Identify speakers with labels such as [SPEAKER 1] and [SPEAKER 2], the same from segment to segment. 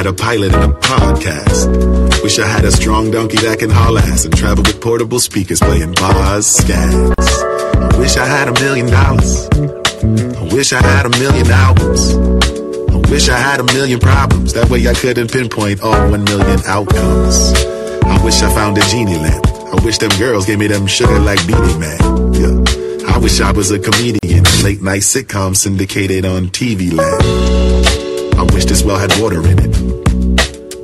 [SPEAKER 1] Had a pilot and a podcast. Wish I had a strong donkey that can haul ass and travel with portable speakers playing bars, scats. I wish I had a million dollars. I wish I had a million albums. I wish I had a million problems. That way I couldn't pinpoint all one million outcomes. I wish I found a genie lamp. I wish them girls gave me them sugar like Beenie Man. Yeah. I wish I was a comedian. Late night sitcom syndicated on TV land. I wish this well had water in it.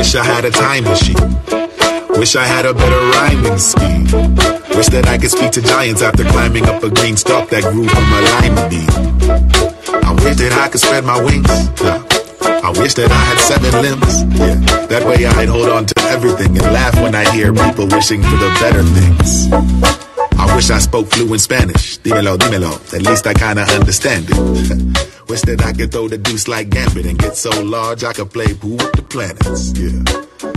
[SPEAKER 1] Wish I had a time machine. Wish I had a better rhyming scheme. Wish that I could speak to giants after climbing up a green stalk that grew from a lima bean. I wish that I could spread my wings. I wish that I had seven limbs. Yeah, that way I'd hold on to everything and laugh when I hear people wishing for the better things. I wish I spoke fluent Spanish. Dímelo, dímelo. At least I kinda understand it. Wish that I could throw the deuce like Gambit and get so large I could play pool with the planets. Yeah.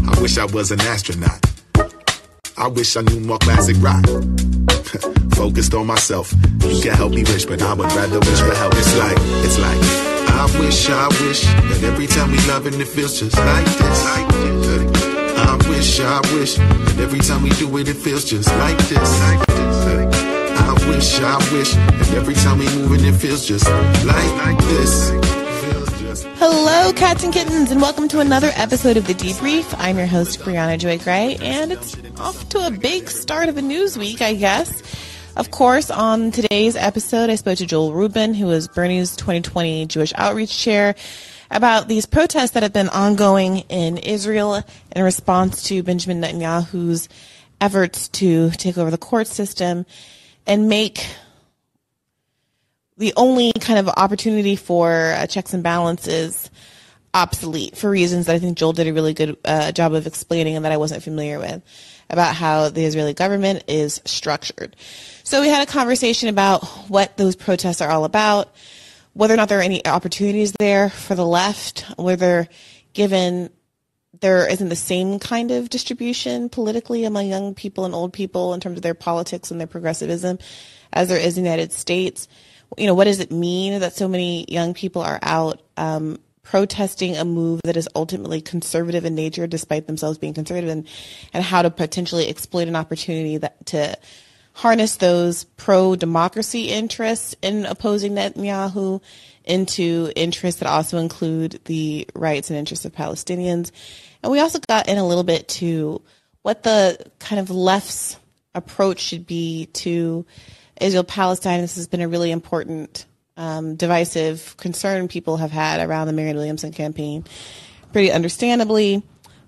[SPEAKER 1] I wish I was an astronaut. I wish I knew more classic rock. Focused on myself. You can help me wish, but I would rather wish for help. It's like, it's like, I wish, I wish that every time we love it, it feels just like this. Like this. I wish, I wish that every time we do it, it feels just like this. Like this. Wish, I wish that every time we move and it feels just like, like this.
[SPEAKER 2] Hello, cats and kittens, and welcome to another episode of The Debrief. I'm your host, Briahna Joy Gray, and it's off to a big start of a news week, I guess. Of course, on today's episode, I spoke to Joel Rubin, who is Bernie's 2020 Jewish Outreach Chair, about these protests that have been ongoing in Israel in response to Benjamin Netanyahu's efforts to take over the court system and make the only kind of opportunity for uh, checks and balances obsolete for reasons that I think Joel did a really good uh, job of explaining and that I wasn't familiar with about how the Israeli government is structured. So we had a conversation about what those protests are all about, whether or not there are any opportunities there for the left, whether given there isn't the same kind of distribution politically among young people and old people in terms of their politics and their progressivism as there is in the United States. You know, what does it mean that so many young people are out um, protesting a move that is ultimately conservative in nature, despite themselves being conservative, and, and how to potentially exploit an opportunity that to harness those pro democracy interests in opposing Netanyahu into interests that also include the rights and interests of Palestinians and we also got in a little bit to what the kind of left's approach should be to Israel Palestine. This has been a really important, um, divisive concern people have had around the Marianne Williamson campaign, pretty understandably.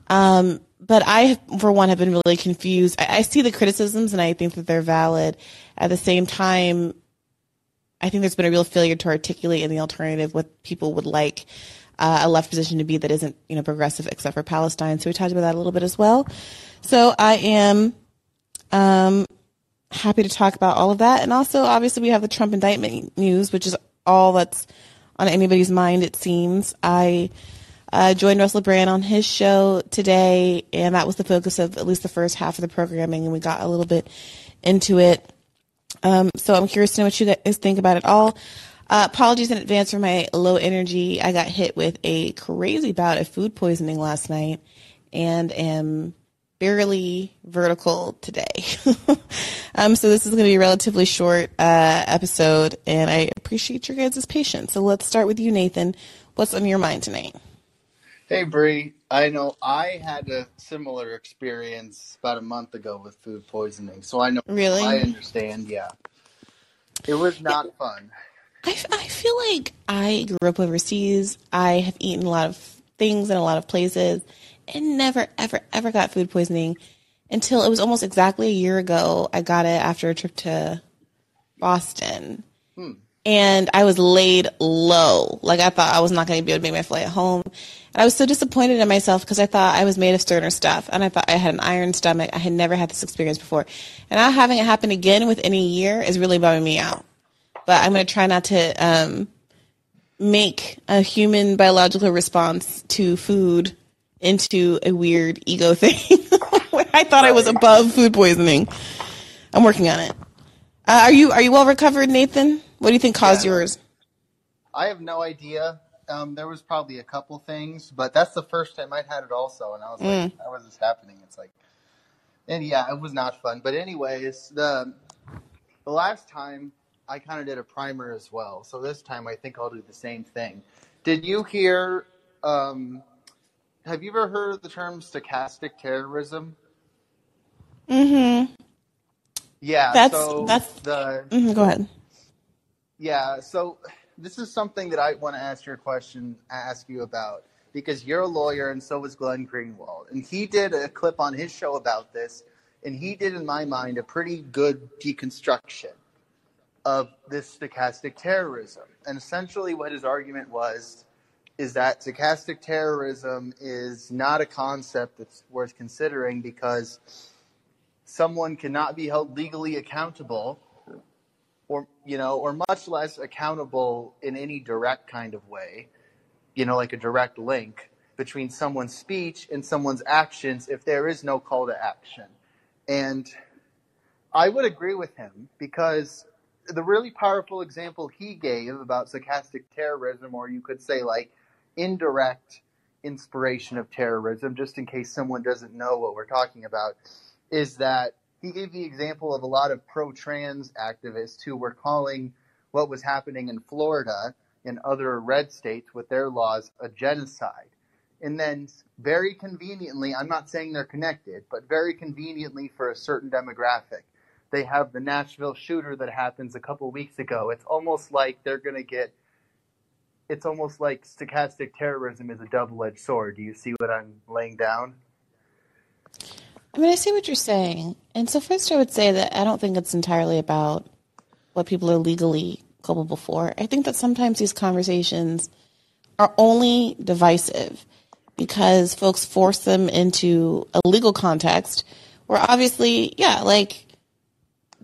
[SPEAKER 2] Um, but I, for one, have been really confused. I, I see the criticisms and I think that they're valid. At the same time, I think there's been a real failure to articulate in the alternative what people would like uh, a left position to be that isn't you know progressive except for Palestine. So we talked about that a little bit as well. So I am um, happy to talk about all of that, and also obviously we have the Trump indictment news, which is all that's on anybody's mind. It seems I. Uh, joined Russell Brand on his show today, and that was the focus of at least the first half of the programming, and we got a little bit into it. Um, so I'm curious to know what you guys think about it all. Uh, apologies in advance for my low energy. I got hit with a crazy bout of food poisoning last night and am barely vertical today. um, so this is going to be a relatively short uh, episode, and I appreciate your guys' patience. So let's start with you, Nathan. What's on your mind tonight?
[SPEAKER 3] Hey, Bree. I know I had a similar experience about a month ago with food poisoning, so I know.
[SPEAKER 2] Really?
[SPEAKER 3] I understand. Yeah, it was not fun.
[SPEAKER 2] I, I feel like I grew up overseas. I have eaten a lot of things in a lot of places and never, ever, ever got food poisoning until it was almost exactly a year ago. I got it after a trip to Boston. Hmm. and I was laid low. Like I thought I was not going to be able to make my flight home. And I was so disappointed in myself because I thought I was made of sterner stuff. And I thought I had an iron stomach. I had never had this experience before. And now having it happen again within a year is really bumming me out. But I'm going to try not to um, make a human biological response to food into a weird ego thing. I thought I was above food poisoning. I'm working on it. Uh, are you are you well recovered, Nathan? What do you think caused
[SPEAKER 3] Yeah.
[SPEAKER 2] yours?
[SPEAKER 3] I have no idea. Um, there was probably a couple things, but that's the first time I'd had it also, and I was
[SPEAKER 2] Mm.
[SPEAKER 3] like, "How is this happening?" It's like, and yeah, it was not fun. But anyways, the the last time I kind of did a primer as well, so this time I think I'll do the same thing. Did you hear? Um, have you ever heard the term stochastic terrorism?
[SPEAKER 2] Mm-hmm.
[SPEAKER 3] Yeah.
[SPEAKER 2] That's
[SPEAKER 3] So
[SPEAKER 2] that's.
[SPEAKER 3] the
[SPEAKER 2] hmm go ahead.
[SPEAKER 3] Yeah, so this is something that I want to ask your question, ask you about because you're a lawyer and so is Glenn Greenwald, and he did a clip on his show about this, and he did, in my mind, a pretty good deconstruction of this stochastic terrorism. And essentially, what his argument was is that stochastic terrorism is not a concept that's worth considering because someone cannot be held legally accountable or you know or much less accountable in any direct kind of way you know like a direct link between someone's speech and someone's actions if there is no call to action and i would agree with him because the really powerful example he gave about stochastic terrorism or you could say like indirect inspiration of terrorism just in case someone doesn't know what we're talking about is that he gave the example of a lot of pro trans activists who were calling what was happening in Florida and other red states with their laws a genocide. And then, very conveniently, I'm not saying they're connected, but very conveniently for a certain demographic, they have the Nashville shooter that happens a couple weeks ago. It's almost like they're going to get, it's almost like stochastic terrorism is a double edged sword. Do you see what I'm laying down?
[SPEAKER 2] I mean, I see what you're saying. And so, first, I would say that I don't think it's entirely about what people are legally culpable for. I think that sometimes these conversations are only divisive because folks force them into a legal context where obviously, yeah, like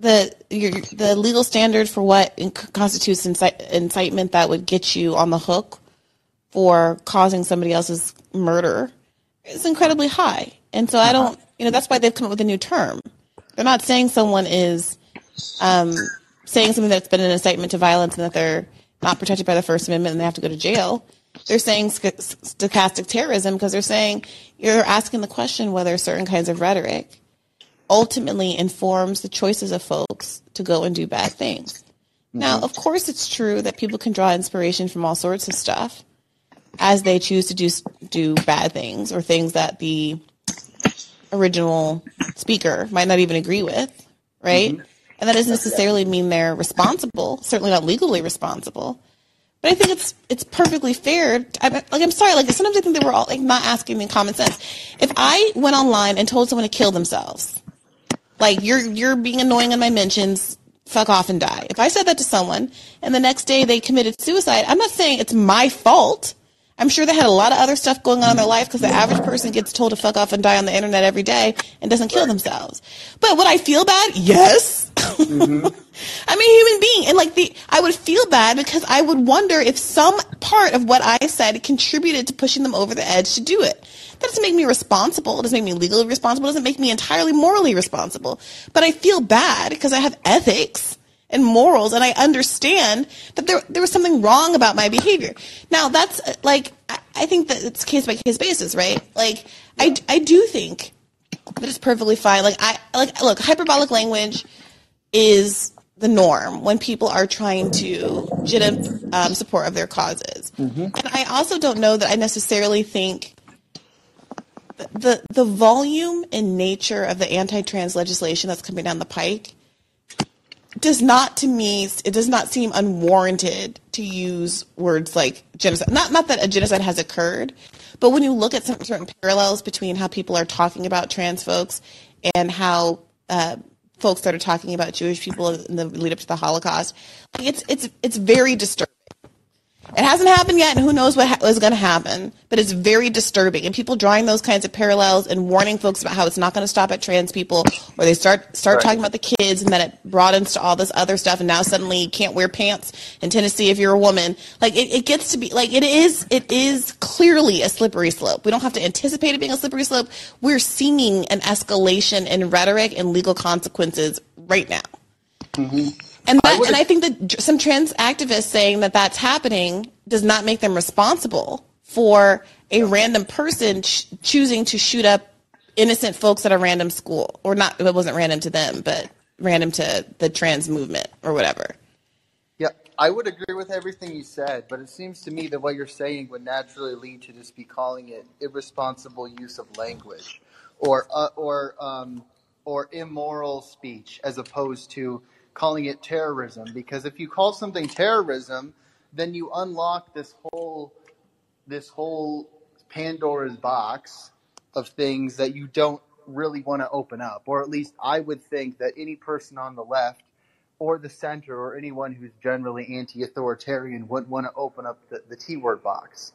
[SPEAKER 2] the your, the legal standard for what constitutes incite, incitement that would get you on the hook for causing somebody else's murder is incredibly high. And so I don't, you know, that's why they've come up with a new term. They're not saying someone is um, saying something that's been an incitement to violence and that they're not protected by the First Amendment and they have to go to jail. They're saying stochastic terrorism because they're saying you're asking the question whether certain kinds of rhetoric ultimately informs the choices of folks to go and do bad things. Now, mm-hmm. of course, it's true that people can draw inspiration from all sorts of stuff as they choose to do do bad things or things that the original speaker might not even agree with, right? Mm-hmm. And that doesn't necessarily mean they're responsible, certainly not legally responsible. But I think it's it's perfectly fair. I, like I'm sorry, like sometimes I think they were all like not asking in common sense. If I went online and told someone to kill themselves, like you're you're being annoying in my mentions, fuck off and die. If I said that to someone and the next day they committed suicide, I'm not saying it's my fault. I'm sure they had a lot of other stuff going on in their life because the average person gets told to fuck off and die on the internet every day and doesn't kill themselves. But would I feel bad? Yes. Mm-hmm. I'm a human being, and like the, I would feel bad because I would wonder if some part of what I said contributed to pushing them over the edge to do it. That doesn't make me responsible. It doesn't make me legally responsible. It doesn't make me entirely morally responsible. But I feel bad because I have ethics and morals, and I understand that there there was something wrong about my behavior. Now that's uh, like I, I think that it's case by case basis, right? Like I I do think that it's perfectly fine. Like I like look hyperbolic language is the norm when people are trying to get um, support of their causes. And I also don't know that I necessarily think the, the volume and nature of the anti-trans legislation that's coming down the pike does not to me it does not seem unwarranted to use words like genocide. Not not that a genocide has occurred, but when you look at some certain parallels between how people are talking about trans folks and how uh, folks that are talking about Jewish people in the lead up to the Holocaust. It's it's it's very disturbing. It hasn't happened yet, and who knows what ha- is going to happen. But it's very disturbing, and people drawing those kinds of parallels and warning folks about how it's not going to stop at trans people, or they start start
[SPEAKER 3] Right.
[SPEAKER 2] talking about the kids, and then it broadens to all this other stuff, and now suddenly you can't wear pants in Tennessee if you're a woman. Like it, it gets to be like it is. It is clearly a slippery slope. We don't have to anticipate it being a slippery slope. We're seeing an escalation in rhetoric and legal consequences right now. Mm-hmm. And that,
[SPEAKER 3] would've-
[SPEAKER 2] and I think that some trans activists saying that that's happening does not make them responsible for a random person ch- choosing to shoot up innocent folks at a random school, or not. It wasn't random to them, but random to the trans movement or whatever.
[SPEAKER 3] Yeah, I would agree with everything you said, but it seems to me that what you're saying would naturally lead to just be calling it irresponsible use of language, or uh, or um, or immoral speech, as opposed to calling it terrorism. Because if you call something terrorism, then you unlock this whole this whole Pandora's box of things that you don't really want to open up, or at least I would think that any person on the left or the center or anyone who's generally anti-authoritarian wouldn't want to open up the, the T-word box.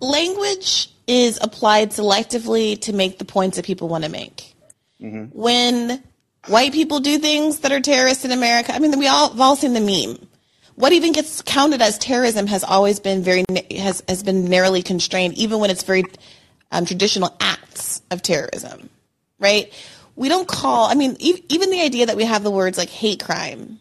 [SPEAKER 2] language is applied selectively to make the points that people want to make. When white people do things that are terrorist in America, I mean, we all have all seen the meme. What even gets counted as terrorism has always been very has has been narrowly constrained, even when it's very um, traditional acts of terrorism, right? We don't call. I mean, e- even the idea that we have the words like hate crime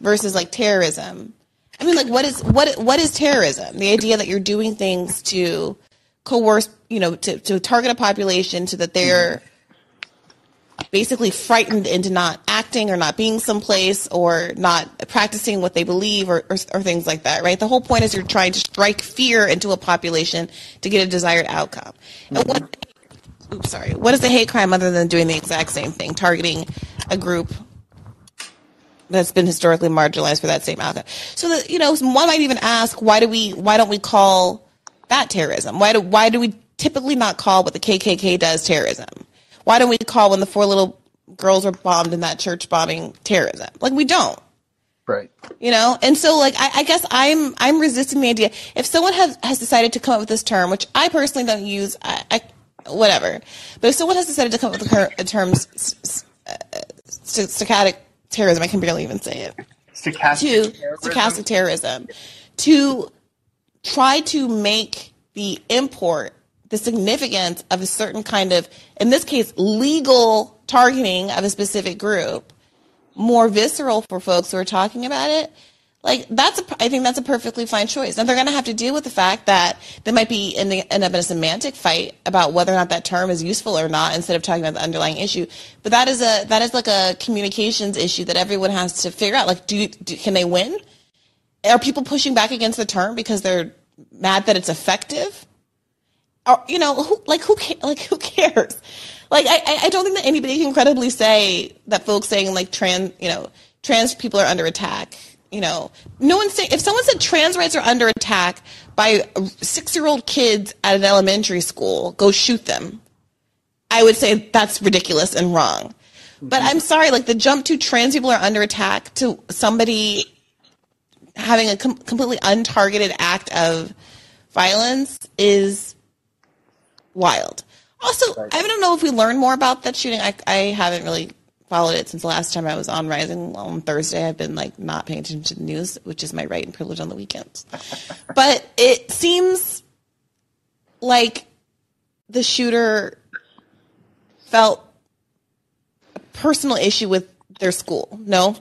[SPEAKER 2] versus like terrorism. I mean, like what is what what is terrorism? The idea that you're doing things to coerce, you know, to, to target a population so that they're basically frightened into not acting or not being someplace or not practicing what they believe or, or, or things like that, right? The whole point is you're trying to strike fear into a population to get a desired outcome. And what, mm-hmm. oops, sorry. What is a hate crime other than doing the exact same thing, targeting a group that's been historically marginalized for that same outcome. So that you know, one might even ask, why do we why don't we call that terrorism? Why do why do we typically not call what the KKK does terrorism? Why don't we call when the four little girls were bombed in that church bombing terrorism? Like we don't
[SPEAKER 3] Right.
[SPEAKER 2] you know and so like I, I guess i'm i'm resisting the idea if someone has has decided to come up with this term which i personally don't use i, I whatever but if someone has decided to come up with the cur- term uh, stochastic terrorism i can barely even say it
[SPEAKER 3] Stochastic
[SPEAKER 2] to
[SPEAKER 3] terrorism.
[SPEAKER 2] stochastic terrorism to try to make the import the significance of a certain kind of in this case legal targeting of a specific group more visceral for folks who are talking about it like that's a, I think that's a perfectly fine choice. And they're going to have to deal with the fact that they might be in the end up in a semantic fight about whether or not that term is useful or not, instead of talking about the underlying issue. But that is a that is like a communications issue that everyone has to figure out. Like, do, do can they win? Are people pushing back against the term because they're mad that it's effective? Or you know, who, like who like who cares? Like I, I- don't think that anybody can credibly say that folks saying like trans you know trans people are under attack. You know, no one's saying if someone said trans rights are under attack by six year old kids at an elementary school, go shoot them. I would say that's ridiculous and wrong. But I'm sorry, like the jump to trans people are under attack to somebody having a com- completely untargeted act of violence is wild. Also, I don't know if we learned more about that shooting. I, I haven't really followed it since the last time I was on Rising on Thursday. I've been like not paying attention to the news, which is my right and privilege on the weekends. but it seems like the shooter felt a personal issue with their school. No,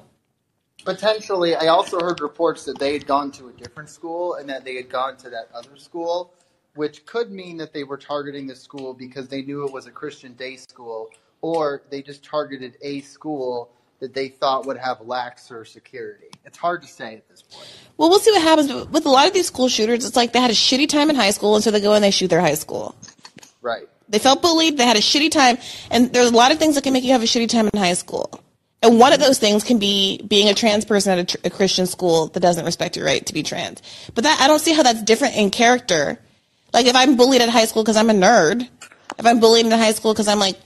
[SPEAKER 3] Potentially, I also heard reports that they had gone to a different school and that they had gone to that other school, which could mean that they were targeting the school because they knew it was a Christian day school, or they just targeted a school that they thought would have laxer security. It's hard to say at this point.
[SPEAKER 2] Well, we'll see what happens. But with a lot of these school shooters, it's like they had a shitty time in high school, and so they go and they shoot their high school.
[SPEAKER 3] Right.
[SPEAKER 2] They felt bullied. They had a shitty time, and there's a lot of things that can make you have a shitty time in high school. And one of those things can be being a trans person at a, tr- a Christian school that doesn't respect your right to be trans. But that I don't see how that's different in character. Like if I'm bullied at high school because I'm a nerd, if I'm bullied in high school because I'm like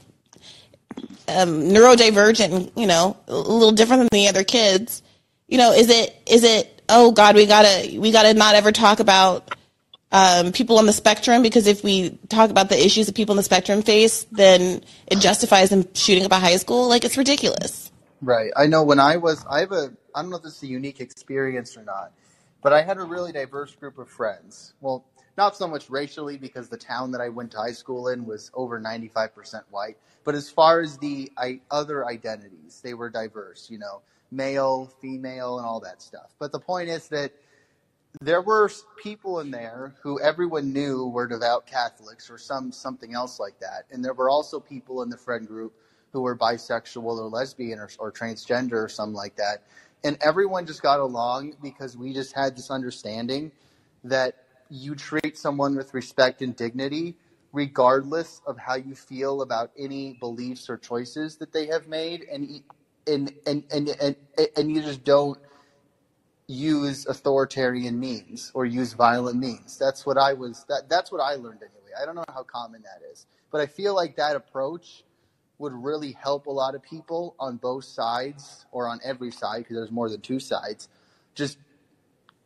[SPEAKER 2] um, neurodivergent, you know, a little different than the other kids, you know, is it is it oh God, we gotta we gotta not ever talk about um, people on the spectrum because if we talk about the issues that people on the spectrum face, then it justifies them shooting up a high school. Like it's ridiculous.
[SPEAKER 3] Right. I know when I was, I have a, I don't know if this is a unique experience or not, but I had a really diverse group of friends. Well, not so much racially because the town that I went to high school in was over 95% white, but as far as the I, other identities, they were diverse, you know, male, female, and all that stuff. But the point is that there were people in there who everyone knew were devout Catholics or some something else like that, and there were also people in the friend group who were bisexual or lesbian or, or transgender or something like that, and everyone just got along because we just had this understanding that you treat someone with respect and dignity regardless of how you feel about any beliefs or choices that they have made and and and and and, and you just don't use authoritarian means or use violent means. That's what I was that that's what I learned anyway. I don't know how common that is, but I feel like that approach would really help a lot of people on both sides or on every side because there's more than two sides. Just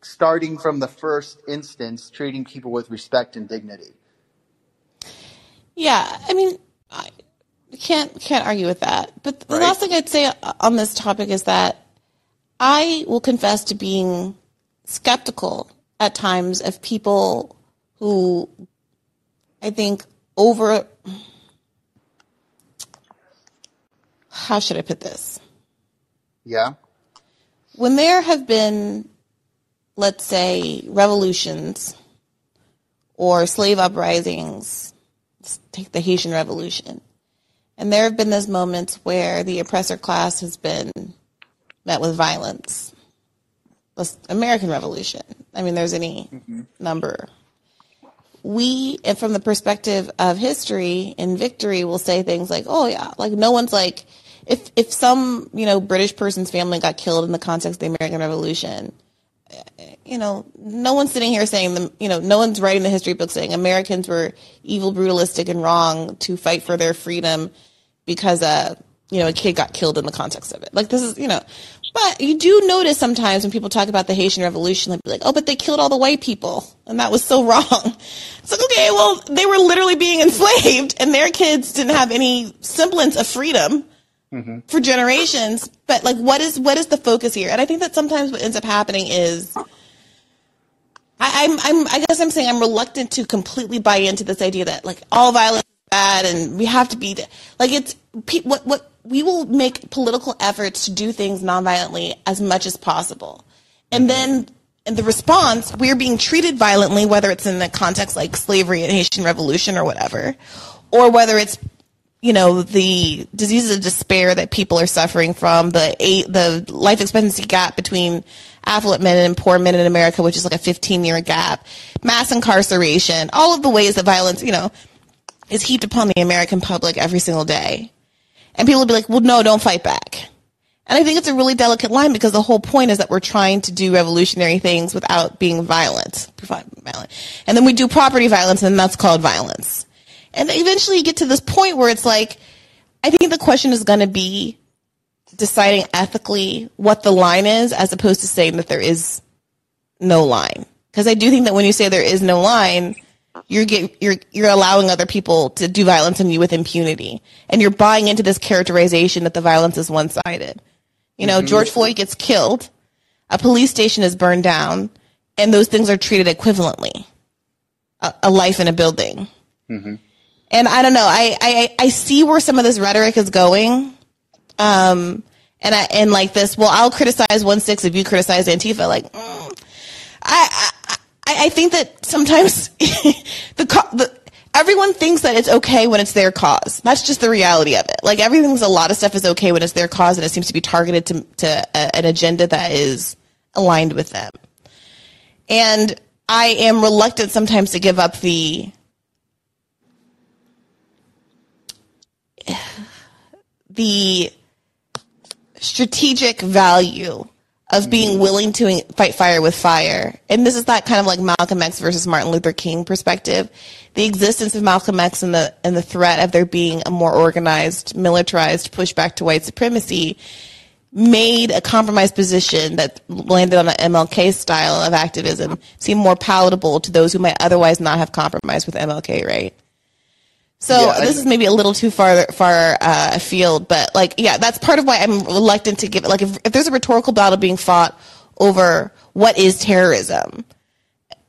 [SPEAKER 3] starting from the first instance, treating people with respect and dignity.
[SPEAKER 2] Yeah, I mean, I can't can't argue with that. But the right. last thing I'd say on this topic is that I will confess to being skeptical at times of people who I think over how should I put this?
[SPEAKER 3] Yeah.
[SPEAKER 2] When there have been, let's say, revolutions or slave uprisings, let's take the Haitian Revolution, and there have been those moments where the oppressor class has been met with violence. The American Revolution. I mean, there's any mm-hmm. number. We, from the perspective of history and victory, will say things like, "Oh yeah, like no one's like." If if some you know British person's family got killed in the context of the American Revolution, you know, no one's sitting here saying the, you know, no one's writing the history book saying Americans were evil, brutalistic, and wrong to fight for their freedom because uh, you know, a kid got killed in the context of it. Like this is, you know, but you do notice sometimes when people talk about the Haitian Revolution, they'll be like, oh, but they killed all the white people. And that was so wrong. It's like, okay, well, they were literally being enslaved and their kids didn't have any semblance of freedom mm-hmm. for generations. But like, what is, what is the focus here? And I think that sometimes what ends up happening is, I, I'm, I'm, I guess I'm saying I'm reluctant to completely buy into this idea that like all violence is bad and we have to be, like it's, what, what, we will make political efforts to do things nonviolently as much as possible. And then in the response, we're being treated violently, whether it's in the context like slavery and Haitian Revolution or whatever, or whether it's you know the diseases of despair that people are suffering from, the eight, the life expectancy gap between affluent men and poor men in America, which is like a 15 year gap, mass incarceration, all of the ways that violence, you know, is heaped upon the American public every single day. And people will be like, well, no, don't fight back. And I think it's a really delicate line because the whole point is that we're trying to do revolutionary things without being violent. violent. And then we do property violence and that's called violence. And eventually you get to this point where it's like, I think the question is going to be deciding ethically what the line is as opposed to saying that there is no line. Because I do think that when you say there is no line, you're get, you're you're allowing other people to do violence on you with impunity, and you're buying into this characterization that the violence is one sided. You know, mm-hmm. George Floyd gets killed, a police station is burned down, and those things are treated equivalently. A, a life in a building. Mm-hmm. And I don't know. I, I I see where some of this rhetoric is going. Um, and I and like this. Well, I'll criticize one six if you criticize Antifa. Like, mm, I, I I, think that sometimes the, the everyone thinks that it's okay when it's their cause. That's just the reality of it. Like everything's a lot of stuff is okay when it's their cause and it seems to be targeted to to a, an agenda that is aligned with them. And I am reluctant sometimes to give up the the strategic value of being mm. willing to fight fire with fire. And this is that kind of like Malcolm X versus Martin Luther King perspective. The existence of Malcolm X and the and the threat of there being a more organized, militarized pushback to white supremacy made a compromised position that landed on the MLK style of activism seem more palatable to those who might otherwise not have compromised with MLK, right? So
[SPEAKER 3] Yeah,
[SPEAKER 2] this is maybe a little too far far uh, afield, but like, yeah, that's part of why I'm reluctant to give it. Like, if, if there's a rhetorical battle being fought over what is terrorism,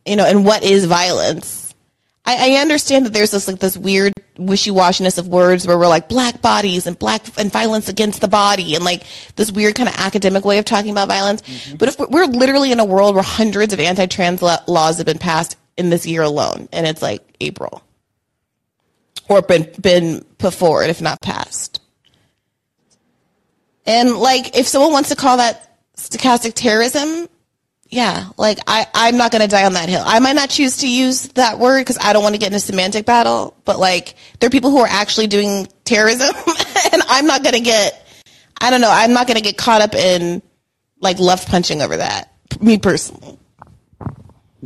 [SPEAKER 2] you know, and what is violence, I, I understand that there's this like this weird wishy-washiness of words where we're like black bodies and black and violence against the body and like this weird kind of academic way of talking about violence. But if we're, we're literally in a world where hundreds of anti-trans laws have been passed in this year alone, and it's like April or been been put forward if not passed. And like, if someone wants to call that stochastic terrorism, yeah, like I, I'm not going to die on that hill. I might not choose to use that word because I don't want to get in a semantic battle, but like there are people who are actually doing terrorism and I'm not going to get, I don't know, I'm not going to get caught up in like left punching over that. Me personally.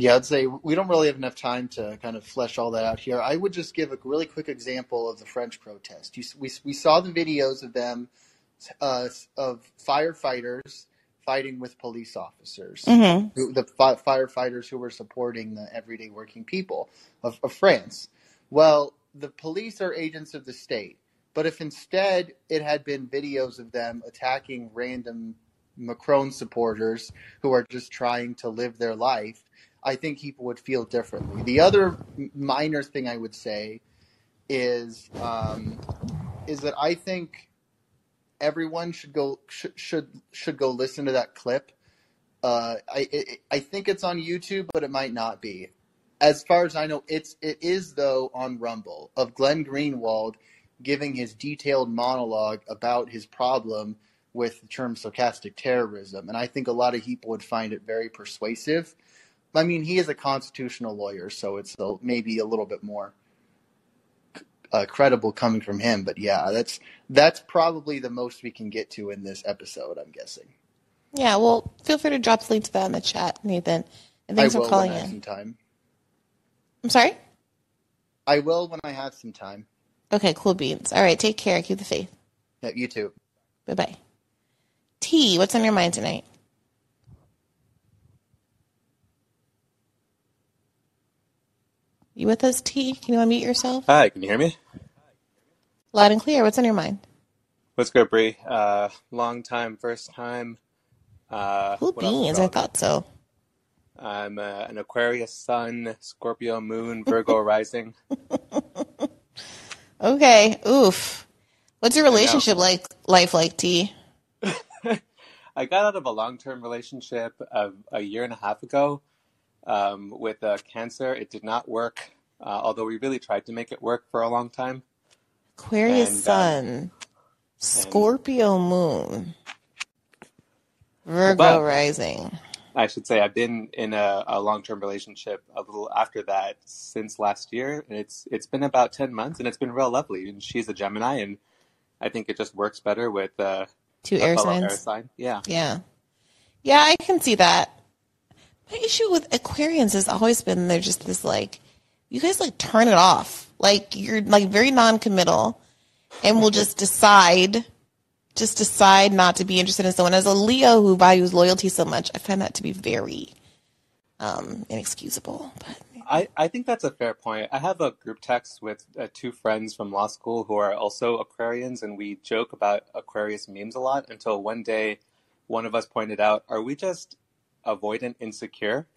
[SPEAKER 3] Yeah, I'd say we don't really have enough time to kind of flesh all that out here. I would just give a really quick example of the French protest. You, we, we saw the videos of them, uh, of firefighters fighting with police officers, who, the fi- firefighters who were supporting the everyday working people of, of France. Well, the police are agents of the state, but if instead it had been videos of them attacking random Macron supporters who are just trying to live their life, I think people would feel differently. The other minor thing I would say is um, is that I think everyone should go should should, should go listen to that clip. Uh, I I I think it's on YouTube, but it might not be. As far as I know, it's it is though on Rumble of Glenn Greenwald giving his detailed monologue about his problem with the term stochastic terrorism, and I think a lot of people would find it very persuasive. I mean, he is a constitutional lawyer, so it's a, maybe a little bit more uh, credible coming from him. But yeah, that's that's probably the most we can get to in this episode. I'm guessing.
[SPEAKER 2] Yeah, well, feel free to drop the link to that in the chat, Nathan. And
[SPEAKER 3] I
[SPEAKER 2] thanks
[SPEAKER 3] will
[SPEAKER 2] for calling
[SPEAKER 3] when I have
[SPEAKER 2] in.
[SPEAKER 3] some time.
[SPEAKER 2] I'm sorry?
[SPEAKER 3] I will when I have some time.
[SPEAKER 2] Okay, cool beans. All right, take care. Keep the faith.
[SPEAKER 3] Yeah, you too.
[SPEAKER 2] Bye bye. T, what's on your mind tonight? You with us, T? Can you unmute yourself?
[SPEAKER 4] Hi, can you hear me?
[SPEAKER 2] Loud and clear. What's on your mind?
[SPEAKER 4] What's good, Bree? Uh, long time, first time. Uh,
[SPEAKER 2] Cool
[SPEAKER 4] what else is
[SPEAKER 2] beans. I thought so.
[SPEAKER 4] I'm uh, an Aquarius Sun, Scorpio Moon, Virgo Rising.
[SPEAKER 2] Okay. Oof. What's your relationship like? Life like T?
[SPEAKER 4] I got out of a long-term relationship of a year and a half ago um, with uh, cancer. It did not work, uh, although we really tried to make it work for a long time.
[SPEAKER 2] Aquarius
[SPEAKER 4] And, um,
[SPEAKER 2] Sun, Scorpio Moon, Virgo
[SPEAKER 4] But-
[SPEAKER 2] Rising.
[SPEAKER 4] I should say I've been in a, a long-term relationship a little after that since last year, and it's it's been about ten months, and it's been real lovely. And she's a Gemini, and I think it just works better with uh,
[SPEAKER 2] Two air signs.
[SPEAKER 4] air sign. Yeah,
[SPEAKER 2] Yeah. Yeah, I can see that. My issue with Aquarians has always been they're just this like, you guys like turn it off. Like you're like very non-committal and will just decide, just decide not to be interested in someone. As a Leo who values loyalty so much, I find that to be very um, inexcusable. But
[SPEAKER 4] I, I think that's a fair point. I have a group text with uh, two friends from law school who are also Aquarians, and we joke about Aquarius memes a lot until one day one of us pointed out, Are we just avoidant insecure?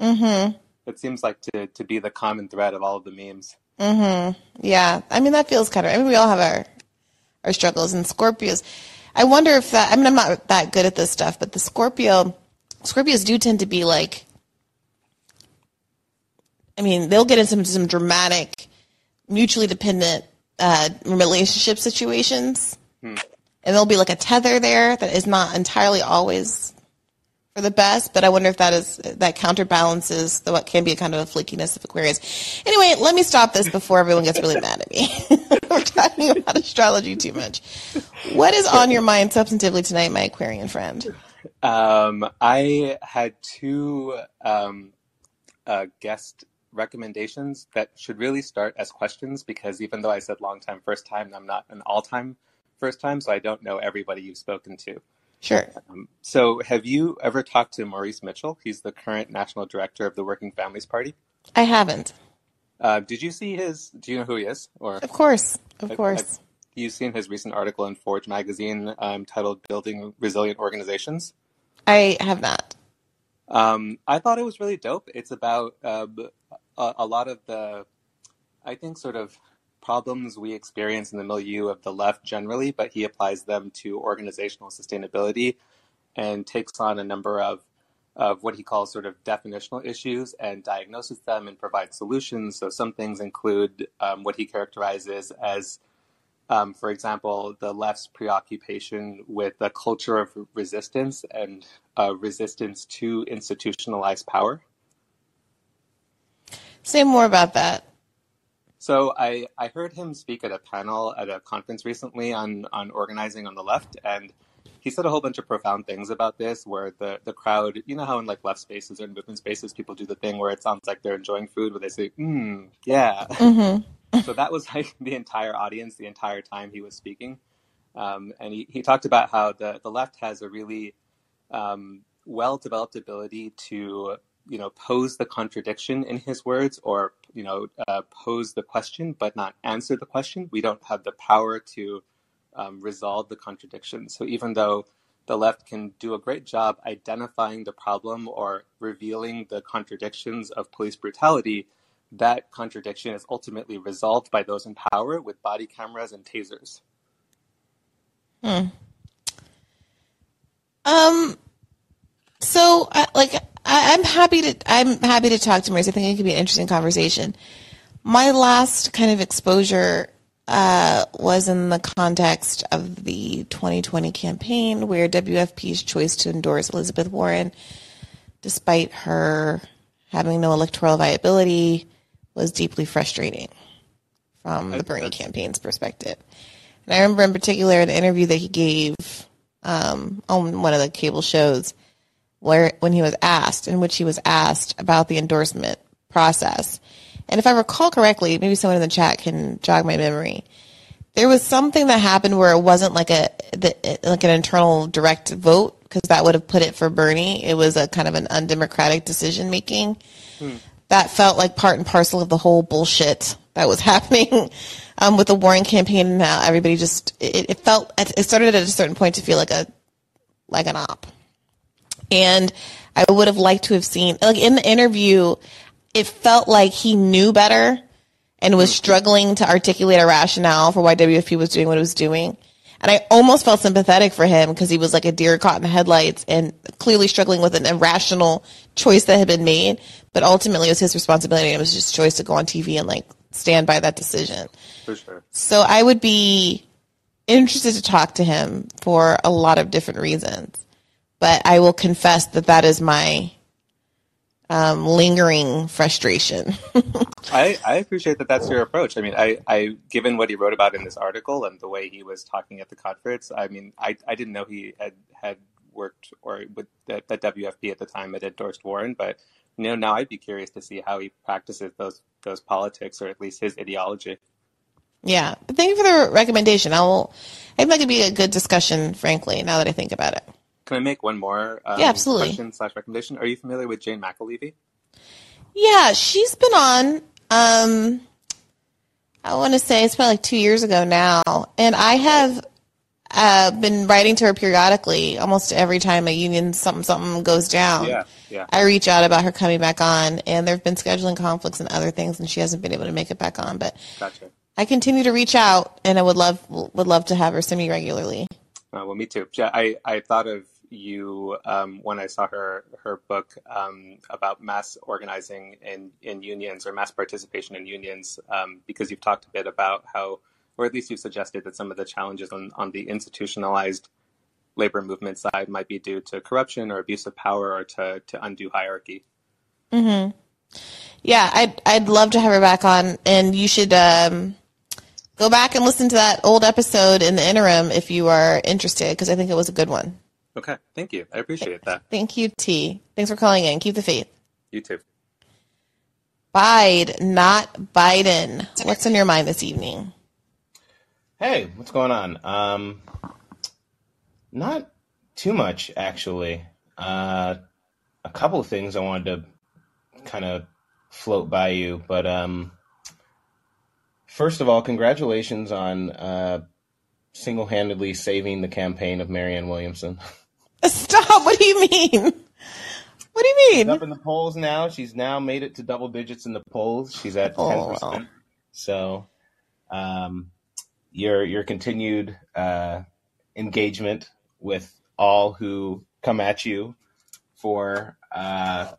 [SPEAKER 2] mm-hmm.
[SPEAKER 4] It seems like to, to be the common thread of all of the memes.
[SPEAKER 2] Mm-hmm. Yeah. I mean, that feels kind of, I mean, we all have our, our struggles and Scorpios. I wonder if that, I mean, I'm not that good at this stuff, but the Scorpio, Scorpios do tend to be like, I mean, they'll get into some, some dramatic, mutually dependent, uh, relationship situations. And there'll be like a tether there that is not entirely always for the best, but I wonder if that is that counterbalances the what can be a kind of a flakiness of Aquarius. Anyway, let me stop this before everyone gets really mad at me. We're talking about astrology too much. What is on your mind substantively tonight, my Aquarian friend?
[SPEAKER 4] Um, I had two um, uh, guest recommendations that should really start as questions because even though I said long time, first time, I'm not an all time first time, so I don't know everybody you've spoken to.
[SPEAKER 2] Sure.
[SPEAKER 4] Um, so, have you ever talked to Maurice Mitchell? He's the current national director of the Working Families Party.
[SPEAKER 2] I haven't.
[SPEAKER 4] Uh, did you see his? Do you know who he is? Or
[SPEAKER 2] Of course. Of
[SPEAKER 4] have,
[SPEAKER 2] course.
[SPEAKER 4] have you seen his recent article in Forge magazine um, titled "Building Resilient Organizations"?
[SPEAKER 2] I have not.
[SPEAKER 4] Um, I thought it was really dope. It's about uh, a, a lot of the, I think, sort of problems we experience in the milieu of the left generally, but he applies them to organizational sustainability and takes on a number of of what he calls sort of definitional issues and diagnoses them and provides solutions. So some things include um, what he characterizes as, um, for example, the left's preoccupation with a culture of resistance and uh, resistance to institutionalized power.
[SPEAKER 2] Say more about that.
[SPEAKER 4] So I, I heard him speak at a panel at a conference recently on, on organizing on the left, and he said a whole bunch of profound things about this where the, the crowd, you know how in like left spaces or in movement spaces, people do the thing where it sounds like they're enjoying food where they say, mm, yeah.
[SPEAKER 2] Mm-hmm.
[SPEAKER 4] so that was like the entire audience the entire time he was speaking. Um, and he, he talked about how the, the left has a really um, well developed ability to you know pose the contradiction in his words or you know uh, pose the question but not answer the question we don't have the power to um, resolve the contradiction so even though the left can do a great job identifying the problem or revealing the contradictions of police brutality that contradiction is ultimately resolved by those in power with body cameras and tasers
[SPEAKER 2] Hmm. Um. So, like, I, I'm happy to I'm happy to talk to Maurice. I think it could be an interesting conversation. My last kind of exposure uh, was in the context of the 2020 campaign, where WFP's choice to endorse Elizabeth Warren, despite her having no electoral viability, was deeply frustrating from the Bernie campaign's perspective. And I remember in particular an interview that he gave um, on one of the cable shows where when he was asked, in which he was asked about the endorsement process. And if I recall correctly, maybe someone in the chat can jog my memory. There was something that happened where it wasn't like a the, like an internal direct vote because that would have put it for Bernie. It was a kind of an undemocratic decision making. That felt like part and parcel of the whole bullshit that was happening um, with the Warren campaign. And how everybody just it, it felt it started at a certain point to feel like a like an op. And I would have liked to have seen, like in the interview, it felt like he knew better and was mm. struggling to articulate a rationale for why WFP was doing what it was doing. And I almost felt sympathetic for him because he was like a deer caught in the headlights and clearly struggling with an irrational choice that had been made. But ultimately, it was his responsibility. It was his choice to go on TV and like stand by that decision.
[SPEAKER 4] sure
[SPEAKER 2] So I would be interested to talk to him for a lot of different reasons. But I will confess that that is my um, lingering frustration.
[SPEAKER 4] I, I appreciate that that's your approach. I mean, I, I given what he wrote about in this article and the way he was talking at the conference, I mean, I, I didn't know he had, had worked or with that, that WFP at the time had endorsed Warren, but you know, now I'd be curious to see how he practices those those politics or at least his ideology.
[SPEAKER 2] yeah. But thank you for the recommendation. I will, I think that could be a good discussion, frankly, now that I think about it.
[SPEAKER 4] Can I make one more um,
[SPEAKER 2] Yeah, absolutely.
[SPEAKER 4] question slash recommendation? Are you familiar with Jane McAlevey?
[SPEAKER 2] Yeah, she's been on. Um, I want to say it's probably like two years ago now, and I have uh, been writing to her periodically, almost every time a union something something goes down.
[SPEAKER 4] Yeah, yeah.
[SPEAKER 2] I reach out about her coming back on, and there have been scheduling conflicts and other things, and she hasn't been able to make it back on. But
[SPEAKER 4] Gotcha.
[SPEAKER 2] I continue to reach out, and I would love would love to have her semi regularly.
[SPEAKER 4] Uh, well, me too. Yeah, I, I thought of you um, when I saw her her book um, about mass organizing in, in unions or mass participation in unions, um, because you've talked a bit about how, or at least you've suggested that some of the challenges on, on the institutionalized labor movement side might be due to corruption or abuse of power or to, to undue hierarchy. Hmm.
[SPEAKER 2] Yeah, I'd I'd love to have her back on, and you should um, go back and listen to that old episode in the interim if you are interested, because I think it was a good one.
[SPEAKER 4] Okay, thank you. I appreciate that.
[SPEAKER 2] Thank you, T. Thanks for calling in. Keep the faith.
[SPEAKER 4] You too.
[SPEAKER 2] Bide, not Biden. What's on your mind this evening?
[SPEAKER 5] Hey, what's going on? Um, not too much, actually. Uh, a couple of things I wanted to kind of float by you, but um, first of all, congratulations on uh, single-handedly saving the campaign of Marianne Williamson.
[SPEAKER 2] Stop. What do you mean? What do you
[SPEAKER 5] She's
[SPEAKER 2] mean?
[SPEAKER 5] up in the polls now. She's now made it to double digits in the polls. She's at ten
[SPEAKER 2] Oh,
[SPEAKER 5] percent.
[SPEAKER 2] wow.
[SPEAKER 5] So, um, your your continued uh, engagement with all who come at you for uh,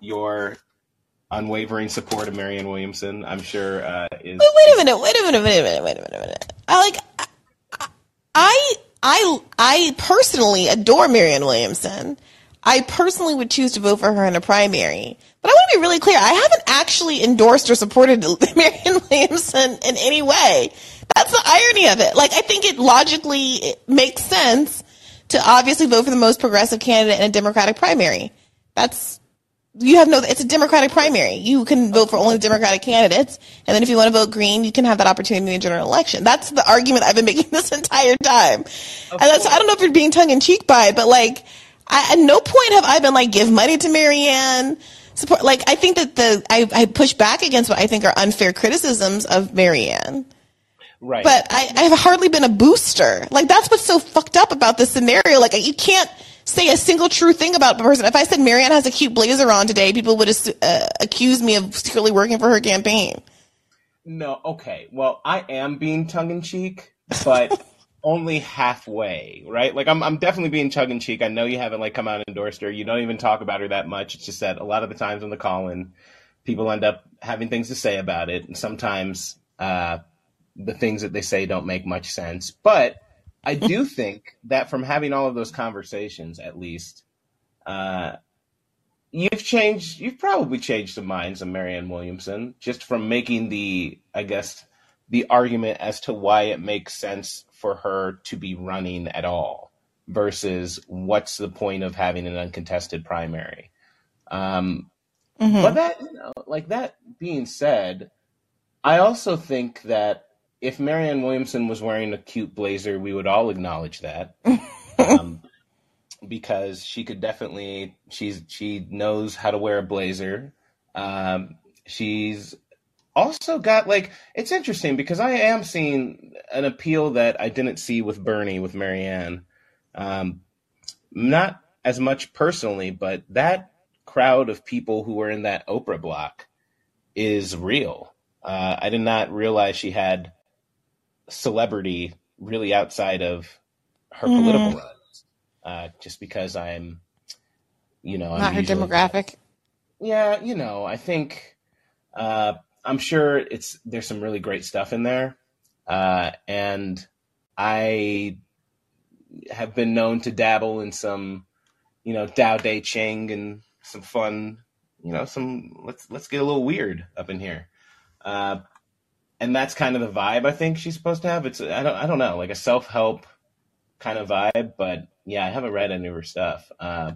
[SPEAKER 5] your unwavering support of Marianne Williamson, I'm sure uh, is.
[SPEAKER 2] Wait, wait a minute. Wait a minute. Wait a minute. Wait a minute. Wait a minute. I like. I I I I personally adore Marianne Williamson. I personally would choose to vote for her in a primary. But I want to be really clear. I haven't actually endorsed or supported Marianne Williamson in any way. That's the irony of it. Like, I think it logically it makes sense to obviously vote for the most progressive candidate in a Democratic primary. That's you have no it's a democratic primary you can vote for only democratic candidates and then if you want to vote green you can have that opportunity in the general election that's the argument i've been making this entire time and that's i don't know if you're being tongue-in-cheek by it but like I, at no point have i been like give money to marianne support like i think that the i, I push back against what i think are unfair criticisms of marianne
[SPEAKER 5] right.
[SPEAKER 2] but I, I've hardly been a booster. Like that's what's so fucked up about this scenario. Like you can't say a single true thing about the person. If I said Marianne has a cute blazer on today, people would uh, accuse me of secretly working for her campaign.
[SPEAKER 5] No, okay. Well, I am being tongue in cheek, but only halfway, right? Like I'm I'm definitely being tongue in cheek. I know you haven't like come out and endorsed her. You don't even talk about her that much. It's just that a lot of the times on the call in, people end up having things to say about it. And sometimes uh the things that they say don't make much sense. But I do think that from having all of those conversations, at least, uh, you've changed. You've probably changed the minds of Marianne Williamson just from making the, I guess, the argument as to why it makes sense for her to be running at all versus what's the point of having an uncontested primary. Um,
[SPEAKER 2] Mhm.
[SPEAKER 5] but that, you know, like that being said, I also think that if Marianne Williamson was wearing a cute blazer, we would all acknowledge that. um, because she could definitely she's she knows how to wear a blazer. Um, she's also got like it's interesting because I am seeing an appeal that I didn't see with Bernie with Marianne. Um, not as much personally, but that crowd of people who were in that Oprah block is real. Uh, I did not realize she had celebrity really outside of her
[SPEAKER 2] Mhm.
[SPEAKER 5] political runs. Uh, just because I'm, you know, I'm
[SPEAKER 2] Not her demographic.
[SPEAKER 5] yeah, you know, I think uh, I'm sure it's there's some really great stuff in there, uh, and I have been known to dabble in some, you know, Dao De Ching and some fun, you know, some let's let's get a little weird up in here, uh, and that's kind of the vibe I think she's supposed to have. It's I don't I don't know like a self help kind of vibe, but yeah, I haven't read any of her stuff. Uh,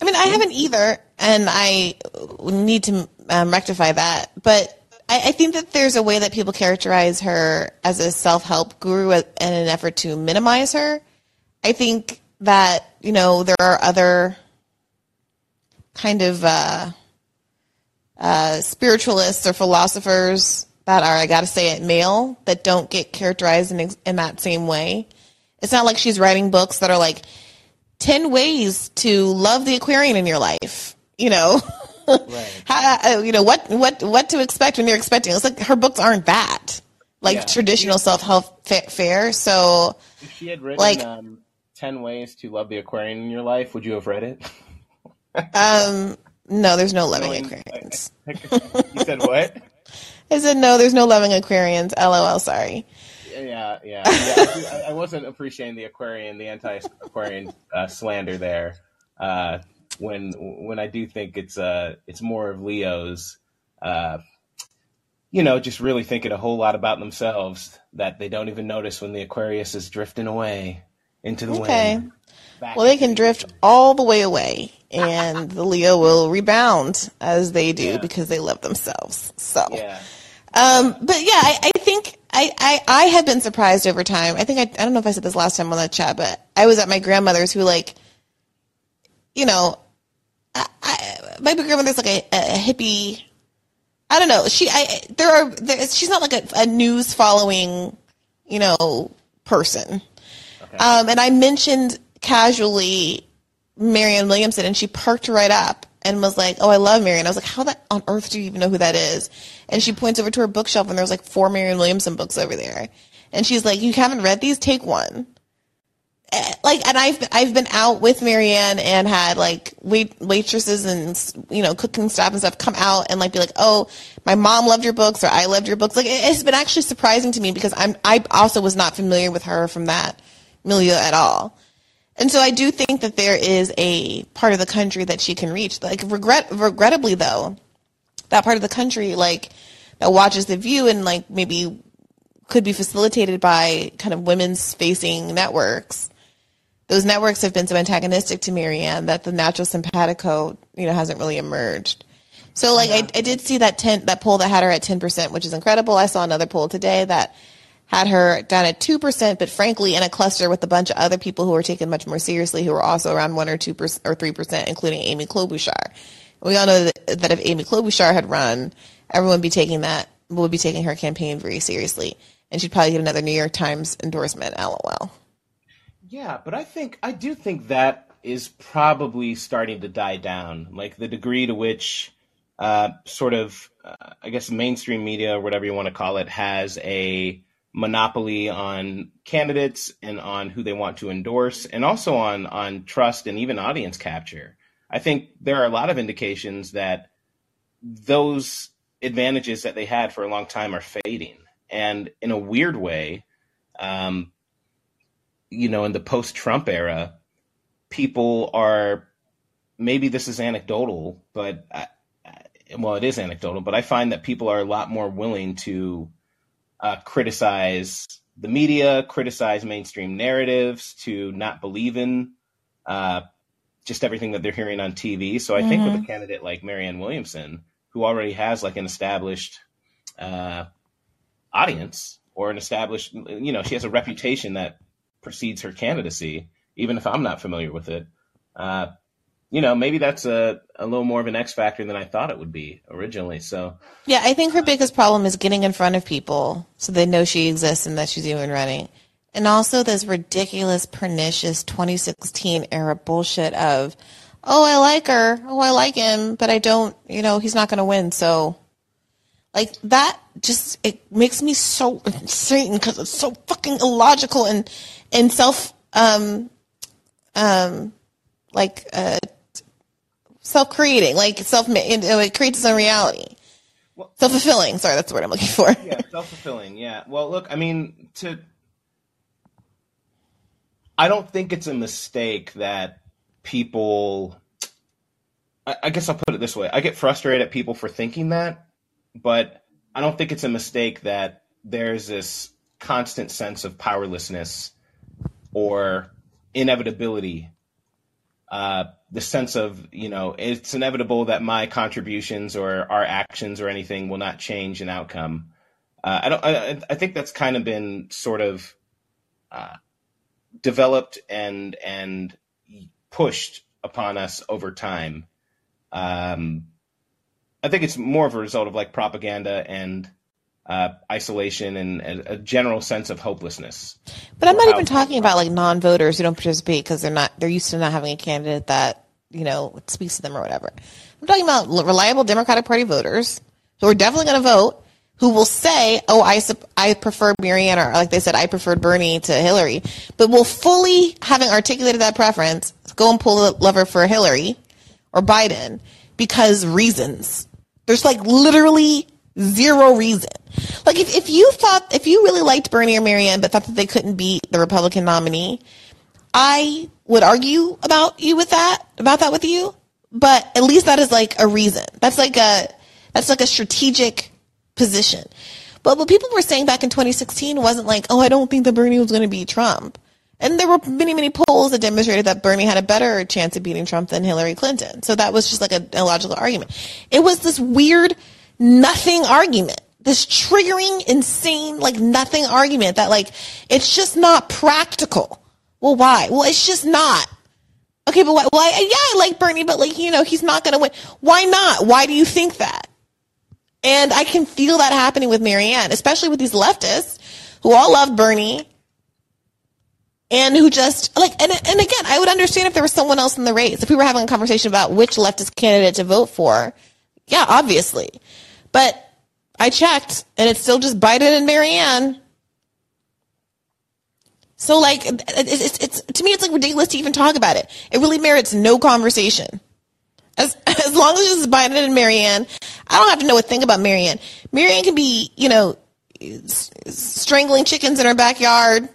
[SPEAKER 2] I mean, I haven't either, and I need to um, rectify that. But I, I think that there's a way that people characterize her as a self-help guru in an effort to minimize her. I think that you know there are other kind of uh, uh, spiritualists or philosophers that are, I got to say it, male that don't get characterized in in that same way. It's not like she's writing books that are like 10 ways to love the Aquarian in your life. You know,
[SPEAKER 5] Right.
[SPEAKER 2] How, uh, you know what what what to expect when you're expecting. It's like her books aren't that like
[SPEAKER 5] Yeah.
[SPEAKER 2] traditional self help fa- fare. So
[SPEAKER 5] If she had written
[SPEAKER 2] Like-
[SPEAKER 5] um, 10 Ways to Love the Aquarian in Your Life, would you have read it?
[SPEAKER 2] um, no, there's no loving Aquarians.
[SPEAKER 5] you said what?
[SPEAKER 2] I said no, there's no loving Aquarians. LOL. Sorry.
[SPEAKER 5] Yeah, yeah. yeah I, I wasn't appreciating the Aquarian, the anti-Aquarian uh, slander there. Uh, when when I do think it's uh it's more of Leo's, uh, you know, just really thinking a whole lot about themselves that they don't even notice when the Aquarius is drifting away into the
[SPEAKER 2] Okay.
[SPEAKER 5] wind. Back
[SPEAKER 2] Well, they can
[SPEAKER 5] the-
[SPEAKER 2] drift all the way away, and the Leo will rebound as they do
[SPEAKER 5] Yeah.
[SPEAKER 2] because they love themselves. So,
[SPEAKER 5] Yeah.
[SPEAKER 2] Um, but yeah, I, I think I, I, I have been surprised over time. I think I, I don't know if I said this last time on the chat, but I was at my grandmother's who like, you know, I, I, my grandmother's like a, a hippie. I don't know. She, I, there are, there, she's not like a, a news following, you know, person. Um, and I mentioned casually Marianne Williamson, and she perked right up and was like, "Oh, I love Marianne." I was like, "How that on earth do you even know who that is?" And she points over to her bookshelf, and there's like four Marianne Williamson books over there, and she's like, "You haven't read these? Take one." Eh, Like, and I've I've been out with Marianne and had like wait waitresses and you know cooking staff and stuff come out and like be like, "Oh, my mom loved your books," or "I loved your books." Like, it- it's been actually surprising to me because I'm I also was not familiar with her from that milieu at all. And so I do think that there is a part of the country that she can reach. Like regret, regrettably though, that part of the country like that watches the view and like maybe could be facilitated by kind of women's facing networks. Those networks have been so antagonistic to Marianne that the natural simpatico, you know, hasn't really emerged. So like I, I did see that ten that poll that had her at ten percent, which is incredible. I saw another poll today that had her down at two percent, but frankly in a cluster with a bunch of other people who were taken much more seriously, who were also around one or two percent or three percent, including Amy Klobuchar. We all know that, that if Amy Klobuchar had run, everyone would be taking that would be taking her campaign very seriously, and she'd probably get another New York Times endorsement. LOL.
[SPEAKER 5] Yeah, but I think I do think that is probably starting to die down. Like the degree to which, uh, sort of, uh, I guess, mainstream media or whatever you want to call it has a monopoly on candidates and on who they want to endorse, and also on on trust and even audience capture. I think there are a lot of indications that those advantages that they had for a long time are fading, and in a weird way. Um, you know, in the post Trump era, people are maybe this is anecdotal, but I, well, it is anecdotal, but I find that people are a lot more willing to uh, criticize the media, criticize mainstream narratives, to not believe in uh, just everything that they're hearing on TV. So I think with a candidate like Marianne Williamson, who already has like an established uh, audience or an established, you know, she has a reputation that precedes her candidacy, even if I'm not familiar with it. Uh, you know, maybe that's a, a little more of an X factor than I thought it would be originally. So,
[SPEAKER 2] Yeah, I think her biggest problem is getting in front of people so they know she exists and that she's even running. And also this ridiculous, pernicious 2016 era bullshit of, oh, I like her. Oh, I like him, but I don't, you know, he's not going to win. So, like, that just, it makes me so insane because it's so fucking illogical and, and self, um, um, like, uh, self creating, like self, it creates its own reality. Self fulfilling. Sorry, that's the word I'm looking for.
[SPEAKER 5] yeah, self fulfilling. Yeah. Well, look, I mean, to. I don't think it's a mistake that people. I, I guess I'll put it this way. I get frustrated at people for thinking that, but I don't think it's a mistake that there's this constant sense of powerlessness or inevitability. Uh, the sense of, you know, it's inevitable that my contributions or our actions or anything will not change an outcome. Uh, I don't. I, I think that's kind of been sort of uh, developed and and pushed upon us over time. Um, I think it's more of a result of like propaganda and uh, isolation and a, a general sense of hopelessness.
[SPEAKER 2] But I'm not even talking about like non-voters who don't participate because they're not they're used to not having a candidate that you know speaks to them or whatever. I'm talking about reliable Democratic Party voters who are definitely going to vote, who will say, "Oh, I I prefer Marianne," or like they said, "I preferred Bernie to Hillary," but will fully having articulated that preference go and pull the lever for Hillary or Biden because reasons. There's like literally zero reason. Like if, if you thought if you really liked Bernie or Marianne but thought that they couldn't beat the Republican nominee, I would argue about you with that about that with you. But at least that is like a reason. That's like a that's like a strategic position. But what people were saying back in 2016 wasn't like, oh, I don't think that Bernie was going to beat Trump. And there were many, many polls that demonstrated that Bernie had a better chance of beating Trump than Hillary Clinton. So that was just like a, a logical argument. It was this weird nothing argument. This triggering, insane, like nothing argument that like, it's just not practical. Well, why? Well, it's just not. Okay, but why? why yeah, I like Bernie, but like, you know, he's not to win. Why not? Why do you think that? And I can feel that happening with Marianne, especially with these leftists who all love Bernie and who just like and and again, I would understand if there was someone else in the race. If we were having a conversation about which leftist candidate to vote for, yeah, obviously. But I checked and it's still just Biden and Marianne. So like it's, it's, it's to me it's like ridiculous to even talk about it. It really merits no conversation. As as long as it's Biden and Marianne, I don't have to know a thing about Marianne. Marianne can be, you know, strangling chickens in her backyard,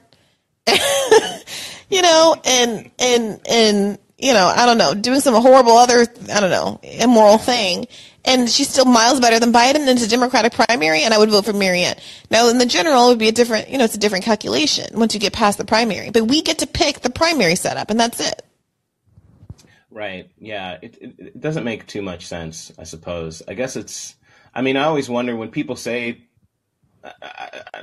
[SPEAKER 2] you know, and and and you know, I don't know, doing some horrible other, I don't know, immoral thing. And she's still miles better than Biden and it's a Democratic primary, and I would vote for Marianne. Now, in the general, it would be a different, you know, it's a different calculation once you get past the primary. But we get to pick the primary setup, and that's it.
[SPEAKER 5] Right. Yeah. It, it, it doesn't make too much sense, I suppose. I guess it's, I mean, I always wonder when people say,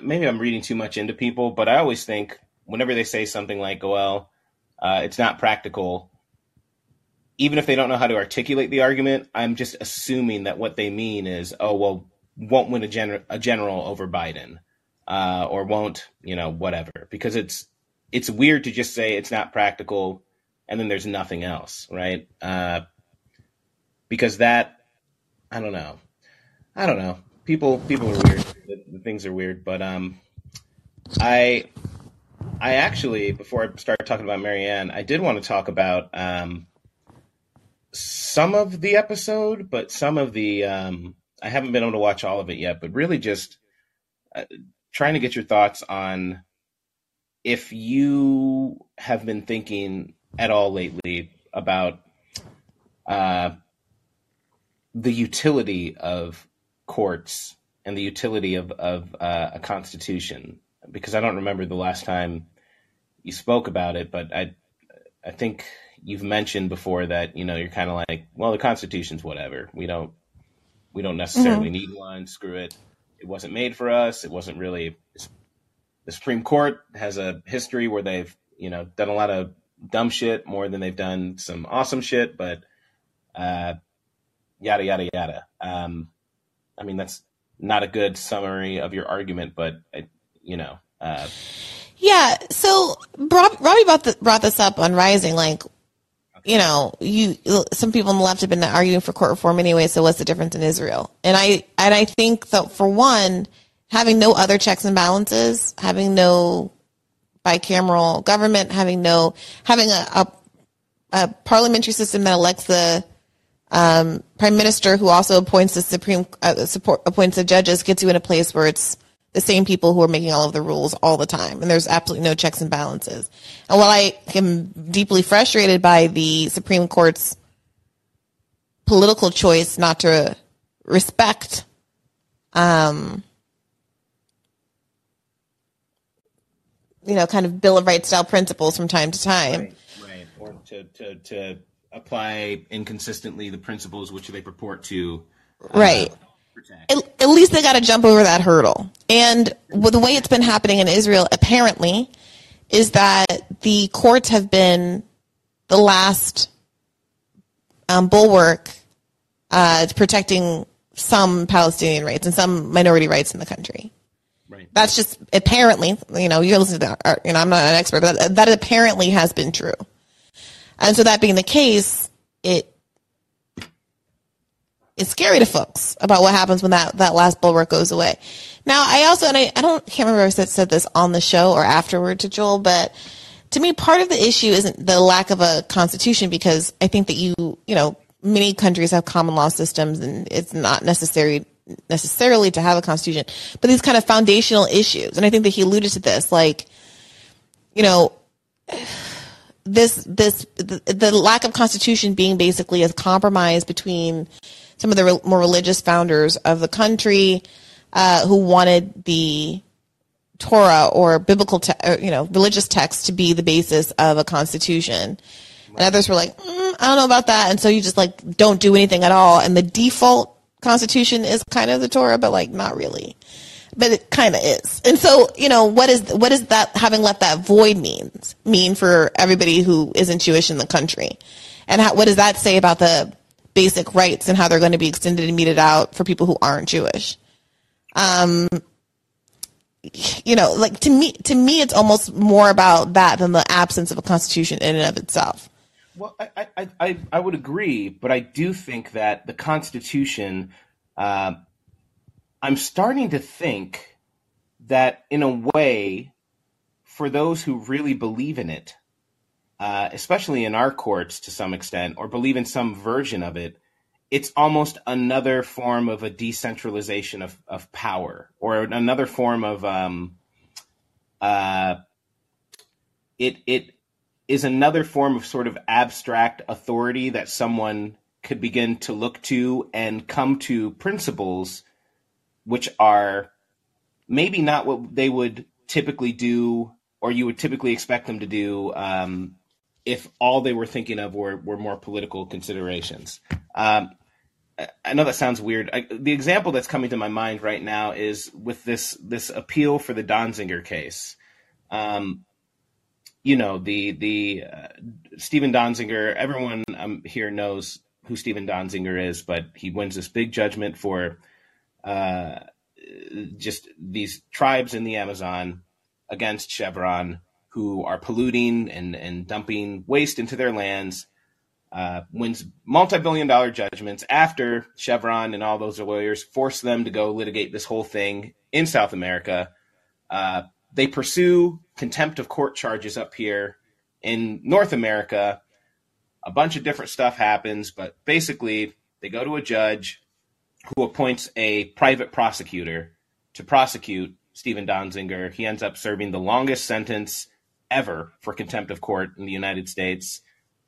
[SPEAKER 5] maybe I'm reading too much into people, but I always think whenever they say something like, well, uh, it's not practical, even if they don't know how to articulate the argument, I'm just assuming that what they mean is, oh, well, won't win a, gen- a general over Biden, uh, or won't, you know, whatever. Because it's it's weird to just say it's not practical, and then there's nothing else, right? Uh, because that, I don't know, I don't know. People people are weird. The, the things are weird, but um, I I actually before I start talking about Marianne, I did want to talk about um some of the episode, but some of the um, I haven't been able to watch all of it yet. But really, just uh, trying to get your thoughts on if you have been thinking at all lately about uh, the utility of courts and the utility of, of uh, a constitution. Because I don't remember the last time you spoke about it, but I I think you've mentioned before that you know you're kind of like, well, the Constitution's whatever. We don't we don't necessarily mm-hmm. need one. Screw it. It wasn't made for us. It wasn't really. The Supreme Court has a history where they've you know done a lot of dumb shit more than they've done some awesome shit, but uh, yada yada yada. Um, I mean that's not a good summary of your argument, but you know. Uh,
[SPEAKER 2] yeah. So Robby brought, the, brought this up on Rising. Like, you know, you some people on the left have been arguing for court reform anyway. So what's the difference in Israel? And I and I think that for one, having no other checks and balances, having no bicameral government, having no having a, a, a parliamentary system that elects the um, prime minister who also appoints the supreme uh, support appoints the judges gets you in a place where it's the same people who are making all of the rules all the time. And there's absolutely no checks and balances. And while I am deeply frustrated by the Supreme Court's political choice not to respect, um, you know, kind of Bill of Rights style principles from time to time.
[SPEAKER 5] Right, right. Or to, to, to apply inconsistently the principles which they purport to.
[SPEAKER 2] Uh, right at, at least they got to jump over that hurdle. And the way it's been happening in Israel, apparently, is that the courts have been the last um, bulwark uh, protecting some Palestinian rights and some minority rights in the country. Right. That's just apparently, you know, you're listening to that, uh, you know, I'm not an expert, but that, that apparently has been true. And so that being the case, it it's scary to folks about what happens when that, that last bulwark goes away. Now, I also, and I, I don't, can't remember if I said, this on the show or afterward to Joel, but to me, part of the issue isn't the lack of a constitution because I think that you, you know, many countries have common law systems and it's not necessary necessarily to have a constitution, but these kind of foundational issues. And I think that he alluded to this, like, you know, this, this, the, the lack of constitution being basically a compromise between some of the re- more religious founders of the country uh, who wanted the Torah or biblical, te- or, you know, religious text to be the basis of a constitution. And others were like, mm, I don't know about that. And so you just like don't do anything at all. And the default constitution is kind of the Torah, but like not really. But it kind of is. And so, you know, what is, what does that having left that void means, mean for everybody who isn't Jewish in the country? And how, what does that say about the basic rights and how they're going to be extended and meted out for people who aren't Jewish? Um, you know, like to me, to me, it's almost more about that than the absence of a constitution in and of itself.
[SPEAKER 5] Well, I, I, I, I would agree, but I do think that the Constitution, uh, I'm starting to think that in a way, for those who really believe in it, uh, especially in our courts to some extent, or believe in some version of it, it's almost another form of a decentralization of, of power or another form of um, uh, it it is another form of sort of abstract authority that someone could begin to look to and come to principles which are maybe not what they would typically do or you would typically expect them to do um, if all they were thinking of were, were more political considerations. Um, I know that sounds weird. I, the example that's coming to my mind right now is with this this appeal for the Donziger case. Um, you know the the uh, Steven Donziger. Everyone um, here knows who Steven Donziger is, but he wins this big judgment for uh, just these tribes in the Amazon against Chevron who are polluting and and dumping waste into their lands uh, wins multi-billion dollar judgments after Chevron and all those lawyers force them to go litigate this whole thing in South America. Uh, they pursue contempt of court charges up here in North America. A bunch of different stuff happens, but basically they go to a judge who appoints a private prosecutor to prosecute Steven Donziger. He ends up serving the longest sentence ever for contempt of court in the United States.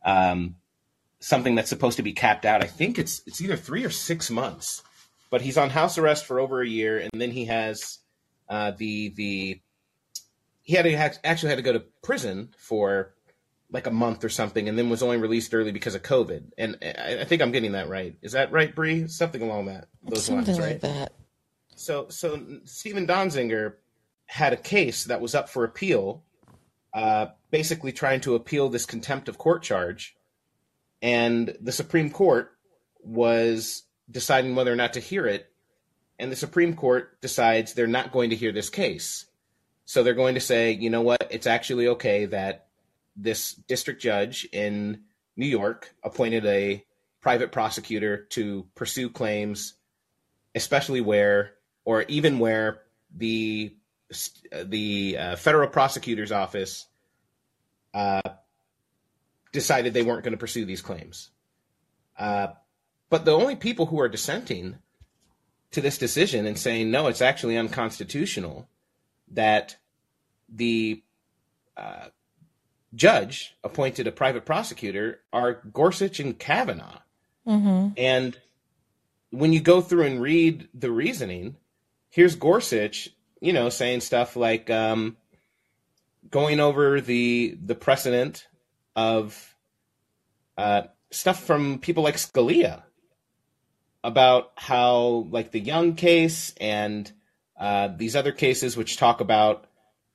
[SPEAKER 5] Um, something that's supposed to be capped out. I think it's it's either three or six months, but he's on house arrest for over a year, and then he has uh, the the he had to actually had to go to prison for like a month or something, and then was only released early because of COVID. And I, I think I'm getting that right. Is that right, Bree? Something along that those
[SPEAKER 2] Something
[SPEAKER 5] lines,
[SPEAKER 2] like
[SPEAKER 5] right?
[SPEAKER 2] that.
[SPEAKER 5] So so Steven Donziger had a case that was up for appeal, uh, basically trying to appeal this contempt of court charge. And the Supreme Court was deciding whether or not to hear it, and the Supreme Court decides they're not going to hear this case. So they're going to say, you know what, it's actually okay that this district judge in New York appointed a private prosecutor to pursue claims, especially where, or even where the the uh, federal prosecutor's office uh, decided they weren't going to pursue these claims. Uh, but the only people who are dissenting to this decision and saying no, it's actually unconstitutional that the uh, judge appointed a private prosecutor are Gorsuch and Kavanaugh.
[SPEAKER 2] Mm-hmm.
[SPEAKER 5] And when you go through and read the reasoning, here's Gorsuch, you know, saying stuff like um, going over the the precedent of uh, stuff from people like Scalia about how, like the Young case and uh, these other cases, which talk about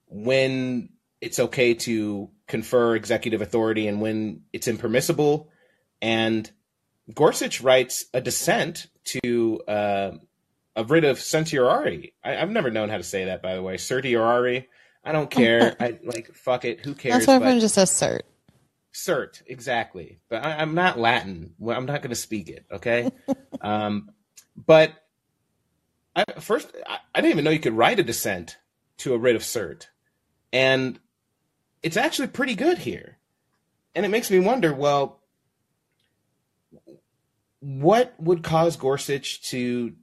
[SPEAKER 5] when it's okay to confer executive authority and when it's impermissible. And Gorsuch writes a dissent to uh, a writ of certiorari. I, have never known how to say that, by the way. Certiorari. I don't care. I like fuck it. Who cares?
[SPEAKER 2] That's why everyone just says cert.
[SPEAKER 5] Cert, exactly. But I, I'm not Latin. I'm not going to speak it. Okay. um, but I, first, I, I didn't even know you could write a dissent to a writ of cert, and it's actually pretty good here. And it makes me wonder. Well, what would cause Gorsuch to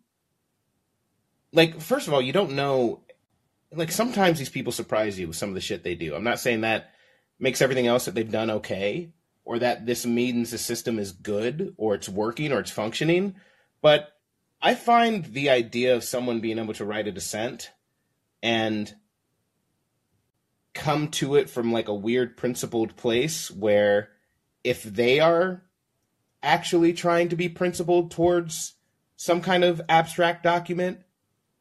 [SPEAKER 5] like? First of all, you don't know. Like sometimes these people surprise you with some of the shit they do. I'm not saying that makes everything else that they've done okay or that this means the system is good or it's working or it's functioning but i find the idea of someone being able to write a dissent and come to it from like a weird principled place where if they are actually trying to be principled towards some kind of abstract document,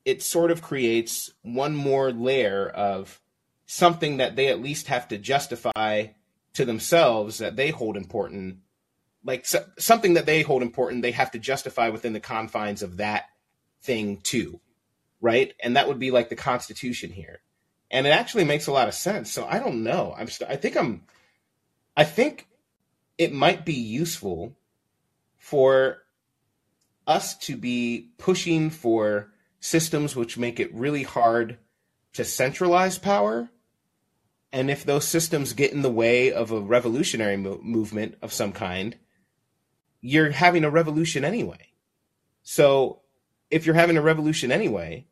[SPEAKER 5] it sort of creates one more layer of something that they at least have to justify to themselves that they hold important. Like so, something that they hold important they have to justify within the confines of that thing too right? And that would be like the constitution here. And it actually makes a lot of sense. So i don't know. I'm st- i think i'm i think it might be useful for us to be pushing for systems which make it really hard to centralize power and if those systems get in the way of a revolutionary mo- movement of some kind, you're having a revolution anyway. So if you're having a revolution anyway,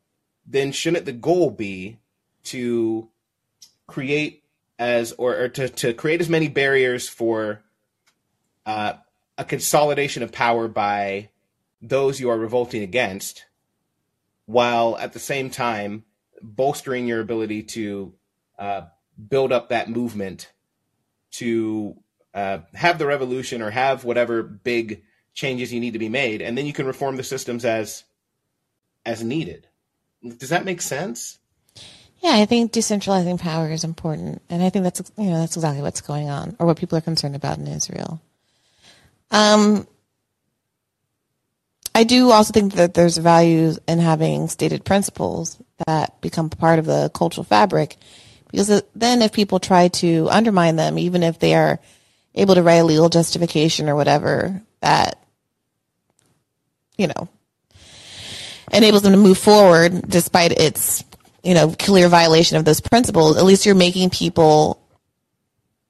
[SPEAKER 5] then shouldn't the goal be to create as or, or to, to create as many barriers for uh, a consolidation of power by those you are revolting against, while at the same time bolstering your ability to uh, build up that movement to uh, have the revolution or have whatever big changes you need to be made, and then you can reform the systems as as needed. Does that make sense?
[SPEAKER 2] Yeah, I think decentralizing power is important, and I think that's you know that's exactly what's going on, or what people are concerned about in Israel. Um, I do also think that there's value in having stated principles that become part of the cultural fabric because then if people try to undermine them, even if they are able to write a legal justification or whatever, that, you know, enables them to move forward despite its, you know, clear violation of those principles, at least you're making people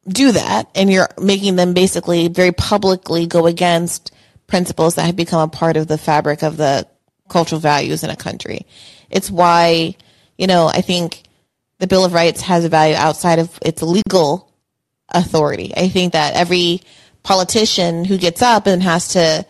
[SPEAKER 2] do that and you're making them basically very publicly go against principles that have become a part of the fabric of the cultural values in a country. It's why, you know, I think the Bill of Rights has a value outside of its legal authority. I think that every politician who gets up and has to,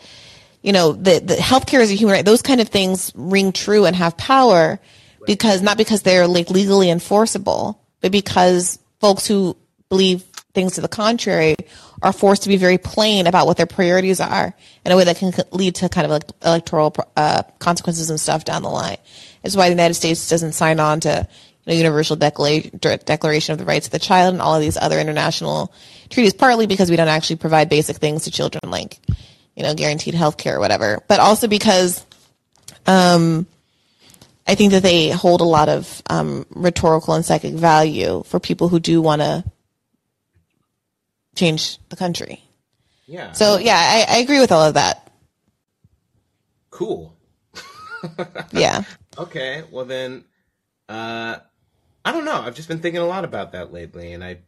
[SPEAKER 2] you know, the, the healthcare is a human right. Those kind of things ring true and have power because not because they're like legally enforceable, but because folks who believe things to the contrary are forced to be very plain about what their priorities are in a way that can lead to kind of like electoral uh, consequences and stuff down the line. It's why the United States doesn't sign on to the Universal Declaration of the Rights of the Child and all of these other international treaties, partly because we don't actually provide basic things to children like, you know, guaranteed health care or whatever, but also because um, I think that they hold a lot of um, rhetorical and psychic value for people who do want to change the country.
[SPEAKER 5] Yeah.
[SPEAKER 2] So, yeah, I, I agree with all of that.
[SPEAKER 5] Cool.
[SPEAKER 2] yeah.
[SPEAKER 5] Okay. Well, then, uh, I don't know. I've just been thinking a lot about that lately, and I,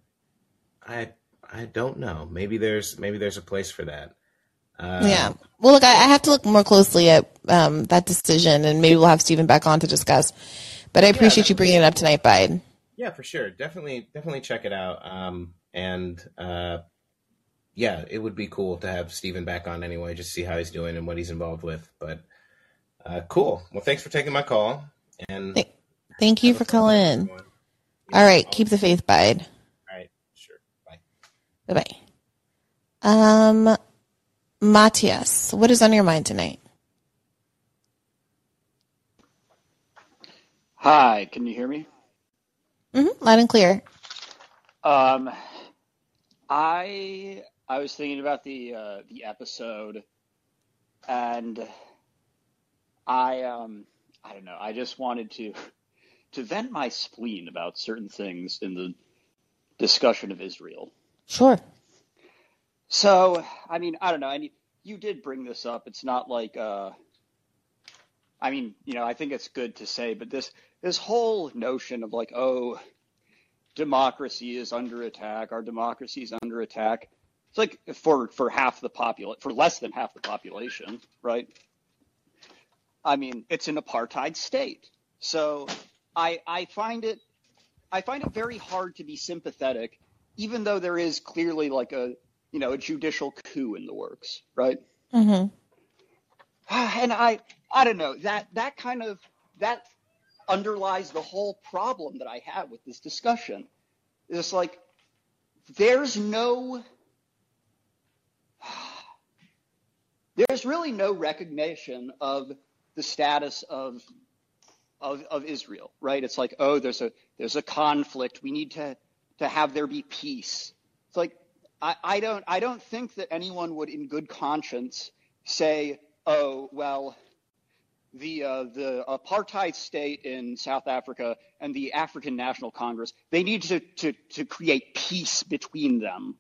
[SPEAKER 5] I, I don't know. Maybe there's maybe there's a place for that.
[SPEAKER 2] Uh, yeah. Well, look, I, I, have to look more closely at um, that decision, and maybe we'll have Steven back on to discuss. But I appreciate yeah, you bringing it up tonight, Bide.
[SPEAKER 5] Yeah, for sure. Definitely, definitely check it out. Um, and uh, yeah, it would be cool to have Steven back on anyway, just see how he's doing and what he's involved with. But uh, cool. Well, thanks for taking my call. And.
[SPEAKER 2] Thank you for calling in. All right, keep the faith, Bide.
[SPEAKER 5] All right, sure. Bye.
[SPEAKER 2] Bye bye. Um, Matthias, what is on your mind tonight?
[SPEAKER 6] Hi, can you hear me?
[SPEAKER 2] Mm-hmm, loud and clear.
[SPEAKER 6] Um, I I was thinking about the uh, the episode, and I um I don't know. I just wanted to to vent my spleen about certain things in the discussion of Israel.
[SPEAKER 2] Sure.
[SPEAKER 6] So, I mean, I don't know. I mean, you did bring this up. It's not like, uh, I mean, you know, I think it's good to say, but this this whole notion of like, oh, democracy is under attack. Our democracy is under attack. It's like for for half the population, for less than half the population, right? I mean, it's an apartheid state. So I I find it I find it very hard to be sympathetic, even though there is clearly like a you know a judicial coup in the works, right?
[SPEAKER 2] Mm-hmm.
[SPEAKER 6] And I I don't know that that kind of that underlies the whole problem that I have with this discussion. It's like there's no there's really no recognition of the status of of, of Israel, right? It's like, oh, there's a there's a conflict. We need to to have there be peace. It's like I, I don't I don't think that anyone would in good conscience say, oh, well, the uh, the apartheid state in South Africa and the African National Congress, they need to to, to create peace between them.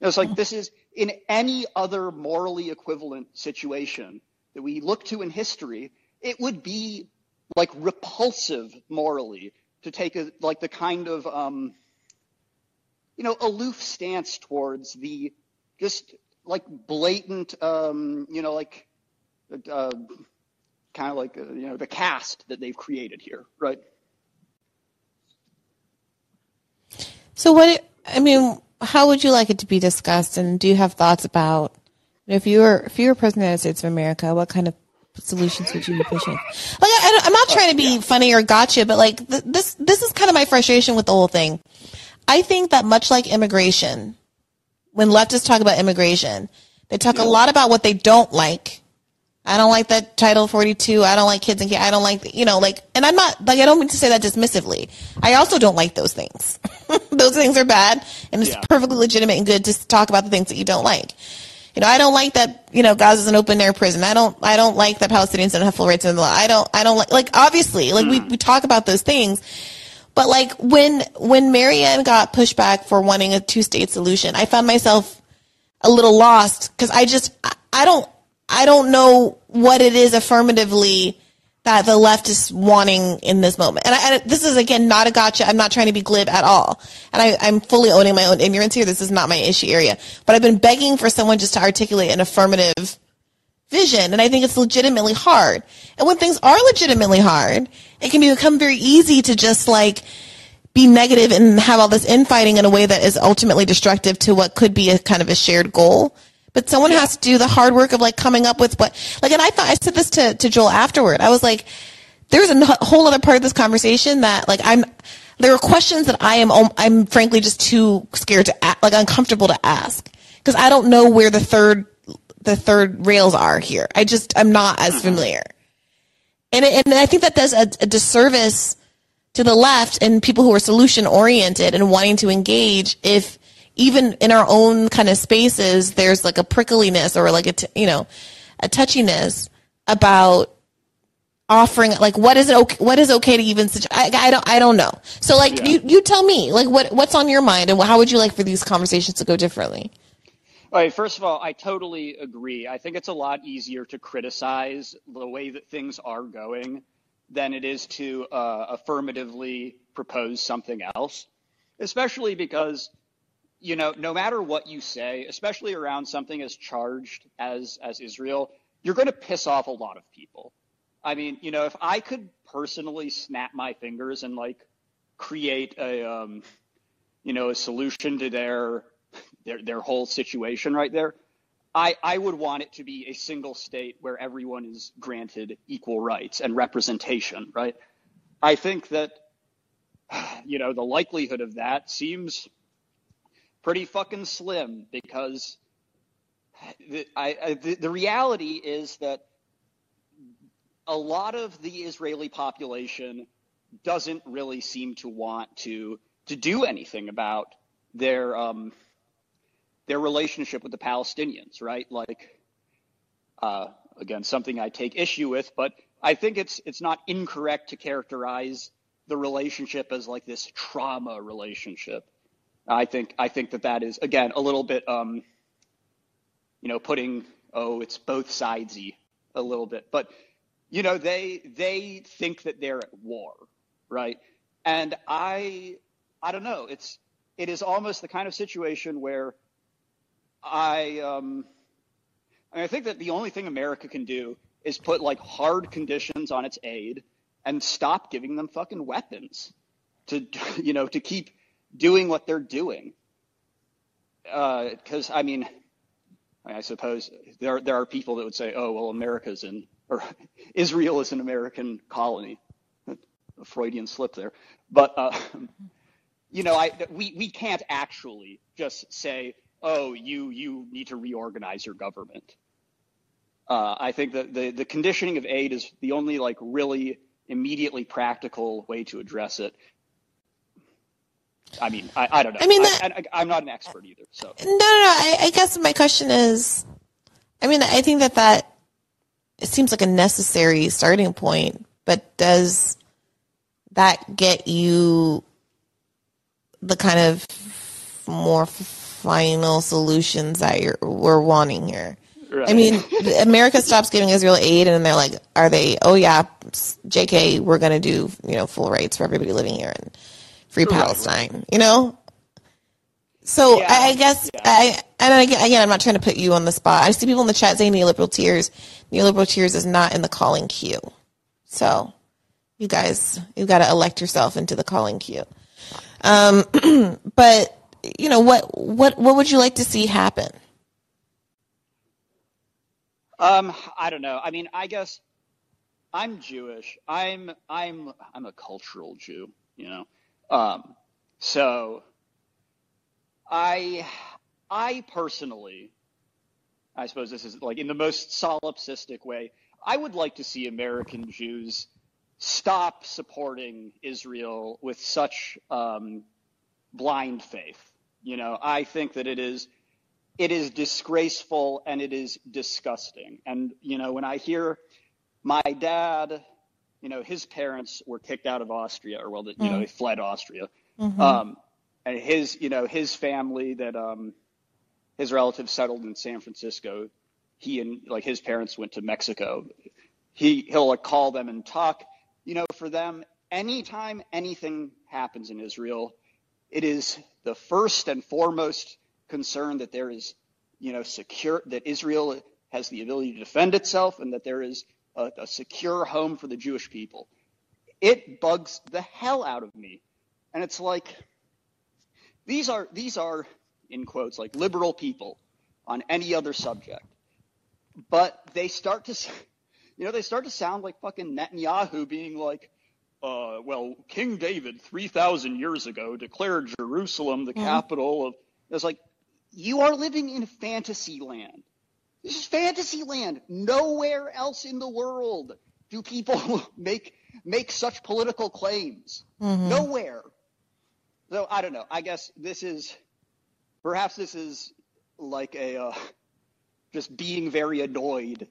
[SPEAKER 6] It's like this is in any other morally equivalent situation that we look to in history, it would be like repulsive morally to take a like the kind of um, you know aloof stance towards the just like blatant um, you know like uh, kind of like uh, you know the caste that they've created here, right?
[SPEAKER 2] So what? I mean, how would you like it to be discussed? And do you have thoughts about if you were if you were president of the United States of America, what kind of solutions would you be pushing? Like, I, am not trying to be yeah. funny or gotcha, but like th- this this is kind of my frustration with the whole thing. I think that much like immigration, when leftists talk about immigration, they talk a lot about what they don't like. I don't like that Title 42. I don't like kids and kids. I don't like, you know, like, and I'm not, like, I don't mean to say that dismissively. I also don't like those things. those things are bad, and it's yeah. perfectly legitimate and good to talk about the things that you don't like. You know, I don't like that, you know, Gaza is an open air prison. I don't, I don't like that Palestinians don't have full rights in the law. I don't, I don't like, like, obviously, like, mm. we, we talk about those things. But like, when, when Marianne got pushed back for wanting a two state solution, I found myself a little lost because I just, I, I don't, I don't know what it is affirmatively that the left is wanting in this moment. And, I, and this is again not a gotcha. I'm not trying to be glib at all. And I, I'm fully owning my own ignorance here. This is not my issue area. But I've been begging for someone just to articulate an affirmative vision. And I think it's legitimately hard. And when things are legitimately hard, it can become very easy to just like be negative and have all this infighting in a way that is ultimately destructive to what could be a kind of a shared goal. But someone has to do the hard work of like coming up with what, like, and I thought, I said this to, to Joel afterward. I was like, there's a whole other part of this conversation that like I'm, there are questions that I am, I'm frankly just too scared to, ask, like uncomfortable to ask. Cause I don't know where the third, the third rails are here. I just, I'm not as mm-hmm. familiar. And, and I think that does a, a disservice to the left and people who are solution oriented and wanting to engage if even in our own kind of spaces, there's like a prickliness or like a, t- you know, a touchiness about offering like what is it okay, what is okay to even such I, I don't I don't know. So like yeah. you you tell me like what what's on your mind and how would you like for these conversations to go differently?
[SPEAKER 6] All right, first of all, I totally agree. I think it's a lot easier to criticize the way that things are going than it is to uh, affirmatively propose something else, especially because you know, no matter what you say, especially around something as charged as as Israel, you're going to piss off a lot of people. I mean, you know, if I could personally snap my fingers and like create a um, you know, a solution to their their their whole situation right there, I I would want it to be a single state where everyone is granted equal rights and representation, right? I think that you know, the likelihood of that seems pretty fucking slim because the, I, I, the, the reality is that a lot of the Israeli population doesn't really seem to want to to do anything about their um, their relationship with the Palestinians, right? Like, uh, again, something I take issue with, but I think it's it's not incorrect to characterize the relationship as like this trauma relationship. I think I think that that is again a little bit, um, you know, putting oh it's both sidesy a little bit, but you know they they think that they're at war, right? And I I don't know. It's it is almost the kind of situation where I um, I, mean, I think that the only thing America can do is put like hard conditions on its aid and stop giving them fucking weapons to you know to keep doing what they're doing. Because uh, I mean, I suppose there there are people that would say, "Oh, well, America's in or Israel is an American colony." A Freudian slip there, but uh, you know, I we we can't actually just say, oh, you you need to reorganize your government. Uh, I think that the the conditioning of aid is the only like really immediately practical way to address it. I mean, I, I don't know.
[SPEAKER 2] I mean, that-
[SPEAKER 6] I, I'm not an expert either, so.
[SPEAKER 2] No, no, no. I, I guess my question is, I mean, I think that that it seems like a necessary starting point, but does that get you the kind of more final solutions that you're we're wanting here? I mean, America stops giving Israel aid, and they're like, "Are they? Oh yeah, Jk, we're going to do you know full rights for everybody living here and free. Palestine." You know, so
[SPEAKER 6] Yeah,
[SPEAKER 2] I, I guess
[SPEAKER 6] yeah.
[SPEAKER 2] I and again, again, I'm not trying to put you on the spot. I see people in the chat saying neoliberal tears. Neoliberal tears is not in the Callin queue. So you guys, you got to elect yourself into the Callin queue. Um, but you know what? What what would you like to see happen?
[SPEAKER 6] Um, I don't know. I mean, I guess I'm Jewish. I'm I'm I'm a cultural Jew, you know. Um, so I I personally, I suppose this is like in the most solipsistic way. I would like to see American Jews stop supporting Israel with such um, blind faith. You know, I think that it is it is disgraceful and it is disgusting. And you know, when I hear my dad, you know, his parents were kicked out of Austria, or well, you know, they fled Austria. Um, and his, you know, his family that um, his relatives settled in San Francisco. He and like his parents went to Mexico. He he'll like call them and talk. You know, for them, anytime anything happens in Israel, it is the first and foremost concern that there is, you know, secure that Israel has the ability to defend itself and that there is a, a secure home for the Jewish people. It bugs the hell out of me, and it's like these are these are in quotes like liberal people on any other subject, but they start to, you know, they start to sound like fucking Netanyahu being like, uh, well, King David, 3,000 years ago, declared Jerusalem the capital of. It's like, you are living in fantasy land. This is fantasy land. Nowhere else in the world do people make make such political claims. Nowhere. So I don't know. I guess this is perhaps this is like a uh, just being very annoyed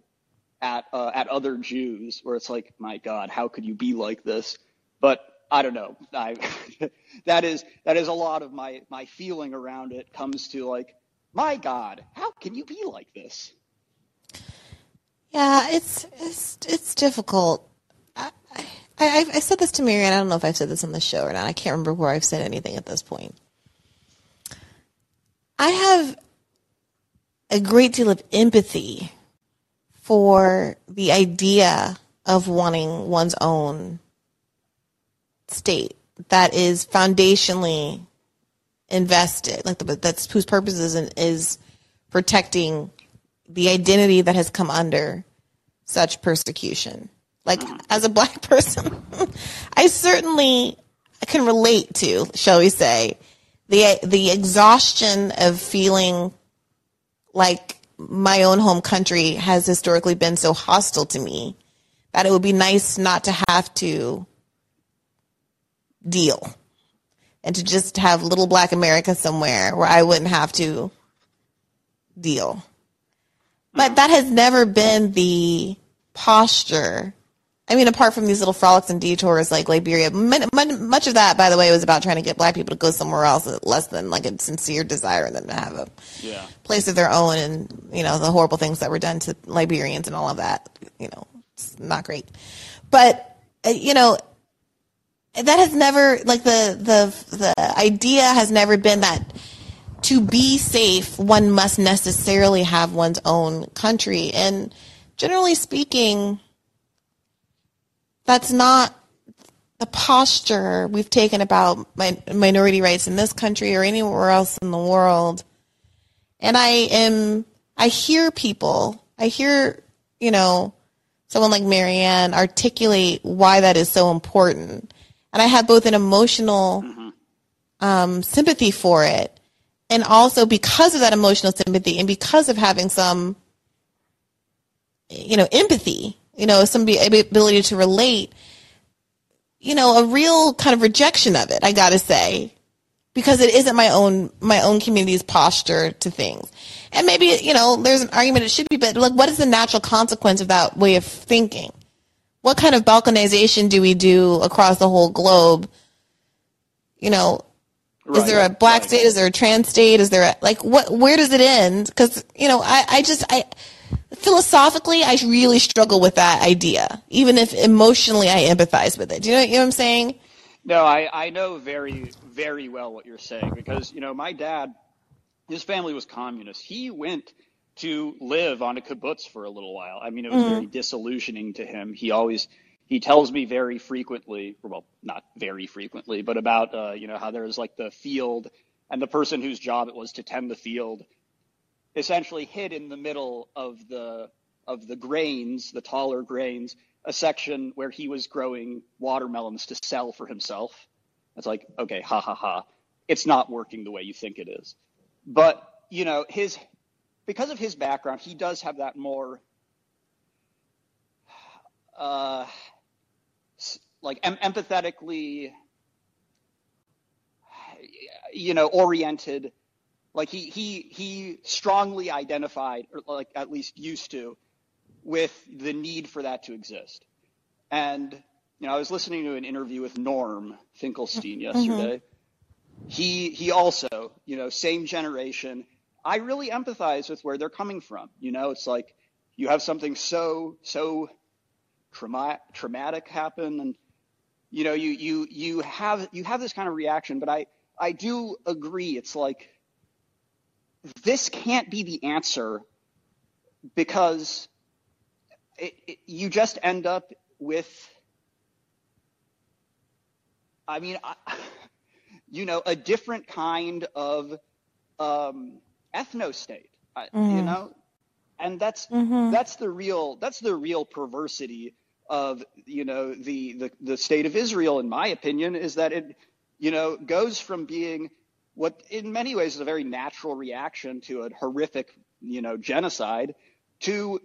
[SPEAKER 6] at uh, at other Jews, where it's like, my God, how could you be like this? But I don't know. I that is that is a lot of my my feeling around it comes to like, my God, how can you be like this?
[SPEAKER 2] Yeah, it's it's it's difficult. I, I I said this to Marianne. I don't know if I've said this on the show or not. I can't remember where I've said anything at this point. I have a great deal of empathy for the idea of wanting one's own state that is foundationally invested, like the, that's whose purpose is, is protecting the identity that has come under such persecution. Like mm-hmm. as a black person, I certainly can relate to, shall we say, the the exhaustion of feeling like my own home country has historically been so hostile to me that it would be nice not to have to deal and to just have little black America somewhere where I wouldn't have to deal. But that has never been the posture. I mean, apart from these little frolics and detours like Liberia, much of that, by the way, was about trying to get black people to go somewhere else, less than like a sincere desire in them to have a
[SPEAKER 6] Yeah.
[SPEAKER 2] place of their own, and you know the horrible things that were done to Liberians and all of that. You know, it's not great. But uh, you know, that has never like the the the idea has never been that to be safe one must necessarily have one's own country. And generally speaking that's not the posture we've taken about min- minority rights in this country or anywhere else in the world. And i am i hear people i hear you know someone like marianne articulate why that is so important. And I have both an emotional um, sympathy for it. And also because of that emotional sympathy and because of having some, you know, empathy, you know, some ability to relate, you know, a real kind of rejection of it, I gotta say, because it isn't my own, my own community's posture to things. And maybe, you know, there's an argument it should be, but like, what is the natural consequence of that way of thinking? What kind of balkanization do we do across the whole globe? You know, Right, is there a black right. state? Is there a trans state? Is there a, like what? Where does it end? Because you know, I, I just I philosophically I really struggle with that idea, even if emotionally I empathize with it. Do you know, you know what I'm saying?
[SPEAKER 6] No, I I know very very well what you're saying because you know my dad, his family was communist. He went to live on a kibbutz for a little while. I mean, it was mm-hmm. very disillusioning to him. He always he tells me very frequently, well, not very frequently, but about uh, you know how there's like the field and the person whose job it was to tend the field essentially hid in the middle of the of the grains, the taller grains, a section where he was growing watermelons to sell for himself. It's like, okay, ha ha ha. It's not working the way you think it is. But, you know, his because of his background, he does have that more uh, like em- empathetically, you know, oriented. Like he he he strongly identified, or like at least used to, with the need for that to exist. And you know, I was listening to an interview with Norm Finkelstein mm-hmm. yesterday. Mm-hmm. He he also, you know, same generation. I really empathize with where they're coming from. You know, it's like you have something so so trauma, traumatic happen and you know, you you you have you have this kind of reaction, but I I do agree. It's like this can't be the answer because it, it, you just end up with. I mean, I, you know, a different kind of um, ethno state. Mm-hmm. You know, and that's mm-hmm. that's the real that's the real perversity of you know the, the the state of Israel, in my opinion, is that it you know goes from being what in many ways is a very natural reaction to a horrific you know genocide to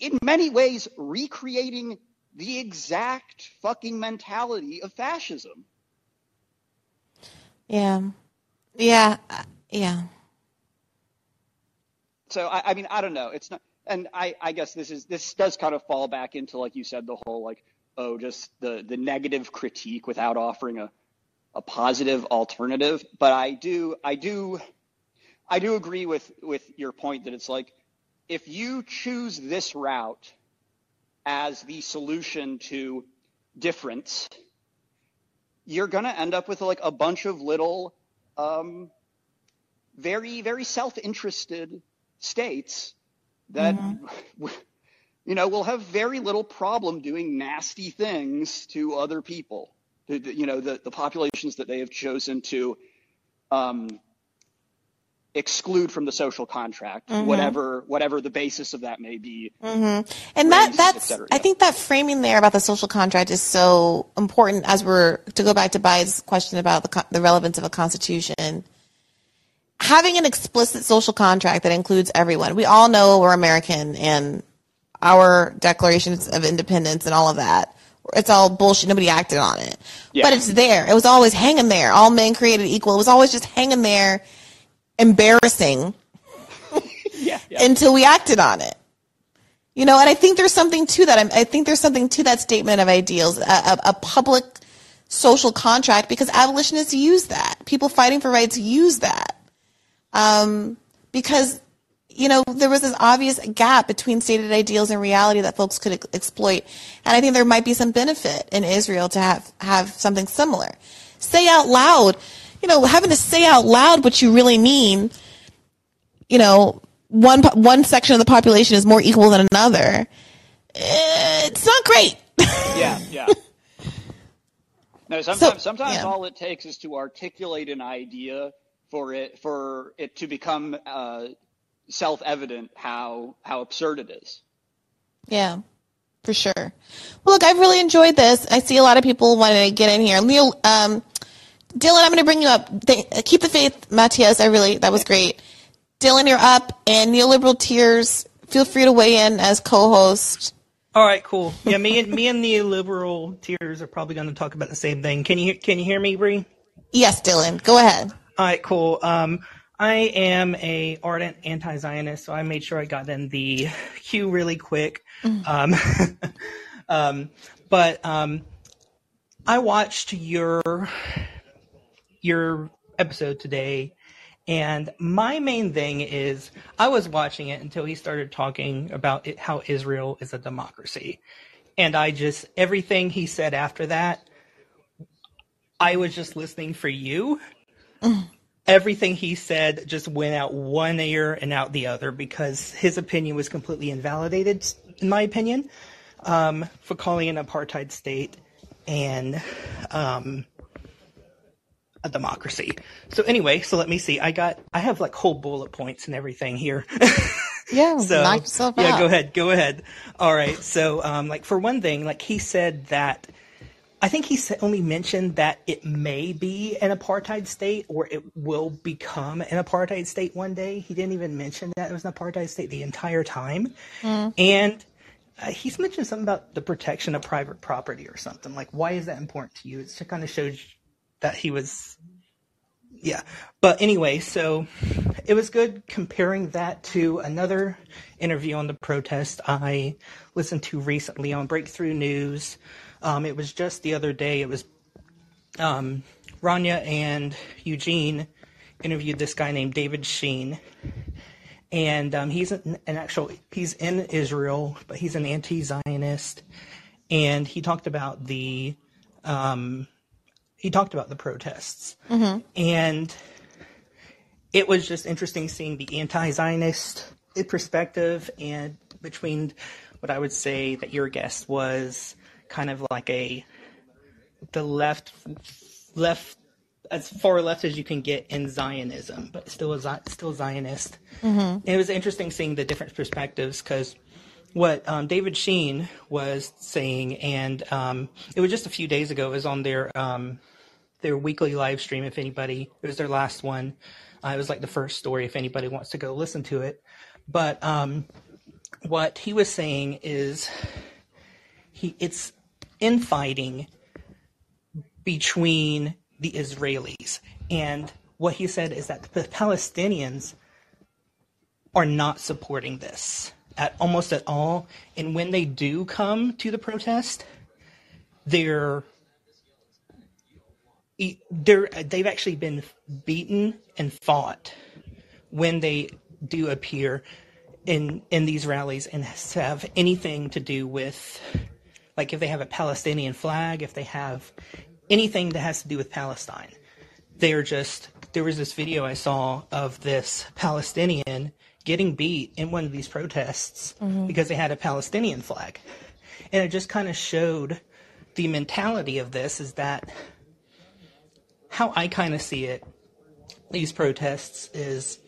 [SPEAKER 6] in many ways recreating the exact fucking mentality of fascism.
[SPEAKER 2] Yeah. Yeah. Uh, yeah.
[SPEAKER 6] So I, I mean I don't know. It's not and I, I guess this is this does kind of fall back into like you said the whole like oh just the the negative critique without offering a a positive alternative. But I do I do I do agree with with your point that it's like if you choose this route as the solution to difference you're going to end up with like a bunch of little um, very very self-interested states that mm-hmm. you know will have very little problem doing nasty things to other people. You know, the, the populations that they have chosen to um, exclude from the social contract, mm-hmm. whatever whatever the basis of that may be.
[SPEAKER 2] Mm-hmm. And race, that that's I think that framing there about the social contract is so important as we're to go back to Bai's question about the the relevance of a constitution having an explicit social contract that includes everyone. We all know we're American and our declarations of independence and all of that. It's all bullshit. Nobody acted on it. Yeah. But it's there. It was always hanging there. All men created equal. It was always just hanging there, embarrassing yeah, yeah. until we acted on it. You know, and I think there's something to that. I think there's something to that statement of ideals, a, a, a public social contract, because abolitionists use that. People fighting for rights use that um, because you know there was this obvious gap between stated ideals and reality that folks could ex- exploit, and I think there might be some benefit in Israel to have have something similar. Say out loud, you know, having to say out loud what you really mean. You know, one one section of the population is more equal than another. It's not great.
[SPEAKER 6] yeah, yeah. No, sometimes so, sometimes yeah. all it takes is to articulate an idea for it for it to become uh, self-evident how how absurd it is.
[SPEAKER 2] Yeah, for sure. Well, look, I've really enjoyed this. I see a lot of people wanting to get in here. Leo, um, Dylan, I'm going to bring you up. Th- keep the faith, Matthias. I really, that was great. Dylan, you're up, and neoliberal tears. Feel free to weigh in as co-host.
[SPEAKER 7] All right, cool. Yeah, me and me and neoliberal tears are probably going to talk about the same thing. Can you can you hear me, Bree?
[SPEAKER 2] Yes, Dylan. Go ahead.
[SPEAKER 7] All right, cool. Um, I am a ardent anti-Zionist, so I made sure I got in the queue really quick. Um, um, but um, I watched your your episode today, and my main thing is I was watching it until he started talking about it, how Israel is a democracy, and I just everything he said after that, I was just listening for you. Everything he said just went out one ear and out the other because his opinion was completely invalidated, in my opinion, um, for calling an apartheid state and um, a democracy. So anyway, so let me see. I got I have like whole bullet points and everything here.
[SPEAKER 2] Yeah,
[SPEAKER 7] so yeah,
[SPEAKER 2] out.
[SPEAKER 7] go ahead, go ahead. All right. So um, like for one thing, like he said that I think he only mentioned that it may be an apartheid state or it will become an apartheid state one day. He didn't even mention that it was an apartheid state the entire time. And uh, he's mentioned something about the protection of private property or something. Like, why is that important to you? It just kind of shows that he was, yeah. But anyway, so it was good comparing that to another interview on the protest I listened to recently on Breakthrough News. Um, it was just the other day. It was um, Rania and Eugene interviewed this guy named David Sheen, and um, he's an, an actual he's in Israel, but he's an anti-Zionist, and he talked about the um, he talked about the protests, and it was just interesting seeing the anti-Zionist perspective and between what I would say that your guest was kind of like a the left left as far left as you can get in Zionism, but still a still Zionist. And it was interesting seeing the different perspectives because what um, David Sheen was saying, and um, it was just a few days ago. It was on their um, their weekly live stream. If anybody, it was their last one. Uh, it was like the first story. If anybody wants to go listen to it, but um, what he was saying is he it's infighting between the Israelis. And what he said is that the Palestinians are not supporting this at almost at all. And when they do come to the protest, they're they're they've actually been beaten and fought when they do appear in in these rallies and have anything to do with like if they have a Palestinian flag, if they have anything that has to do with Palestine. They're just there was this video I saw of this Palestinian getting beat in one of these protests mm-hmm. because they had a Palestinian flag. And it just kind of showed the mentality of this is that how I kind of see it, these protests is,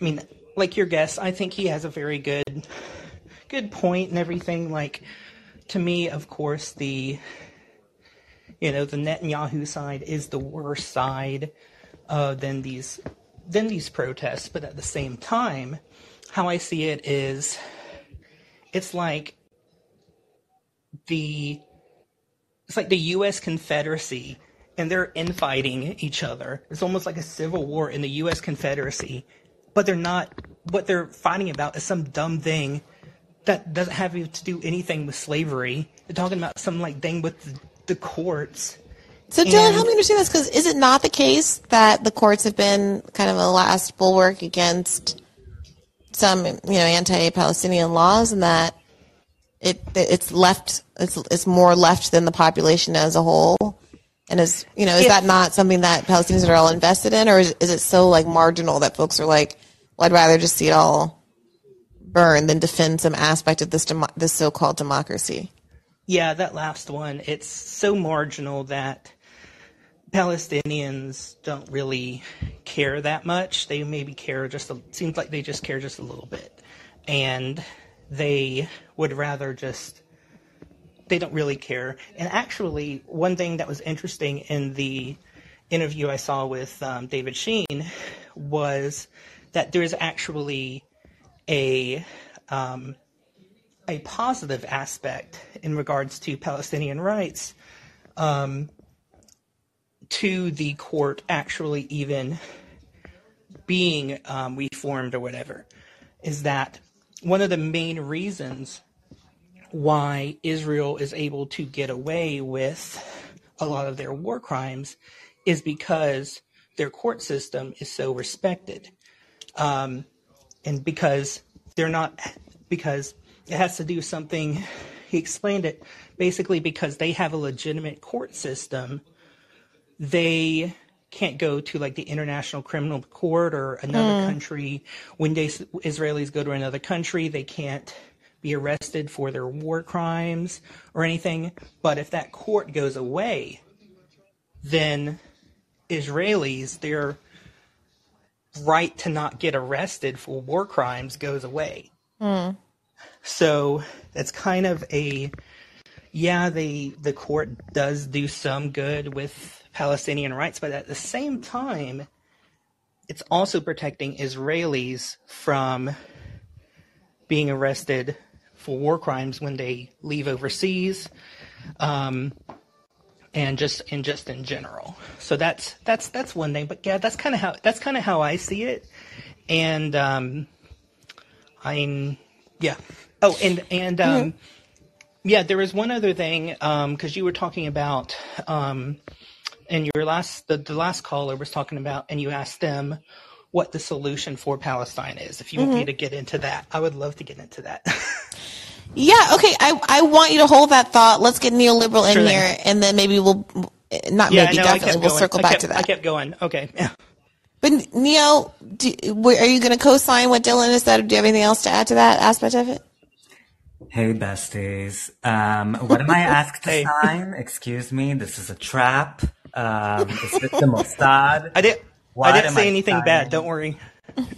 [SPEAKER 7] I mean, like your guest, I think he has a very good, good point and everything. Like, to me, of course, the, you know, the Netanyahu side is the worse side uh, than these, than these protests. But at the same time, how I see it is, it's like the it's like the U.S. Confederacy, and they're infighting each other. It's almost like a civil war in the U.S. Confederacy, but they're not. What they're fighting about is some dumb thing that doesn't have to do anything with slavery. They're talking about some like thing with the, the courts.
[SPEAKER 2] So, Dylan,
[SPEAKER 7] And-
[SPEAKER 2] help me understand this because is it not the case that the courts have been kind of a last bulwark against some, you know, anti-Palestinian laws, and that it it's left it's it's more left than the population as a whole, and is you know is
[SPEAKER 7] If-
[SPEAKER 2] that not something that Palestinians are all invested in, or is, is it so like marginal that folks are like, well, I'd rather just see it all burn than defend some aspect of this demo- this so-called democracy?
[SPEAKER 7] Yeah, that last one. It's so marginal that Palestinians don't really care that much. They maybe care just a, seems like they just care just a little bit. And they would rather just they don't really care. And actually, one thing that was interesting in the interview I saw with um, David Sheen was that there's actually a um, a positive aspect in regards to Palestinian rights um, to the court actually even being um, reformed or whatever is that one of the main reasons why Israel is able to get away with a lot of their war crimes is because their court system is so respected. Um, and because they're not, because it has to do something, he explained it basically because they have a legitimate court system, they can't go to like the International Criminal Court or another mm. country. When they, Israelis go to another country, they can't be arrested for their war crimes or anything. But if that court goes away, then Israelis, their right to not get arrested for war crimes goes away. So that's kind of a yeah, the the court does do some good with Palestinian rights, but at the same time, it's also protecting Israelis from being arrested for war crimes when they leave overseas, um, and just and just in general. So that's that's that's one thing. But yeah, that's kind of how that's kind of how I see it, and um, I'm yeah. Oh, and and um, yeah, there was one other thing because you were talking about um, and your last the, the last caller was talking about and you asked them what the solution for Palestine is. If you want me to get into that, I would love to get into that.
[SPEAKER 2] Yeah, okay. I, I want you to hold that thought. Let's get neoliberal in
[SPEAKER 7] thing.
[SPEAKER 2] here, and then maybe we'll, not
[SPEAKER 7] yeah,
[SPEAKER 2] maybe,
[SPEAKER 7] no,
[SPEAKER 2] definitely, we'll
[SPEAKER 7] going.
[SPEAKER 2] circle
[SPEAKER 7] I
[SPEAKER 2] back
[SPEAKER 7] kept,
[SPEAKER 2] to that.
[SPEAKER 7] I kept going. Okay. Yeah.
[SPEAKER 2] But Neil, do, are you going to co-sign what Dylan has said, or do you have anything else to add to that aspect of it?
[SPEAKER 8] Hey besties. Um, what am I asked to
[SPEAKER 7] Hey.
[SPEAKER 8] sign? Excuse me, this is a trap. Um, is this the Mossad?
[SPEAKER 7] I did.
[SPEAKER 8] What
[SPEAKER 7] I didn't say
[SPEAKER 8] I
[SPEAKER 7] anything
[SPEAKER 8] signing?
[SPEAKER 7] bad. Don't worry.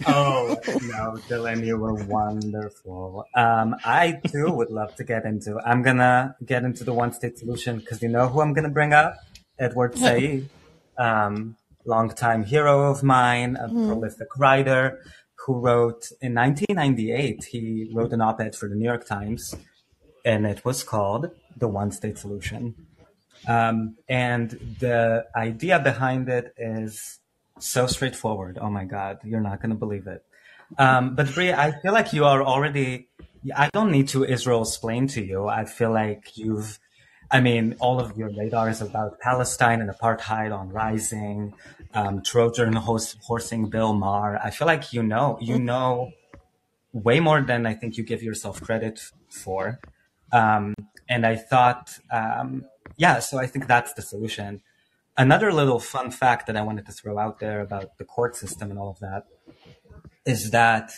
[SPEAKER 8] Oh no, Dylan, you were wonderful. Um, I too would love to get into. I'm gonna get into the one-state solution because you know who I'm gonna bring up? Edward Said, um, longtime hero of mine, a prolific writer who wrote in 1998. He wrote an op-ed for the New York Times, and it was called "The One-State Solution." Um, and the idea behind it is so straightforward. Oh my God, you're not going to believe it. Um, but Bria, I feel like you are already, I don't need to Israel explain to you. I feel like you've, I mean, all of your radars about Palestine and apartheid on rising, um, Trojan horse, horsing Bill Maher. I feel like you know, you know way more than I think you give yourself credit for. Um, and I thought, um, yeah, so I think that's the solution. Another little fun fact that I wanted to throw out there about the court system and all of that is that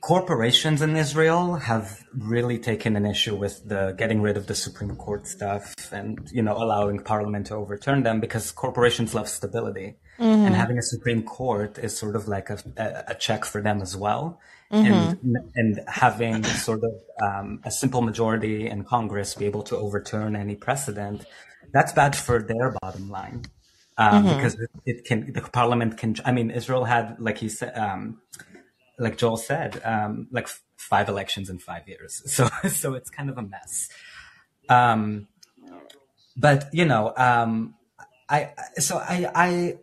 [SPEAKER 8] corporations in Israel have really taken an issue with the getting rid of the Supreme Court stuff and you know allowing Parliament to overturn them because corporations love stability. And having a Supreme Court is sort of like a, a, check for them as well. And and having sort of um, a simple majority in Congress be able to overturn any precedent, that's bad for their bottom line um, because it, it can the Parliament can. I mean, Israel had like he said. Um, like Joel said, um, like f- five elections in five years. So, so it's kind of a mess. Um, but you know, um, I, I- so I, I,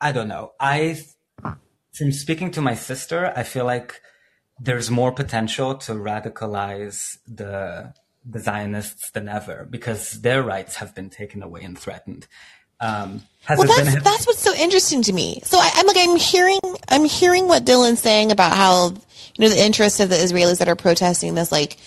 [SPEAKER 8] I don't know. I, from speaking to my sister, I feel like there's more potential to radicalize the, the Zionists than ever because their rights have been taken away and threatened. Um, has
[SPEAKER 2] Well, that's,
[SPEAKER 8] been,
[SPEAKER 2] that's what's so interesting to me. So I, I'm like I'm hearing I'm hearing what Dylan's saying about how you know the interests of the Israelis that are protesting this like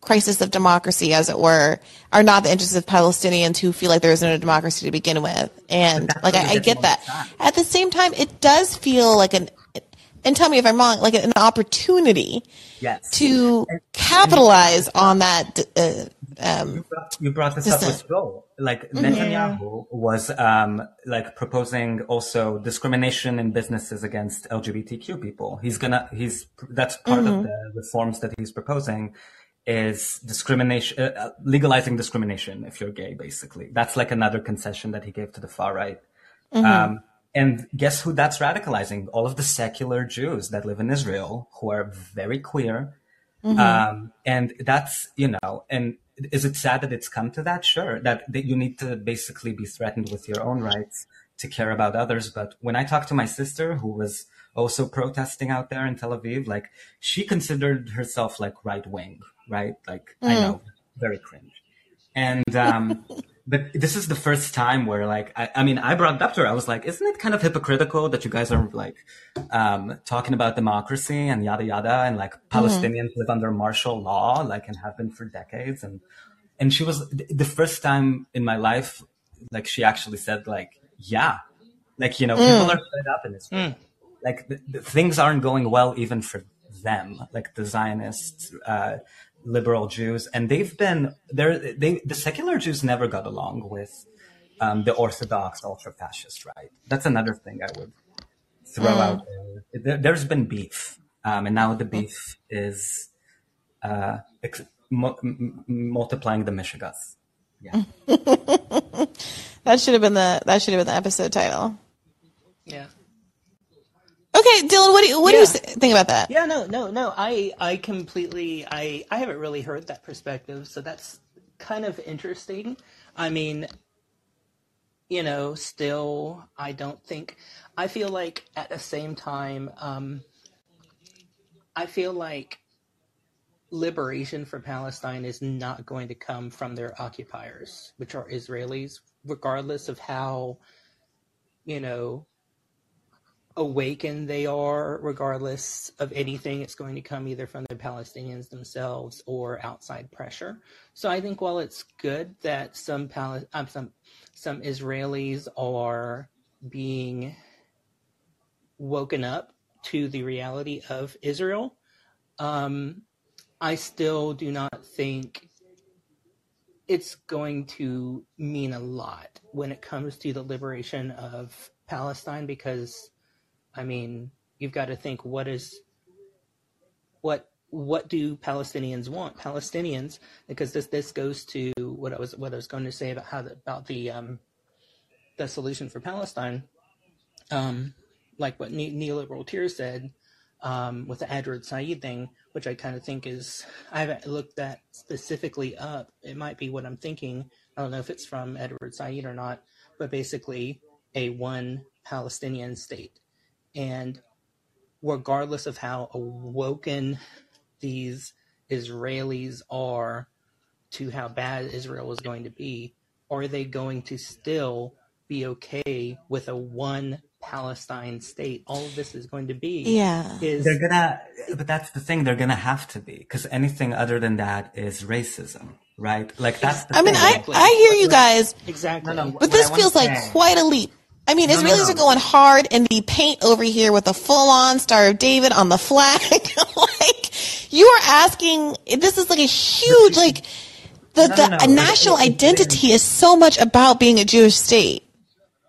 [SPEAKER 2] crisis of democracy, as it were, are not the interests of Palestinians who feel like there isn't a democracy to begin with. And like I, I
[SPEAKER 8] get
[SPEAKER 2] get that. At the same time, it does feel like an and tell me if I'm wrong, like an opportunity
[SPEAKER 8] yes.
[SPEAKER 2] to capitalize on that. Uh, um,
[SPEAKER 8] you brought this up with Joel. Like Netanyahu was um, like proposing also discrimination in businesses against LGBTQ people. He's gonna he's that's part of the reforms that he's proposing is discrimination uh, uh, legalizing discrimination if you're gay basically. That's like another concession that he gave to the far right. Um, and guess who that's radicalizing? All of the secular Jews that live in Israel who are very queer. Um, and that's, you know, and is it sad that it's come to that? Sure. That, that you need to basically be threatened with your own rights to care about others. But when I talked to my sister, who was also protesting out there in Tel Aviv, like she considered herself like right wing, right? Like I know, very cringe. And um, but this is the first time where like I, I mean I brought it up to her. I was like, isn't it kind of hypocritical that you guys are like um, talking about democracy and yada yada and like Palestinians live under martial law, like and have been for decades? And and she was the first time in my life like she actually said like yeah. Like you know people are fed up in Israel like the, the things aren't going well even for them. Like the zionists uh liberal jews and they've been there they the secular jews never got along with um the orthodox ultra-fascist right that's another thing i would throw out there. there there's been beef um and now the beef is uh ex- mu- m- m- multiplying the mishigas yeah
[SPEAKER 2] That should have been the that should have been the episode title.
[SPEAKER 7] Yeah.
[SPEAKER 2] Okay, Dylan, what do you what do you think about that?
[SPEAKER 7] Yeah, no, no, no. I, I completely, I, I haven't really heard that perspective, so that's kind of interesting. I mean, you know, still, I don't think. I feel like at the same time, um, I feel like liberation for Palestine is not going to come from their occupiers, which are Israelis, regardless of how, you know, awakened they are, regardless of anything. It's going to come either from the Palestinians themselves or outside pressure. So I think while it's good that some Pal- um, some some Israelis are being woken up to the reality of Israel, um, I still do not think it's going to mean a lot when it comes to the liberation of Palestine because I mean, you've got to think what is what what do Palestinians want? Palestinians, because this this goes to what I was what I was going to say about how the, about the um, the solution for Palestine, um, like what ne- neoliberal tears said um, with the Edward Said thing, which I kind of think is I haven't looked that specifically up. It might be what I'm thinking. I don't know if it's from Edward Said or not, but basically a one Palestinian state and regardless of how awoken these Israelis are to how bad Israel is going to be, are they going to still be okay with a one Palestine state? All of this is going to be
[SPEAKER 2] Yeah.
[SPEAKER 7] is
[SPEAKER 8] They're gonna, but that's the thing. They're gonna have to be because anything other than that is racism, right? Like that's the
[SPEAKER 2] I mean,
[SPEAKER 8] thing.
[SPEAKER 2] I I hear you guys,
[SPEAKER 7] exactly.
[SPEAKER 8] No, no,
[SPEAKER 2] but this feels like quite a leap. I mean,
[SPEAKER 8] No, no,
[SPEAKER 2] Israelis
[SPEAKER 8] no.
[SPEAKER 2] are going hard in the paint over here with a full-on Star of David on the flag. like you are asking, this is like a huge like the
[SPEAKER 8] No,
[SPEAKER 2] the
[SPEAKER 8] no, no.
[SPEAKER 2] national
[SPEAKER 8] It- it-
[SPEAKER 2] identity is so much about being a Jewish state.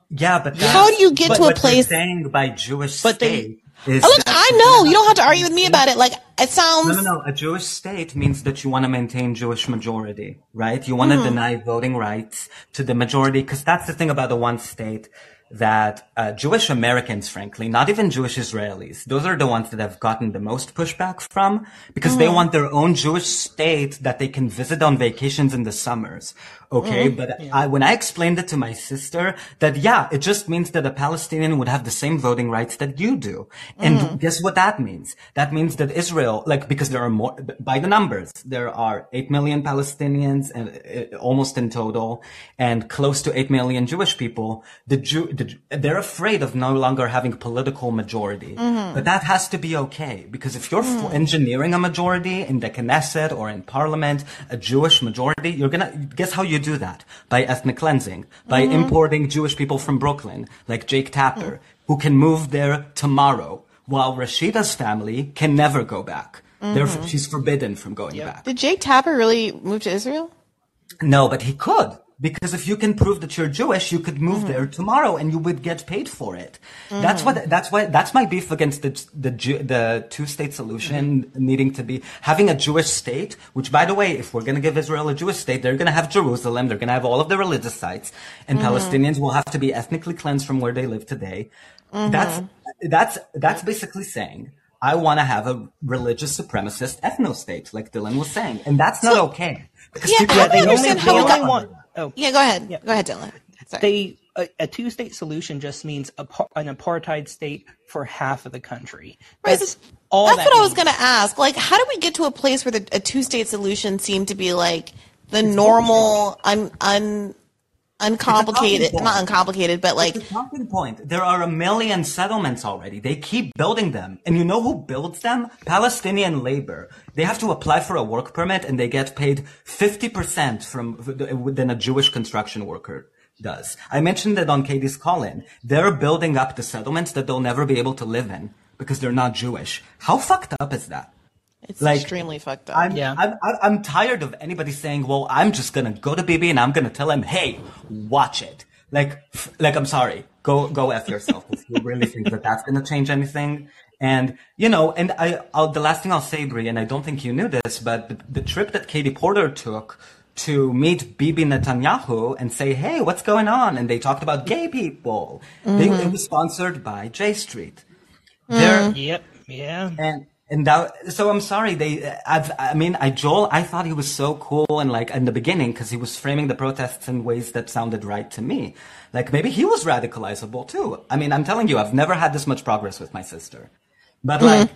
[SPEAKER 8] Yeah, but
[SPEAKER 2] How do you get
[SPEAKER 8] but
[SPEAKER 2] to a place-
[SPEAKER 8] saying by Jewish
[SPEAKER 7] But they-
[SPEAKER 8] state is
[SPEAKER 2] Oh, look, I know you don't have to argue with me about it. Like it sounds.
[SPEAKER 8] No, no, no. A Jewish state means that you want to maintain Jewish majority, right? You want to
[SPEAKER 2] Mm-hmm.
[SPEAKER 8] deny voting rights to the majority, because that's the thing about the one state that uh, Jewish Americans, frankly, not even Jewish Israelis, those are the ones that have gotten the most pushback from, because
[SPEAKER 2] Mm-hmm.
[SPEAKER 8] they want their own Jewish state that they can visit on vacations in the summers. Okay,
[SPEAKER 2] Mm-hmm.
[SPEAKER 8] but I, when I explained it to my sister, that yeah, it just means that a Palestinian would have the same voting rights that you do. And
[SPEAKER 2] Mm-hmm.
[SPEAKER 8] guess what that means? That means that Israel, like, because there are more, by the numbers, there are 8 million Palestinians and uh, almost in total and close to 8 million Jewish people. The Jew, the, they're afraid of no longer having political majority.
[SPEAKER 2] Mm-hmm.
[SPEAKER 8] But that has to be okay because if you're f- engineering a majority in the Knesset or in parliament, a Jewish majority, you're gonna, guess how you do that? By ethnic cleansing, by
[SPEAKER 2] Mm-hmm.
[SPEAKER 8] importing Jewish people from Brooklyn, like Jake Tapper, who can move there tomorrow, while Rashida's family can never go back. They're, she's forbidden from going back.
[SPEAKER 2] Did Jake Tapper really move to Israel?
[SPEAKER 8] No, but he could. Because if you can prove that you're Jewish, you could move there mm-hmm. tomorrow and you would get paid for it. That's mm-hmm. what. That's why. That's my beef against the the the two state solution mm-hmm. needing to be having a Jewish state. Which, by the way, if we're going to give Israel a Jewish state, they're going to have Jerusalem. They're going to have all of the religious sites, and Palestinians will have to be ethnically cleansed from where they live today. That's that's that's basically saying. I want to have a religious supremacist ethno state, like Dylan was saying, and that's not okay. Because
[SPEAKER 2] Yeah,
[SPEAKER 8] people
[SPEAKER 2] how
[SPEAKER 8] are
[SPEAKER 2] do you
[SPEAKER 7] they only,
[SPEAKER 2] understand how we
[SPEAKER 7] only
[SPEAKER 2] got-
[SPEAKER 7] want. Oh,
[SPEAKER 2] Yeah, go ahead.
[SPEAKER 7] Yeah.
[SPEAKER 2] Go ahead, Dylan. Sorry.
[SPEAKER 7] they a, a two-state solution just means a, an apartheid state for half of the country.
[SPEAKER 2] Right,
[SPEAKER 7] That's all
[SPEAKER 2] That's
[SPEAKER 7] that
[SPEAKER 2] what I was going to ask. Like, how do we get to a place where the, a two-state solution seemed to be like the normal, un, un, uncomplicated, not uncomplicated, but like,
[SPEAKER 8] talking point. There are a million settlements already. They keep building them. And you know who builds them? Palestinian labor. They have to apply for a work permit and they get paid 50% from than a Jewish construction worker does. I mentioned it on Katie's call-in. They're building up the settlements that they'll never be able to live in because they're not Jewish. How fucked up is that?
[SPEAKER 2] It's
[SPEAKER 8] Like,
[SPEAKER 2] extremely fucked up.
[SPEAKER 8] I'm,
[SPEAKER 7] Yeah.
[SPEAKER 8] I'm, I'm- I'm tired of anybody saying, well, I'm just gonna go to Bibi and I'm gonna tell him, hey, watch it. Like, f- like, I'm sorry. Go, go F yourself if you really think that that's gonna change anything. And, you know, and I, I'll, the last thing I'll say, Brie, and I don't think you knew this, but the, the trip that Katie Porter took to meet Bibi Netanyahu and say, hey, what's going on? And they talked about gay people. They, mm-hmm. it was sponsored by J Street. They're, mm-hmm.
[SPEAKER 7] Yep. Yeah.
[SPEAKER 8] and and that, so I'm sorry. They, I've, I mean, I Joel, I thought he was so cool and like in the beginning because he was framing the protests in ways that sounded right to me. Like maybe he was radicalizable too. I mean, I'm telling you, I've never had this much progress with my sister, but mm-hmm. like.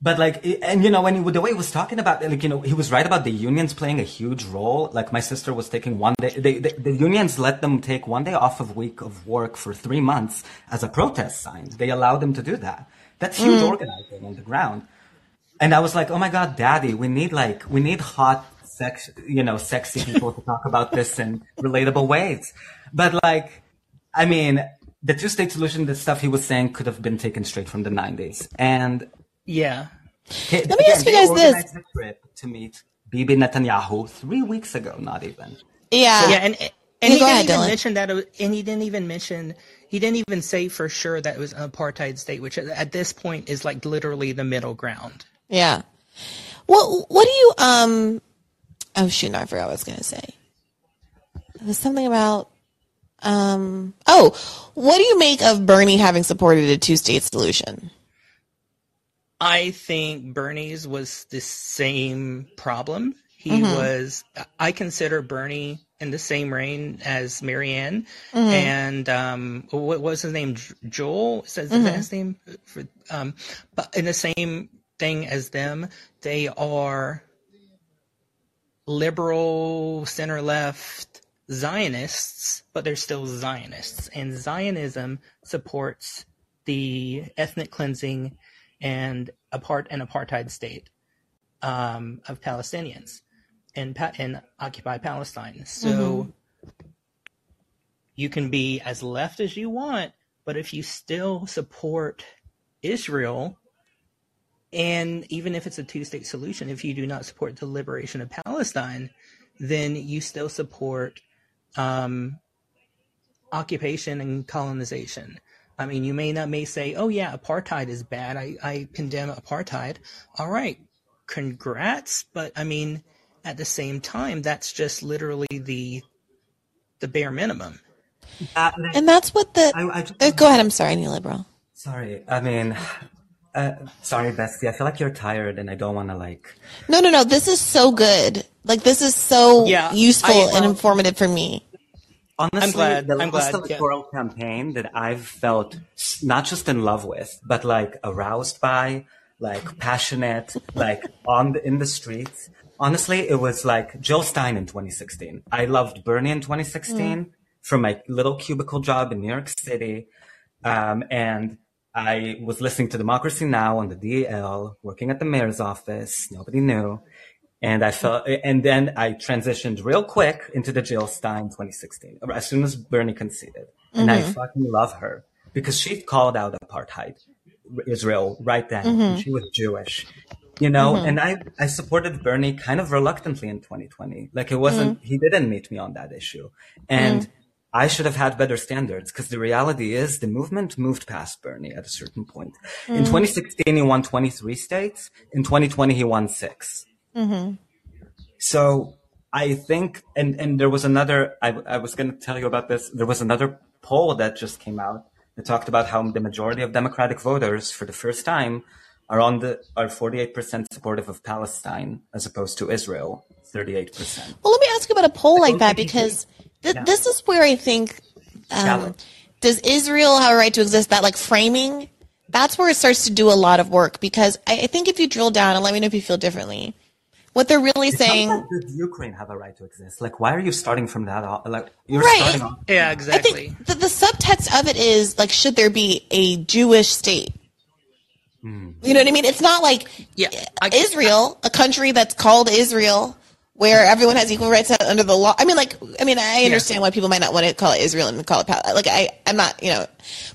[SPEAKER 8] But like, and you know, when he, the way he was talking about, like, you know, he was right about the unions playing a huge role. Like, my sister was taking one day, they, they, the unions let them take one day off of week of work for three months as a protest sign. They allowed them to do that. That's huge mm. organizing on the ground. And I was like, oh my God, daddy, we need like, we need hot sex, you know, sexy people to talk about this in relatable ways. But like, I mean, the two state solution, the stuff he was saying could have been taken straight from the 90s. And
[SPEAKER 7] Yeah.
[SPEAKER 8] Let
[SPEAKER 2] me ask you guys this.
[SPEAKER 8] A trip to meet Bibi Netanyahu three weeks ago, not even.
[SPEAKER 2] yeah.
[SPEAKER 7] Yeah, and and
[SPEAKER 2] Yeah,
[SPEAKER 7] he
[SPEAKER 2] go
[SPEAKER 7] didn't
[SPEAKER 2] ahead,
[SPEAKER 7] even
[SPEAKER 2] Dylan.
[SPEAKER 7] mention that, it was, and he didn't even mention, he didn't even say for sure that it was an apartheid state, which at this point is like literally the middle ground.
[SPEAKER 2] Yeah. What What do you um? Oh shoot! No, I forgot what I was gonna say. It was something about um. Oh, what do you make of Bernie having supported a two state solution?
[SPEAKER 7] I think Bernie's was the same problem. He was, I consider Bernie in the same reign as Marianne. And um, what was his name? Joel? Is that, is that his name? For, um, but in the same thing as them, they are liberal, center left Zionists, but they're still Zionists. And Zionism supports the ethnic cleansing and apart an apartheid state um, of Palestinians in pa- in occupied Palestine. So you can be as left as you want, but if you still support Israel, and even if it's a two-state solution, if you do not support the liberation of Palestine, then you still support um, occupation and colonization. I mean, you may not may say, "Oh yeah, apartheid is bad. I, I condemn apartheid." All right, congrats, but I mean, at the same time, that's just literally the the bare minimum.
[SPEAKER 8] Uh,
[SPEAKER 2] And that's what the.
[SPEAKER 8] I- I just-
[SPEAKER 2] Uh, go ahead. I'm sorry, neoliberal.
[SPEAKER 8] sorry, I mean, uh, sorry, Bestie. I feel like you're tired, and I don't want to like.
[SPEAKER 2] No, no, no. This is so good. Like this is so
[SPEAKER 7] Yeah,
[SPEAKER 2] useful
[SPEAKER 7] I-
[SPEAKER 2] and informative for me.
[SPEAKER 8] Honestly,
[SPEAKER 7] glad-
[SPEAKER 8] the
[SPEAKER 7] I'm
[SPEAKER 8] last
[SPEAKER 7] glad, yeah.
[SPEAKER 8] electoral campaign that I've felt not just in love with, but like aroused by, like passionate, like on the, in the streets. Honestly, it was like Jill Stein in 2016. I loved Bernie in 2016 from my little cubicle job in New York City. Um, and I was listening to Democracy Now! on the DL, working at the mayor's office. Nobody knew. And I felt, and then I transitioned real quick into the Jill Stein 2016, as soon as Bernie conceded. And I fucking love her because she called out apartheid, Israel, right then. and She was Jewish. You know, mm-hmm. and I, I supported Bernie kind of reluctantly in 2020. Like it wasn't, mm. he didn't meet me on that issue. And mm. I should have had better standards because the reality is the movement moved past Bernie at a certain point. In mm. 2016, he won 23 states. In 2020, he won 6 mm-hmm. So I think, and, and there was another, I, I was going to tell you about this. There was another poll that just came out that talked about how the majority of Democratic voters for the first time are on the, are 48% supportive of Palestine as opposed to Israel, 38%.
[SPEAKER 2] Well, let me ask you about a poll like that because th-
[SPEAKER 8] Yeah.
[SPEAKER 2] this is where I think um, does Israel have a right to exist? That like framing, that's where it starts to do a lot of work because I, I think if you drill down and let me know if you feel differently, what they're really saying.
[SPEAKER 8] How does Ukraine have a right to exist? Like, why are you starting from that? o- Like, you're
[SPEAKER 2] Right.
[SPEAKER 8] starting off.
[SPEAKER 7] Yeah, exactly.
[SPEAKER 2] I think the, the subtext of it is like, should there be a Jewish state? Mm. You know what I mean? It's not like
[SPEAKER 7] Yeah, I-
[SPEAKER 2] Israel, a country that's called Israel, where everyone has equal rights under the law. I mean, like, I mean, I understand why people might not want to call it Israel and call it Palestine. like I, I'm not, you know,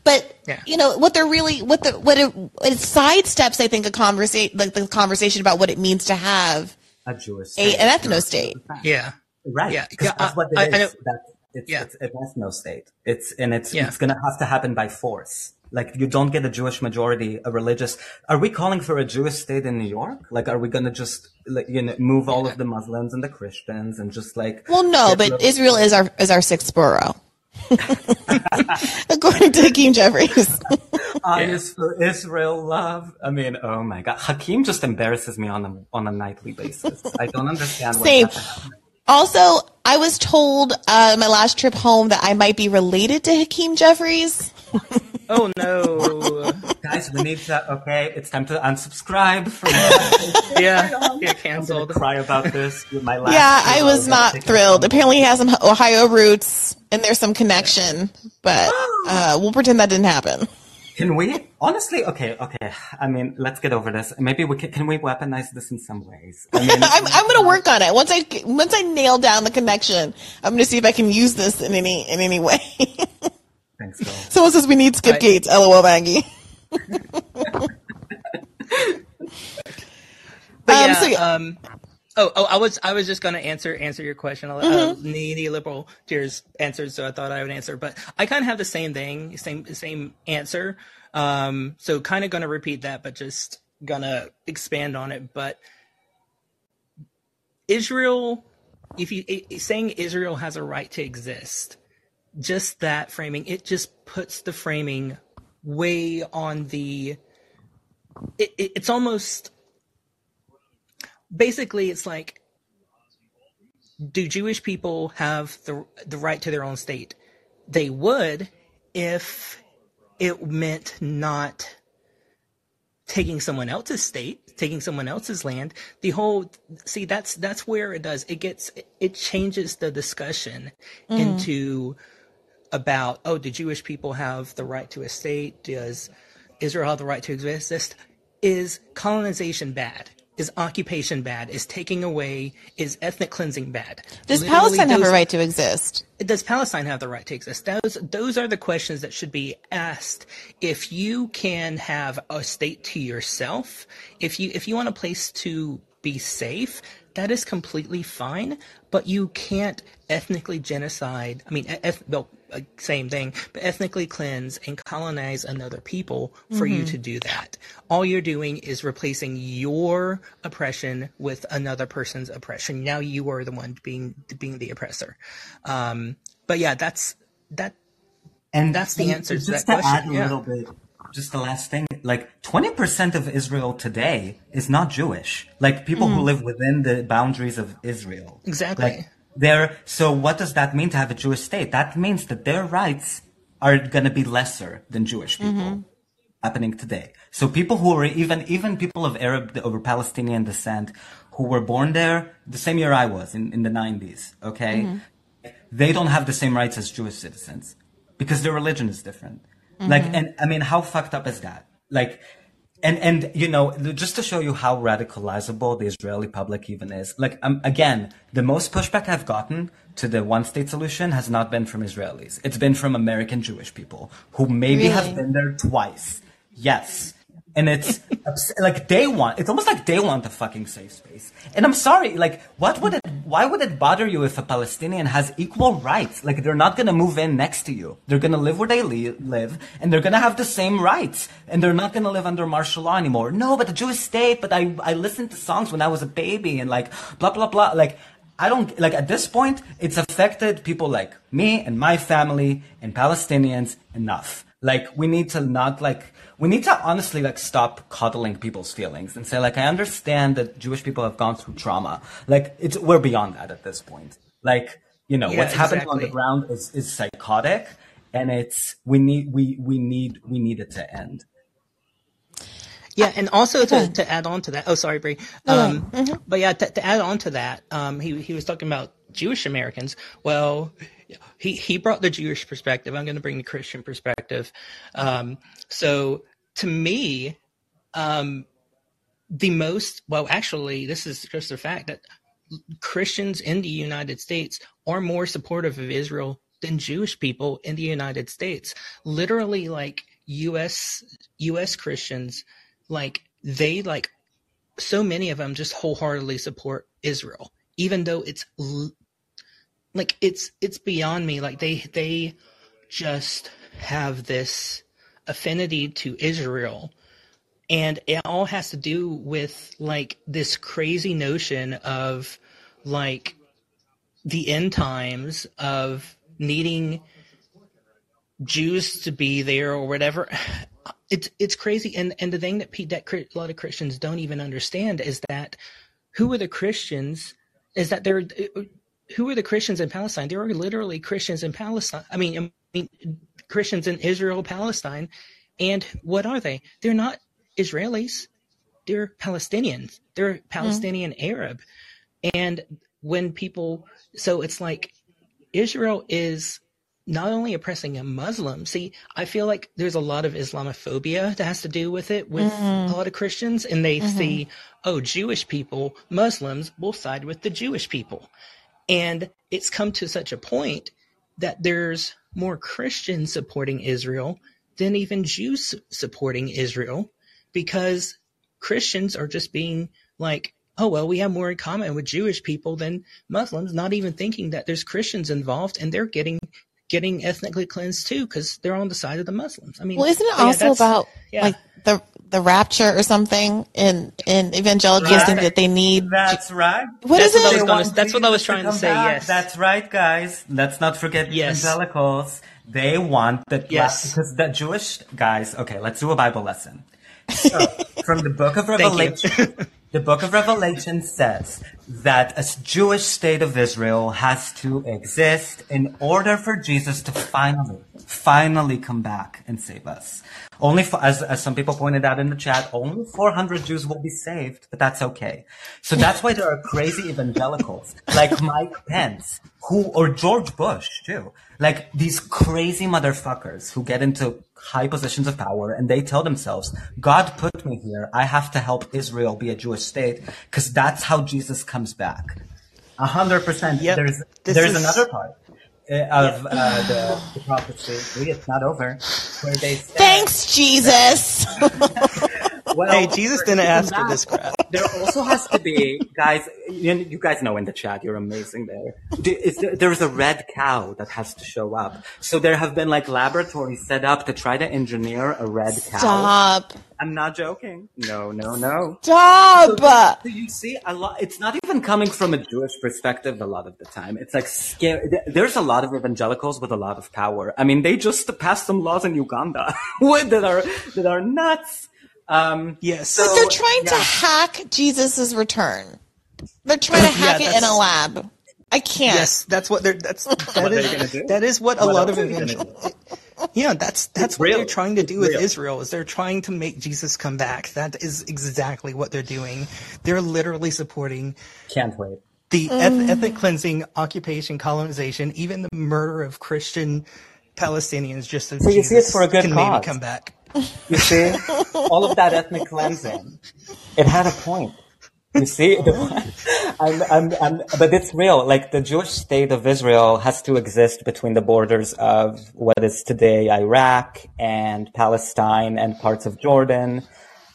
[SPEAKER 2] but
[SPEAKER 7] Yeah.
[SPEAKER 2] you know what they're really what the what it, it sidesteps. I think a conversation like the conversation about what it means to have
[SPEAKER 8] A Jewish
[SPEAKER 2] a,
[SPEAKER 8] state.
[SPEAKER 2] an ethno state.
[SPEAKER 7] yeah.
[SPEAKER 8] Right.
[SPEAKER 7] Yeah,
[SPEAKER 8] Because
[SPEAKER 7] yeah,
[SPEAKER 8] that's
[SPEAKER 7] I-
[SPEAKER 8] what it
[SPEAKER 7] I-
[SPEAKER 8] is.
[SPEAKER 7] I know-
[SPEAKER 8] That it's,
[SPEAKER 7] Yeah.
[SPEAKER 8] it's an ethno state. It's and it's
[SPEAKER 7] Yeah.
[SPEAKER 8] it's gonna have to happen by force. Like you don't get a Jewish majority, a religious. Are we calling for a Jewish state in New York? Like, are we gonna just like you know move all of the Muslims and the Christians and just like?
[SPEAKER 2] Well, no, but
[SPEAKER 8] of-
[SPEAKER 2] Israel is our is our sixth borough, according to Hakeem Jeffries.
[SPEAKER 8] Is for Israel love. I mean, oh my God, Hakeem just embarrasses me on a on a nightly basis. I don't understand. What
[SPEAKER 2] Same. Also, I was told uh, my last trip home that I might be related to Hakeem Jeffries.
[SPEAKER 7] Oh no.
[SPEAKER 8] Guys, we need to. Okay, it's time to unsubscribe from.
[SPEAKER 7] yeah. Get
[SPEAKER 8] I'm
[SPEAKER 7] canceled.
[SPEAKER 8] cry about this. with My last
[SPEAKER 2] Yeah, I was
[SPEAKER 8] I'm
[SPEAKER 2] not thrilled.
[SPEAKER 8] some-
[SPEAKER 2] Apparently, he has some Ohio roots, and there's some connection, but uh, we'll pretend that didn't happen.
[SPEAKER 8] Can we honestly? Okay, okay. I mean, let's get over this. Maybe we can. Can we weaponize this in some ways? I mean,
[SPEAKER 2] I'm, I'm going to work on it once I once I nail down the connection. I'm going to see if I can use this in any in any way.
[SPEAKER 8] Thanks, Bill.
[SPEAKER 2] Someone says we need Skip
[SPEAKER 7] I-
[SPEAKER 2] Gates. LOL, Maggie.
[SPEAKER 7] But
[SPEAKER 2] Um,
[SPEAKER 7] yeah,
[SPEAKER 2] so yeah.
[SPEAKER 7] um, oh, oh, I was, I was just gonna answer, answer your question. Uh,
[SPEAKER 2] Mm-hmm.
[SPEAKER 7] neoliberal tears answered, so I thought I would answer, but I kind of have the same thing, same, same answer. Um, so kind of gonna repeat that, but just gonna expand on it. But Israel, if you i- saying Israel has a right to exist, just that framing, it just puts the framing way on the. It, it, it's almost basically it's like do jewish people have the the right to their own state they would if it meant not taking someone else's state taking someone else's land the whole see that's that's where it does it gets it changes the discussion mm-hmm. into about oh do jewish people have the right to a state does israel have the right to exist is colonization bad is occupation bad is taking away is ethnic cleansing bad
[SPEAKER 2] Does
[SPEAKER 7] Literally
[SPEAKER 2] Palestine have a right to exist?
[SPEAKER 7] does Palestine have the right to exist? Those those are the questions that should be asked. If you can have a state to yourself, if you if you want a place to be safe, that is completely fine. But you can't ethnically genocide. I mean, eth- well, same thing, but ethnically cleanse and colonize another people for you to do that. All you're doing is replacing your oppression with another person's oppression. Now you are the one being being the oppressor. Um, but yeah, that's that.
[SPEAKER 8] And
[SPEAKER 7] That's the answer to that
[SPEAKER 8] to
[SPEAKER 7] question,
[SPEAKER 8] add a
[SPEAKER 7] yeah.
[SPEAKER 8] little bit, just the last thing, like 20% of Israel today is not Jewish. Like people who live within the boundaries of Israel.
[SPEAKER 7] Exactly.
[SPEAKER 8] Like they're, so what does that mean to have a Jewish state? That means that their rights are going to be lesser than Jewish people mm-hmm. happening today. So people who are even, even people of Arab or Palestinian descent who were born there the same year I was in, in the 90s, okay? Mm-hmm. They don't have the same rights as Jewish citizens because their religion is different. Mm-hmm. Like, and I mean, how fucked up is that? Like, and, and, you know, just to show you how radicalizable the Israeli public even is, like, um, again, the most pushback I've gotten to the one state solution has not been from Israelis. It's been from American Jewish people who maybe have been there twice. Yes. And it's like they want it's almost like they want a fucking safe space. And i'm sorry like what would it why would it bother you if a palestinian has equal rights? Like they're not going to move in next to you. They're going to live where they li- live and they're going to have the same rights and they're not going to live under martial law anymore. No but the jewish state but i i listened to songs when i was a baby and like blah blah blah like I don't like at this point, it's affected people like me and my family and Palestinians enough. Like we need to not like we need to honestly like stop coddling people's feelings and say like I understand that Jewish people have gone through trauma. Like it's we're beyond that at this point. Like you know
[SPEAKER 7] Yeah,
[SPEAKER 8] what's happening on the ground is is psychotic, and it's we need we we need we need it to end.
[SPEAKER 7] Yeah, and also to, to add on to that. Oh, sorry, Brie.
[SPEAKER 2] No, no.
[SPEAKER 7] Um, But yeah, to, to add on to that, um, he he was talking about Jewish Americans. Well, he he brought the Jewish perspective. I'm going to bring the Christian perspective. Um, so to me, um, the most well, actually, this is just a fact that Christians in the United States are more supportive of Israel than Jewish people in the United States. Literally, like U.S. U.S. Christians, like they like so many of them just wholeheartedly support Israel, even though it's l- like it's it's beyond me. Like they they just have this affinity to Israel and it all has to do with like this crazy notion of like the end times of needing Jews to be there or whatever. It's it's crazy, and and the thing that Pete that a lot of Christians don't even understand is that who are the Christians? Is that they're who are the Christians in Palestine? There are literally Christians in Palestine. I mean, I mean Christians in Israel, Palestine, and what are they? They're not Israelis. They're Palestinians. They're mm-hmm. Palestinian Arab. And when people, so it's like Israel is not only oppressing a Muslim. See, I feel like there's a lot of Islamophobia that has to do with it with mm-hmm. a lot of Christians, and they mm-hmm. see, oh, Jewish people, Muslims will side with the Jewish people. And it's come to such a point that there's more Christians supporting Israel than even Jews supporting Israel because Christians are just being like, oh, well, we have more in common with Jewish people than Muslims, not even thinking that there's Christians involved and they're getting getting ethnically cleansed too because they're on the side of the Muslims. I mean,
[SPEAKER 2] Well, isn't it
[SPEAKER 7] so yeah,
[SPEAKER 2] also about
[SPEAKER 7] yeah.
[SPEAKER 2] like the the rapture or something in in evangelicals
[SPEAKER 8] Right.
[SPEAKER 2] that they need
[SPEAKER 8] That's right.
[SPEAKER 2] what
[SPEAKER 7] That's
[SPEAKER 2] is
[SPEAKER 7] what I
[SPEAKER 2] it?
[SPEAKER 7] was gonna- that's what I was trying to
[SPEAKER 8] come
[SPEAKER 7] say,
[SPEAKER 8] back.
[SPEAKER 7] yes.
[SPEAKER 8] That's right, guys. Let's not forget
[SPEAKER 7] Yes.
[SPEAKER 8] evangelicals. They want that
[SPEAKER 7] Yes.
[SPEAKER 8] because the Jewish guys. Okay, let's do a Bible lesson. So, from the book of
[SPEAKER 7] Thank you.
[SPEAKER 8] Revelation, the book of Revelation says that a Jewish state of Israel has to exist in order for Jesus to finally, finally come back and save us. Only, for, as, as some people pointed out in the chat, only 400 Jews will be saved, but that's okay. So that's why there are crazy evangelicals like Mike Pence, who, or George Bush too. Like these crazy motherfuckers who get into high positions of power and they tell themselves, God put me here. I have to help Israel be a Jewish state because that's how Jesus comes back. A hundred percent. There's,
[SPEAKER 7] This
[SPEAKER 8] there's
[SPEAKER 7] is-
[SPEAKER 8] another part of uh, the, the prophecy. It's not over. Where they say,
[SPEAKER 2] Thanks, Jesus.
[SPEAKER 8] well,
[SPEAKER 7] Hey, Jesus didn't ask
[SPEAKER 8] come
[SPEAKER 7] for this crap.
[SPEAKER 8] There also has to be, guys. You, you guys know in the chat, you're amazing there. There- is there- There's a red cow that has to show up. So there have been like laboratories set up to try to engineer a red cow.
[SPEAKER 2] Stop.
[SPEAKER 8] I'm not joking. No, no, no.
[SPEAKER 2] Stop.
[SPEAKER 8] So you see, a lot. It's not even coming from a Jewish perspective. A lot of the time, it's like scary. There's a lot of evangelicals with a lot of power. I mean, they just passed some laws in Uganda that are that are nuts. Um,
[SPEAKER 7] Yes.
[SPEAKER 8] so-
[SPEAKER 2] But they're trying to hack Jesus' return. They're trying to hack it in a lab. I can't.
[SPEAKER 7] Yes, that's what they're. That's that
[SPEAKER 8] What are they gonna do?
[SPEAKER 7] that is what a lot of
[SPEAKER 8] are
[SPEAKER 7] evangel. Yeah, that's that's
[SPEAKER 8] It's
[SPEAKER 7] what
[SPEAKER 8] real.
[SPEAKER 7] they're trying to do with
[SPEAKER 8] real.
[SPEAKER 7] Israel. Is they're trying to make Jesus come back. That is exactly what they're doing. They're literally supporting
[SPEAKER 8] Can't wait.
[SPEAKER 7] the eth- ethnic cleansing, occupation, colonization, even the murder of Christian Palestinians, just so,
[SPEAKER 8] So you
[SPEAKER 7] Jesus
[SPEAKER 8] see, it's for a good
[SPEAKER 7] can
[SPEAKER 8] cause.
[SPEAKER 7] maybe come back.
[SPEAKER 8] You see, all of that ethnic cleansing, it had a point. You see, the, I'm, I'm, I'm, but it's real. Like the Jewish state of Israel has to exist between the borders of what is today Iraq and Palestine and parts of Jordan.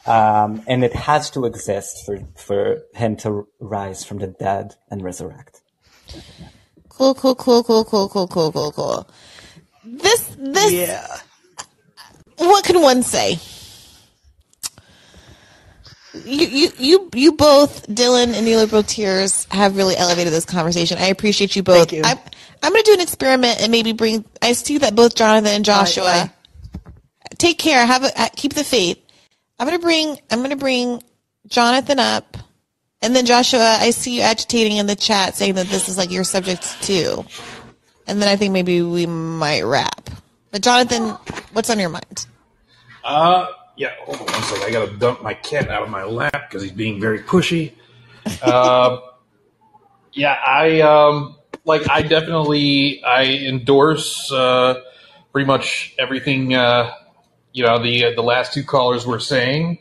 [SPEAKER 8] Um, and it has to exist for, for him to rise from the dead and resurrect.
[SPEAKER 2] Cool, cool, cool, cool, cool, cool, cool, cool, cool. This, this,
[SPEAKER 7] Yeah.
[SPEAKER 2] What can one say? You, you, you, you both, Dylan and Neil Tears, have really elevated this conversation. I appreciate you both.
[SPEAKER 7] Thank you.
[SPEAKER 2] I'm, I'm going to do an experiment and maybe bring. I see that both Jonathan and Joshua. Take care. Have a, uh, keep the faith. I'm going to bring. I'm going to bring Jonathan up, and then Joshua. I see you agitating in the chat, saying that this is like your subject too, and then I think maybe we might wrap. But Jonathan, what's on your mind?
[SPEAKER 9] Uh, yeah, hold on one second. I gotta dump my cat out of my lap because he's being very pushy. Uh, yeah, I um, like. I definitely I endorse uh, pretty much everything. Uh, you know, the the last two callers were saying.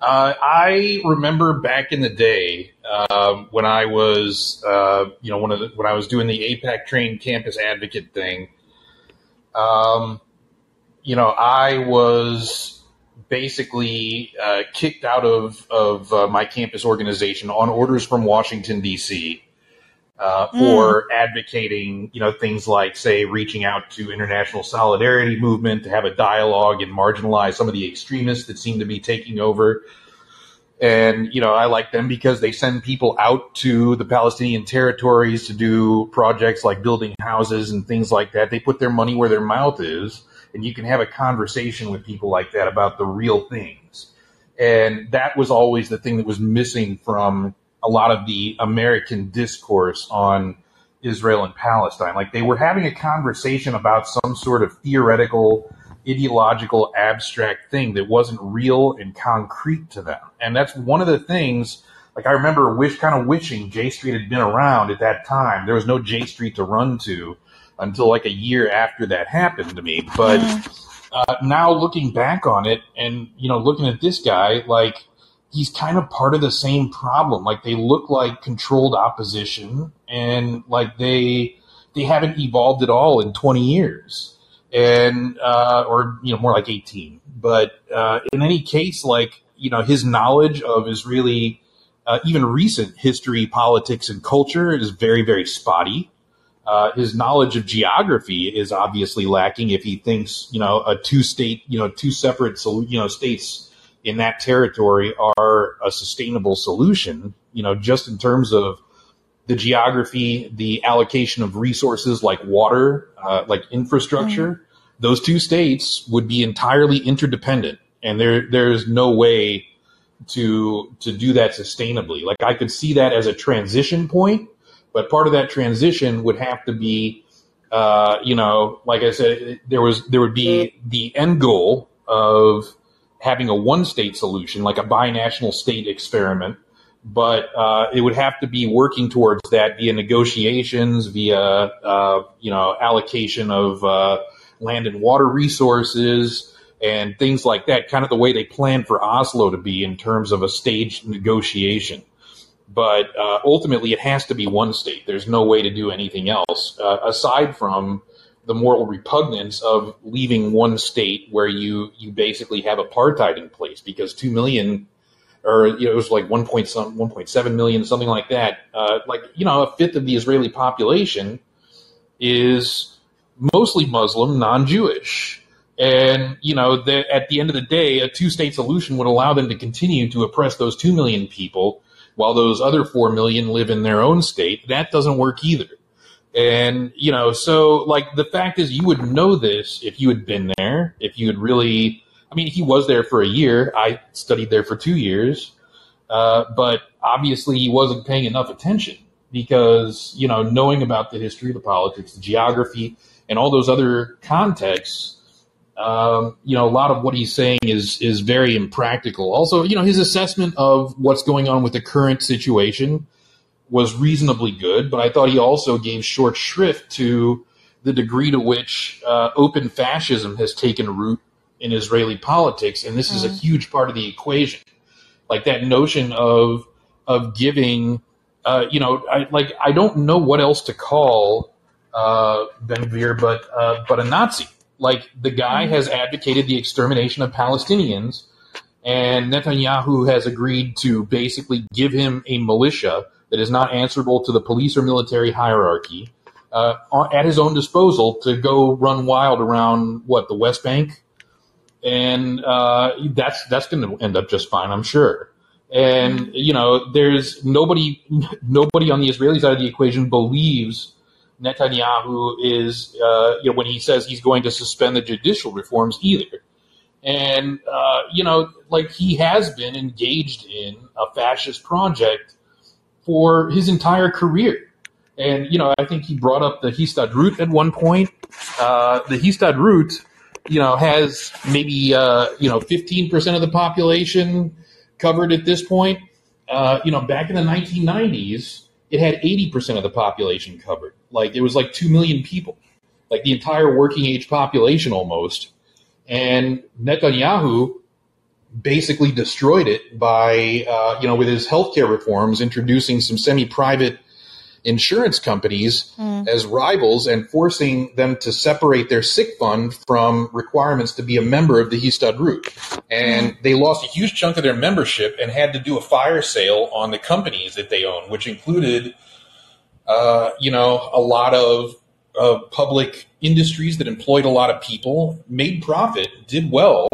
[SPEAKER 9] Uh, I remember back in the day um, when I was, uh, you know, one of the, when I was doing the AIPAC train campus advocate thing. Um, you know, I was basically uh, kicked out of of uh, my campus organization on orders from Washington D.C. Uh, for advocating, you know, things like, say, reaching out to international solidarity movement to have a dialogue and marginalize some of the extremists that seem to be taking over. And, you know, I like them because they send people out to the Palestinian territories to do projects like building houses and things like that. They put their money where their mouth is, and you can have a conversation with people like that about the real things. And that was always the thing that was missing from a lot of the American discourse on Israel and Palestine. Like they were having a conversation about some sort of theoretical, ideological, abstract thing that wasn't real and concrete to them. And that's one of the things. Like I remember, wish kind of wishing J Street had been around at that time. There was no J Street to run to until like a year after that happened to me. But uh, now looking back on it, and you know, looking at this guy, like he's kind of part of the same problem. Like they look like controlled opposition, and like they they haven't evolved at all in 20 years, and uh, or you know more like 18. But uh, in any case, like you know his knowledge of Israeli, uh, even recent history, politics, and culture is very very spotty. Uh, his knowledge of geography is obviously lacking if he thinks you know a two state you know two separate you know states in that territory are a sustainable solution, you know, just in terms of the geography, the allocation of resources like water, uh, like infrastructure, those two states would be entirely interdependent. And there, there's no way to, to do that sustainably. Like I could see that as a transition point, but part of that transition would have to be, uh, you know, like I said, there was, there would be the end goal of, having a one state solution, like a binational state experiment, but uh, it would have to be working towards that via negotiations, via uh, you know allocation of uh, land and water resources and things like that. Kind of the way they planned for Oslo to be in terms of a staged negotiation. But uh, ultimately, it has to be one state. There's no way to do anything else uh, aside from the moral repugnance of leaving one state where you you basically have apartheid in place because two million or you know, it was like one point some one point seven million something like that. Uh, like you know a fifth of the Israeli population is mostly Muslim, non-Jewish. And you know, the, at the end of the day, a two-state solution would allow them to continue to oppress those two million people, while those other four million live in their own state. That doesn't work either. And, you know, so like the fact is you would know this if you had been there, if you had really, I mean, he was there for a year. I studied there for two years. Uh, but obviously he wasn't paying enough attention because, you know, knowing about the history, the politics, the geography, and all those other contexts, um, you know, a lot of what he's saying is is very impractical. Also, you know, his assessment of what's going on with the current situation was reasonably good, but I thought he also gave short shrift to the degree to which uh, open fascism has taken root in Israeli politics, and this is a huge part of the equation. Like that notion of of giving, uh, you know, I, like I don't know what else to call uh, Ben Gvir, but uh, but a Nazi. Like the guy has advocated the extermination of Palestinians and Netanyahu has agreed to basically give him a militia that is not answerable to the police or military hierarchy uh, at his own disposal to go run wild around what the West Bank, and uh, that's that's going to end up just fine, I'm sure. And you know, there's nobody nobody on the Israeli side of the equation believes Netanyahu is uh, you know when he says he's going to suspend the judicial reforms either. And uh, you know, like he has been engaged in a fascist project for his entire career. And you know, I think he brought up the Histadrut at one point. Uh, the Histadrut, you know, has maybe uh, you know 15% of the population covered at this point. Uh, you know, back in the 1990s, it had 80% of the population covered. Like it was like 2 million people, like the entire working age population almost. And Netanyahu basically destroyed it by, uh, you know, with his healthcare reforms, introducing some semi private insurance companies mm. as rivals and forcing them to separate their sick fund from requirements to be a member of the Histadrut. And mm. they lost a huge chunk of their membership and had to do a fire sale on the companies that they own, which included, uh, you know, a lot of public industries that employed a lot of people, made profit, did well,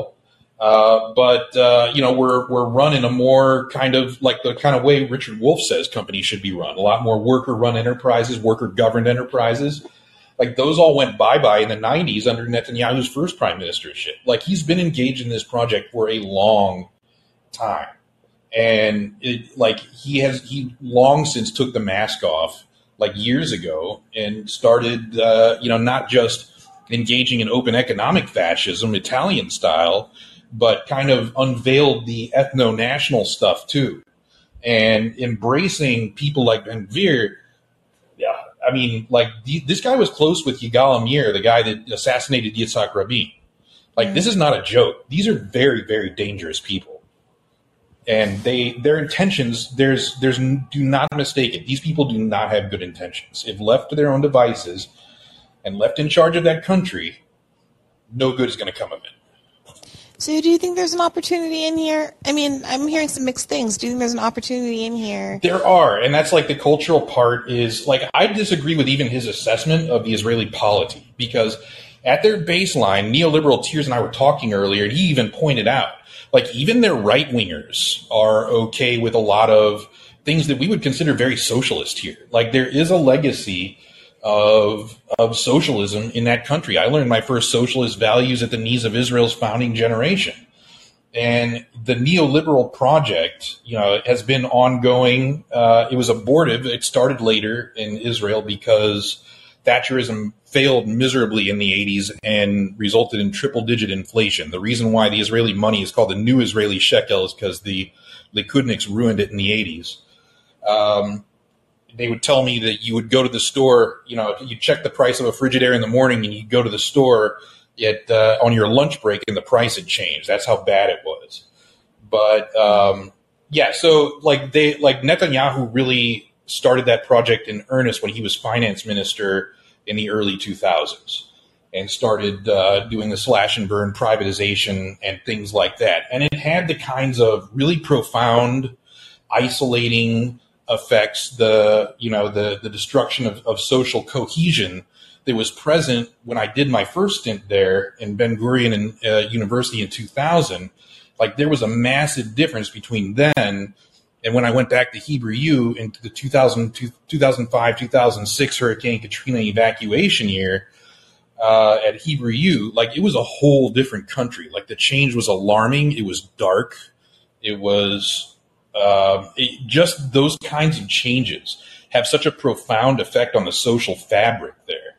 [SPEAKER 9] uh, but uh, you know, we're we're run in a more kind of like the kind of way Richard Wolff says companies should be run. A lot more worker-run enterprises, worker-governed enterprises. Like those all went bye-bye in the '90s under Netanyahu's first prime ministership. Like he's been engaged in this project for a long time, and it, like he has he long since took the mask off, like years ago, and started uh, you know not just engaging in open economic fascism, Italian style but kind of unveiled the ethno national stuff too. And embracing people like Ben Gvir, yeah, I mean, like the, this guy was close with Yigal Amir, the guy that assassinated Yitzhak Rabin. Like, mm. this is not a joke. These are very, very dangerous people. And they, their intentions, there's, there's, do not mistake it. These people do not have good intentions. If left to their own devices and left in charge of that country, no good is going to come of it.
[SPEAKER 2] So, do you think there's an opportunity in here? I mean, I'm hearing some mixed things. Do you think there's an opportunity in here?
[SPEAKER 9] There are, and that's like the cultural part is like I disagree with even his assessment of the Israeli polity because at their baseline, neoliberal tears and I were talking earlier, and he even pointed out like even their right wingers are okay with a lot of things that we would consider very socialist here. Like there is a legacy of of socialism in that country. I learned my first socialist values at the knees of Israel's founding generation. And the neoliberal project, you know, has been ongoing. Uh, it was abortive. It started later in Israel because Thatcherism failed miserably in the 80s and resulted in triple digit inflation. The reason why the Israeli money is called the new Israeli shekel is because the Likudniks ruined it in the 80s. Um, they would tell me that you would go to the store, you know, you check the price of a Frigidaire in the morning and you go to the store at, uh, on your lunch break and the price had changed. That's how bad it was. But, um, yeah, so like they, like Netanyahu really started that project in earnest when he was finance minister in the early 2000s and started uh, doing the slash and burn privatization and things like that. And it had the kinds of really profound, isolating, effects, the you know the the destruction of, of social cohesion that was present when I did my first stint there in Ben Gurion uh, University in 2000. Like there was a massive difference between then and when I went back to Hebrew U into the 2000, 2005 2006 Hurricane Katrina evacuation year uh, at Hebrew U. Like it was a whole different country. Like the change was alarming. It was dark. It was uh, it, just those kinds of changes have such a profound effect on the social fabric there.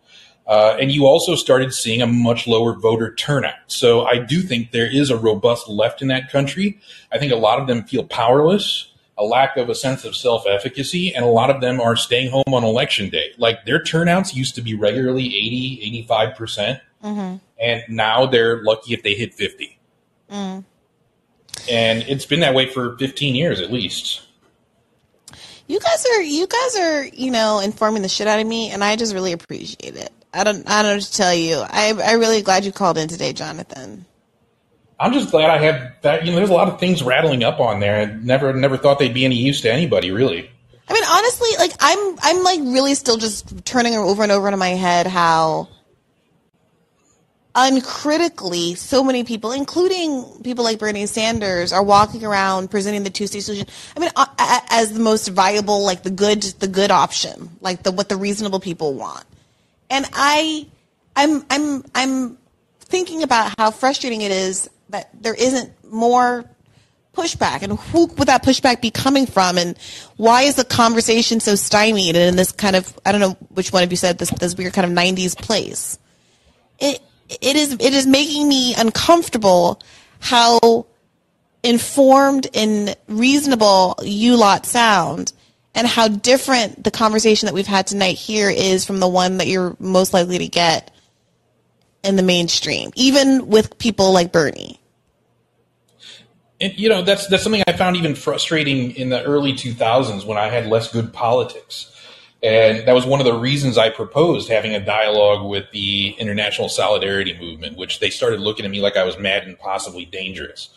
[SPEAKER 9] Uh, and you also started seeing a much lower voter turnout. So I do think there is a robust left in that country. I think a lot of them feel powerless, a lack of a sense of self efficacy, and a lot of them are staying home on election day. Like their turnouts used to be regularly 80, 85%, percent mm hmm and now they're lucky if they hit 50. Mm and it's been that way for 15 years at least.
[SPEAKER 2] You guys are you guys are you know informing the shit out of me, and I just really appreciate it. I don't I don't know to tell you. I I'm really glad you called in today, Jonathan.
[SPEAKER 9] I'm just glad I have that. You know, there's a lot of things rattling up on there. I never never thought they'd be any use to anybody, really.
[SPEAKER 2] I mean, honestly, like I'm, I'm like really still just turning over and over in my head how uncritically so many people, including people like Bernie Sanders, are walking around presenting the two-state solution. I mean, as the most viable, like the good, the good option, like the what the reasonable people want. And I, I'm, I'm, I'm thinking about how frustrating it is that there isn't more pushback. And who would that pushback be coming from? And why is the conversation so stymied and in this kind of i don't know which one of you said this this weird kind of 90s place? It it is it is making me uncomfortable how informed and reasonable you lot sound and how different the conversation that we've had tonight here is from the one that you're most likely to get in the mainstream even with people like bernie.
[SPEAKER 9] And you know that's that's something I found even frustrating in the early 2000s when I had less good politics, and that was one of the reasons I proposed having a dialogue with the international solidarity movement, which they started looking at me like I was mad and possibly dangerous.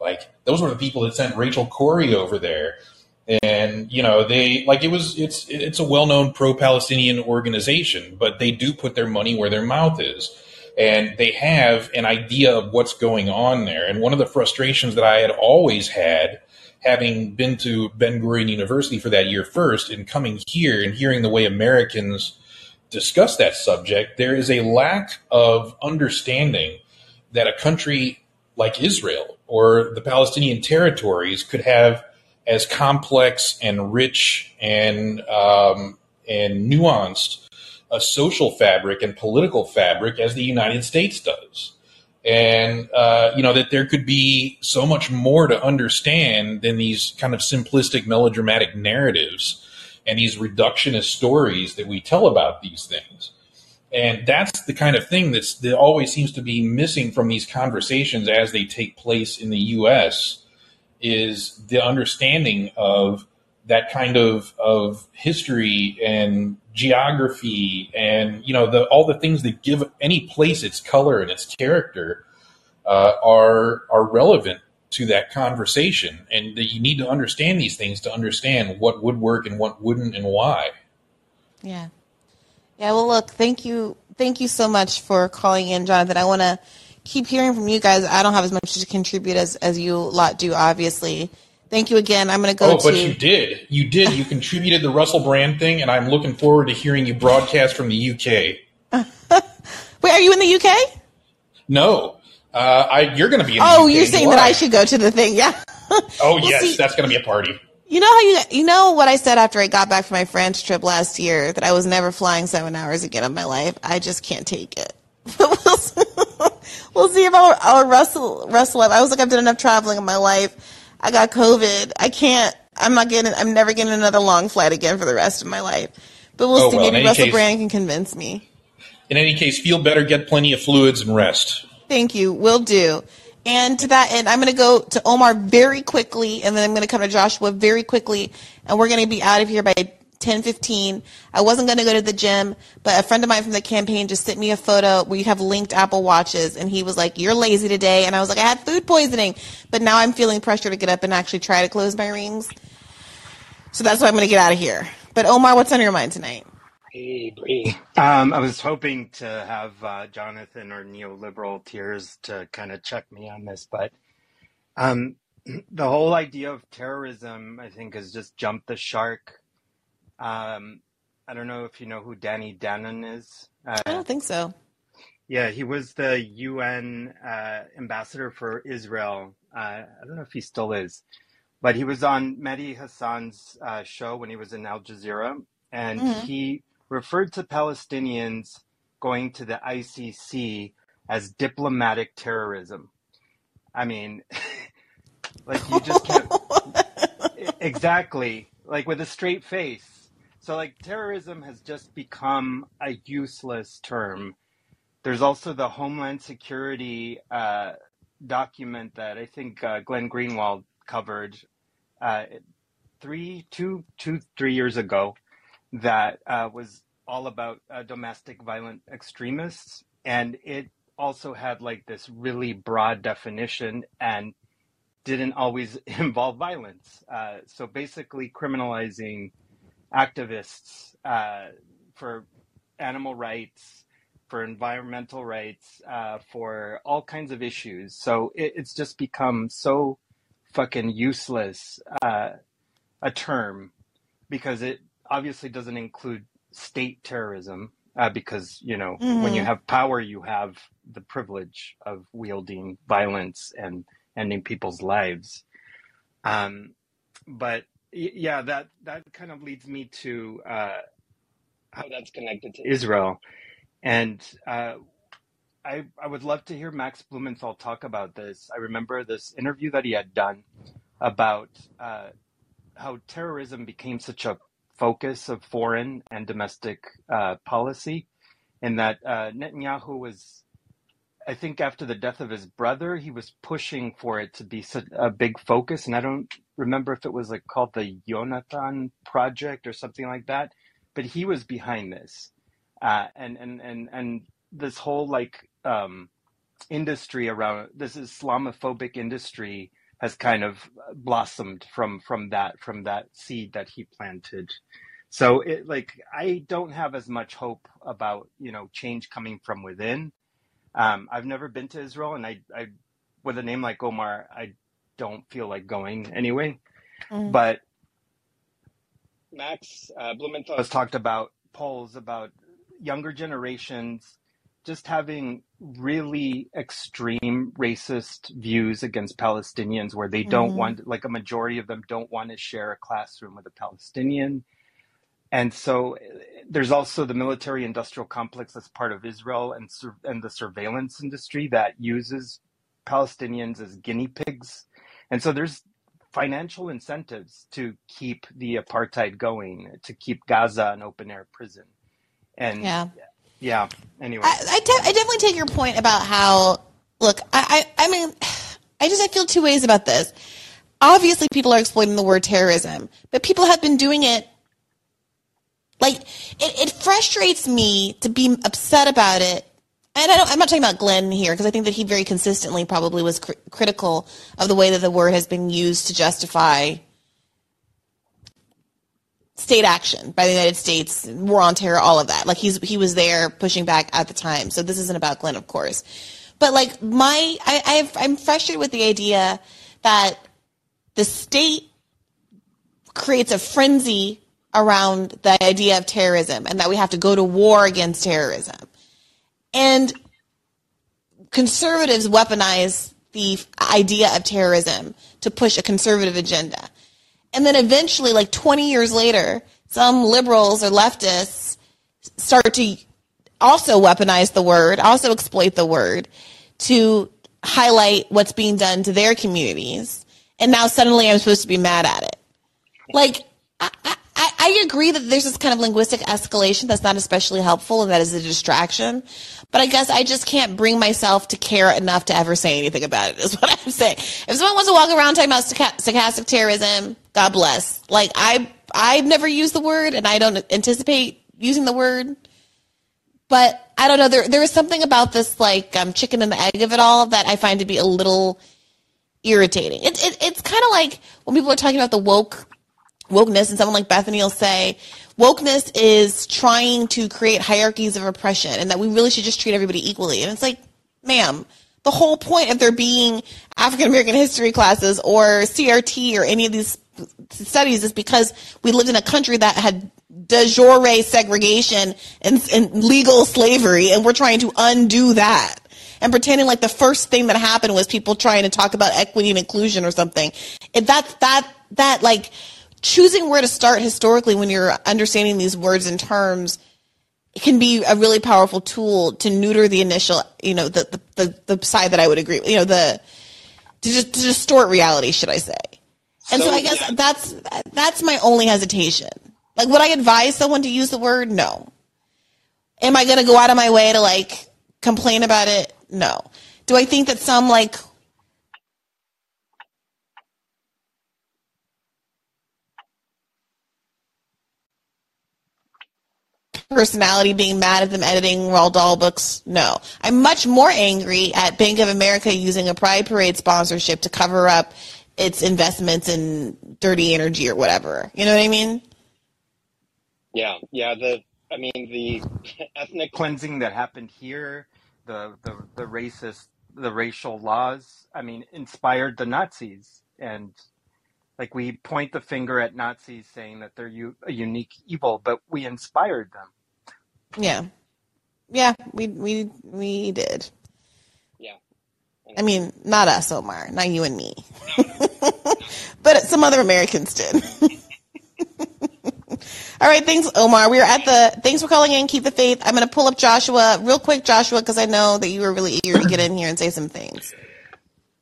[SPEAKER 9] Like those were the people that sent Rachel Corrie over there, and you know they like it was it's it's a well known pro Palestinian organization, but they do put their money where their mouth is and they have an idea of what's going on there. And one of the frustrations that I had always had, having been to Ben Gurion University for that year first, and coming here and hearing the way Americans discuss that subject, there is a lack of understanding that a country like Israel or the Palestinian territories could have as complex and rich and um, and nuanced a social fabric and political fabric as the United States does. And, uh, you know, that there could be so much more to understand than these kind of simplistic melodramatic narratives and these reductionist stories that we tell about these things. And that's the kind of thing that's, that always seems to be missing from these conversations as they take place in the U.S. is the understanding of that kind of, of history and geography and you know the all the things that give any place its color and its character uh, are are relevant to that conversation. And that you need to understand these things to understand what would work and what wouldn't and why.
[SPEAKER 2] Yeah. Yeah well look thank you thank you so much for calling in jonathan. I want to keep hearing from you guys. I don't have as much to contribute as as you lot do obviously Thank you again. I'm going to go.
[SPEAKER 9] Oh, but you did. You did. You contributed the Russell Brand thing, and I'm looking forward to hearing you broadcast from the UK.
[SPEAKER 2] Wait, are you in the UK?
[SPEAKER 9] No, uh, I, you're going to be. in
[SPEAKER 2] Oh,
[SPEAKER 9] UK.
[SPEAKER 2] you're saying that I should go to the thing? Yeah.
[SPEAKER 9] Oh
[SPEAKER 2] Well,
[SPEAKER 9] yes,
[SPEAKER 2] see-
[SPEAKER 9] that's going to be a party.
[SPEAKER 2] You know how you you know what I said after I got back from my France trip last year that I was never flying seven hours again in my life. I just can't take it. we'll, see, we'll see if I'll, I'll wrestle wrestle up. I was like I've done enough traveling in my life. I got COVID. I can't. I'm not getting. I'm never getting another long flight again for the rest of my life. But we'll
[SPEAKER 9] Oh,
[SPEAKER 2] see.
[SPEAKER 9] well,
[SPEAKER 2] Maybe Russell
[SPEAKER 9] case-
[SPEAKER 2] Brand can convince me.
[SPEAKER 9] In any case, feel better, get plenty of fluids, and rest.
[SPEAKER 2] Thank you. Will do. And to that end, I'm going to go to Omar very quickly, and then I'm going to come to Joshua very quickly, and we're going to be out of here by 10:15. I wasn't going to go to the gym, but a friend of mine from the campaign just sent me a photo. We have linked Apple Watches, and he was like, "You're lazy today," and I was like, "I had food poisoning," but now I'm feeling pressure to get up and actually try to close my rings. So that's why I'm going to get out of here. But Omar, what's on your mind tonight?
[SPEAKER 10] Hey, Bree. Um, I was hoping to have uh, Jonathan or neoliberal tears to kind of check me on this, but um, the whole idea of terrorism, I think, has just jumped the shark. Um, I don't know if you know who Danny Danon is. Uh,
[SPEAKER 2] I don't think so.
[SPEAKER 10] yeah, he was the UN uh, ambassador for Israel. Uh, I don't know if he still is, but he was on Mehdi Hasan's uh, show when he was in Al Jazeera, and
[SPEAKER 2] Mhm.
[SPEAKER 10] he referred to Palestinians going to the ICC as diplomatic terrorism. I mean, like you just can't exactly like with a straight face. So like terrorism has just become a useless term. There's also the Homeland Security uh, document that I think uh, Glenn Greenwald covered uh, three, two, two, three years ago that uh, was all about uh, domestic violent extremists, and it also had like this really broad definition and didn't always involve violence. Uh, so basically, criminalizing activists uh, for animal rights, for environmental rights, uh, for all kinds of issues. So it, it's just become so fucking useless uh, a term because it obviously doesn't include state terrorism. Uh, because you know when you
[SPEAKER 2] hmm
[SPEAKER 10] have power, you have the privilege of wielding violence and ending people's lives. Um, but yeah, that that kind of leads me to uh, how that's connected to Israel, and uh, I I would love to hear Max Blumenthal talk about this. I remember this interview that he had done about uh, how terrorism became such a focus of foreign and domestic uh, policy, and that uh, Netanyahu was I think after the death of his brother, he was pushing for it to be a big focus, and I don't remember if it was like called the Jonathan Project or something like that, but he was behind this, uh, and and and and this whole like um, industry around this Islamophobic industry has kind of blossomed from from that from that seed that he planted. So it like I don't have as much hope about you know change coming from within um, I've never been to Israel, and I, I, with a name like Omar, I don't feel like going anyway.
[SPEAKER 2] hmm
[SPEAKER 10] But Max uh, Blumenthal has talked about polls about younger generations just having really extreme racist views against Palestinians, where they don't
[SPEAKER 2] hmm
[SPEAKER 10] want, like a majority of them, don't want to share a classroom with a Palestinian and so there's also the military industrial complex that's part of Israel and, sur- and the surveillance industry that uses Palestinians as guinea pigs. And so there's financial incentives to keep the apartheid going, to keep Gaza an open air prison. And
[SPEAKER 2] Yeah.
[SPEAKER 10] yeah, anyway.
[SPEAKER 2] I, I, de- I definitely take your point about how, look, I, I, I mean, I just, I feel two ways about this. Obviously, people are exploiting the word terrorism, but people have been doing it Like it, it frustrates me to be upset about it. And I don't, I'm not talking about Glenn here because I think that he very consistently probably was cr- critical of the way that the word has been used to justify state action by the United States, war on terror, all of that. Like he's he was there pushing back at the time. So this isn't about Glenn, of course. But like my, I, I've, I'm frustrated with the idea that the state creates a frenzy around the idea of terrorism and that we have to go to war against terrorism. And conservatives weaponize the idea of terrorism to push a conservative agenda. And then eventually, like 20 years later, some liberals or leftists start to also weaponize the word, also exploit the word to highlight what's being done to their communities. And now suddenly I'm supposed to be mad at it. Like, I, I agree that there's this kind of linguistic escalation that's not especially helpful and that is a distraction. But I guess I just can't bring myself to care enough to ever say anything about it, is what I'm saying. If someone wants to walk around talking about stochastic terrorism, God bless. Like, I, I've never used the word and I don't anticipate using the word. But I don't know. There, there is something about this, like, um, chicken and the egg of it all that I find to be a little irritating. It, it, it's kind of like when people are talking about the woke wokeness and someone like Bethany will say wokeness is trying to create hierarchies of oppression and that we really should just treat everybody equally. And it's like, ma'am, the whole point of there being African American history classes or CRT or any of these studies is because we lived in a country that had de jure segregation and, and legal slavery and we're trying to undo that and pretending like the first thing that happened was people trying to talk about equity and inclusion or something. If that's that that like choosing where to start historically when you're understanding these words and terms it can be a really powerful tool to neuter the initial, you know, the the, the, the side that I would agree with, you know, the to just to distort reality, should I say. And so,
[SPEAKER 10] So
[SPEAKER 2] I guess that's that's my only hesitation. Like would I advise someone to use the word? No. Am I going to go out of my way to like complain about it? No. Do I think that some like personality being mad at them editing Roald Dahl books. No. I'm much more angry at Bank of America using a Pride Parade sponsorship to cover up its investments in dirty energy or whatever. You know what I mean?
[SPEAKER 10] Yeah, yeah. The I mean the ethnic cleansing that happened here, the the the racist, the racial laws. I mean, inspired the Nazis, and like we point the finger at Nazis saying that they're u- a unique evil, but we inspired them.
[SPEAKER 2] Yeah. Yeah, we we we did.
[SPEAKER 10] Yeah.
[SPEAKER 2] I mean, not us, Omar, not you and me. but some other Americans did. All right, thanks, Omar. We are at the. Thanks for calling in. Keep the faith. I'm going to pull up Joshua real quick, Joshua, because I know that you were really eager to get in here and say some things.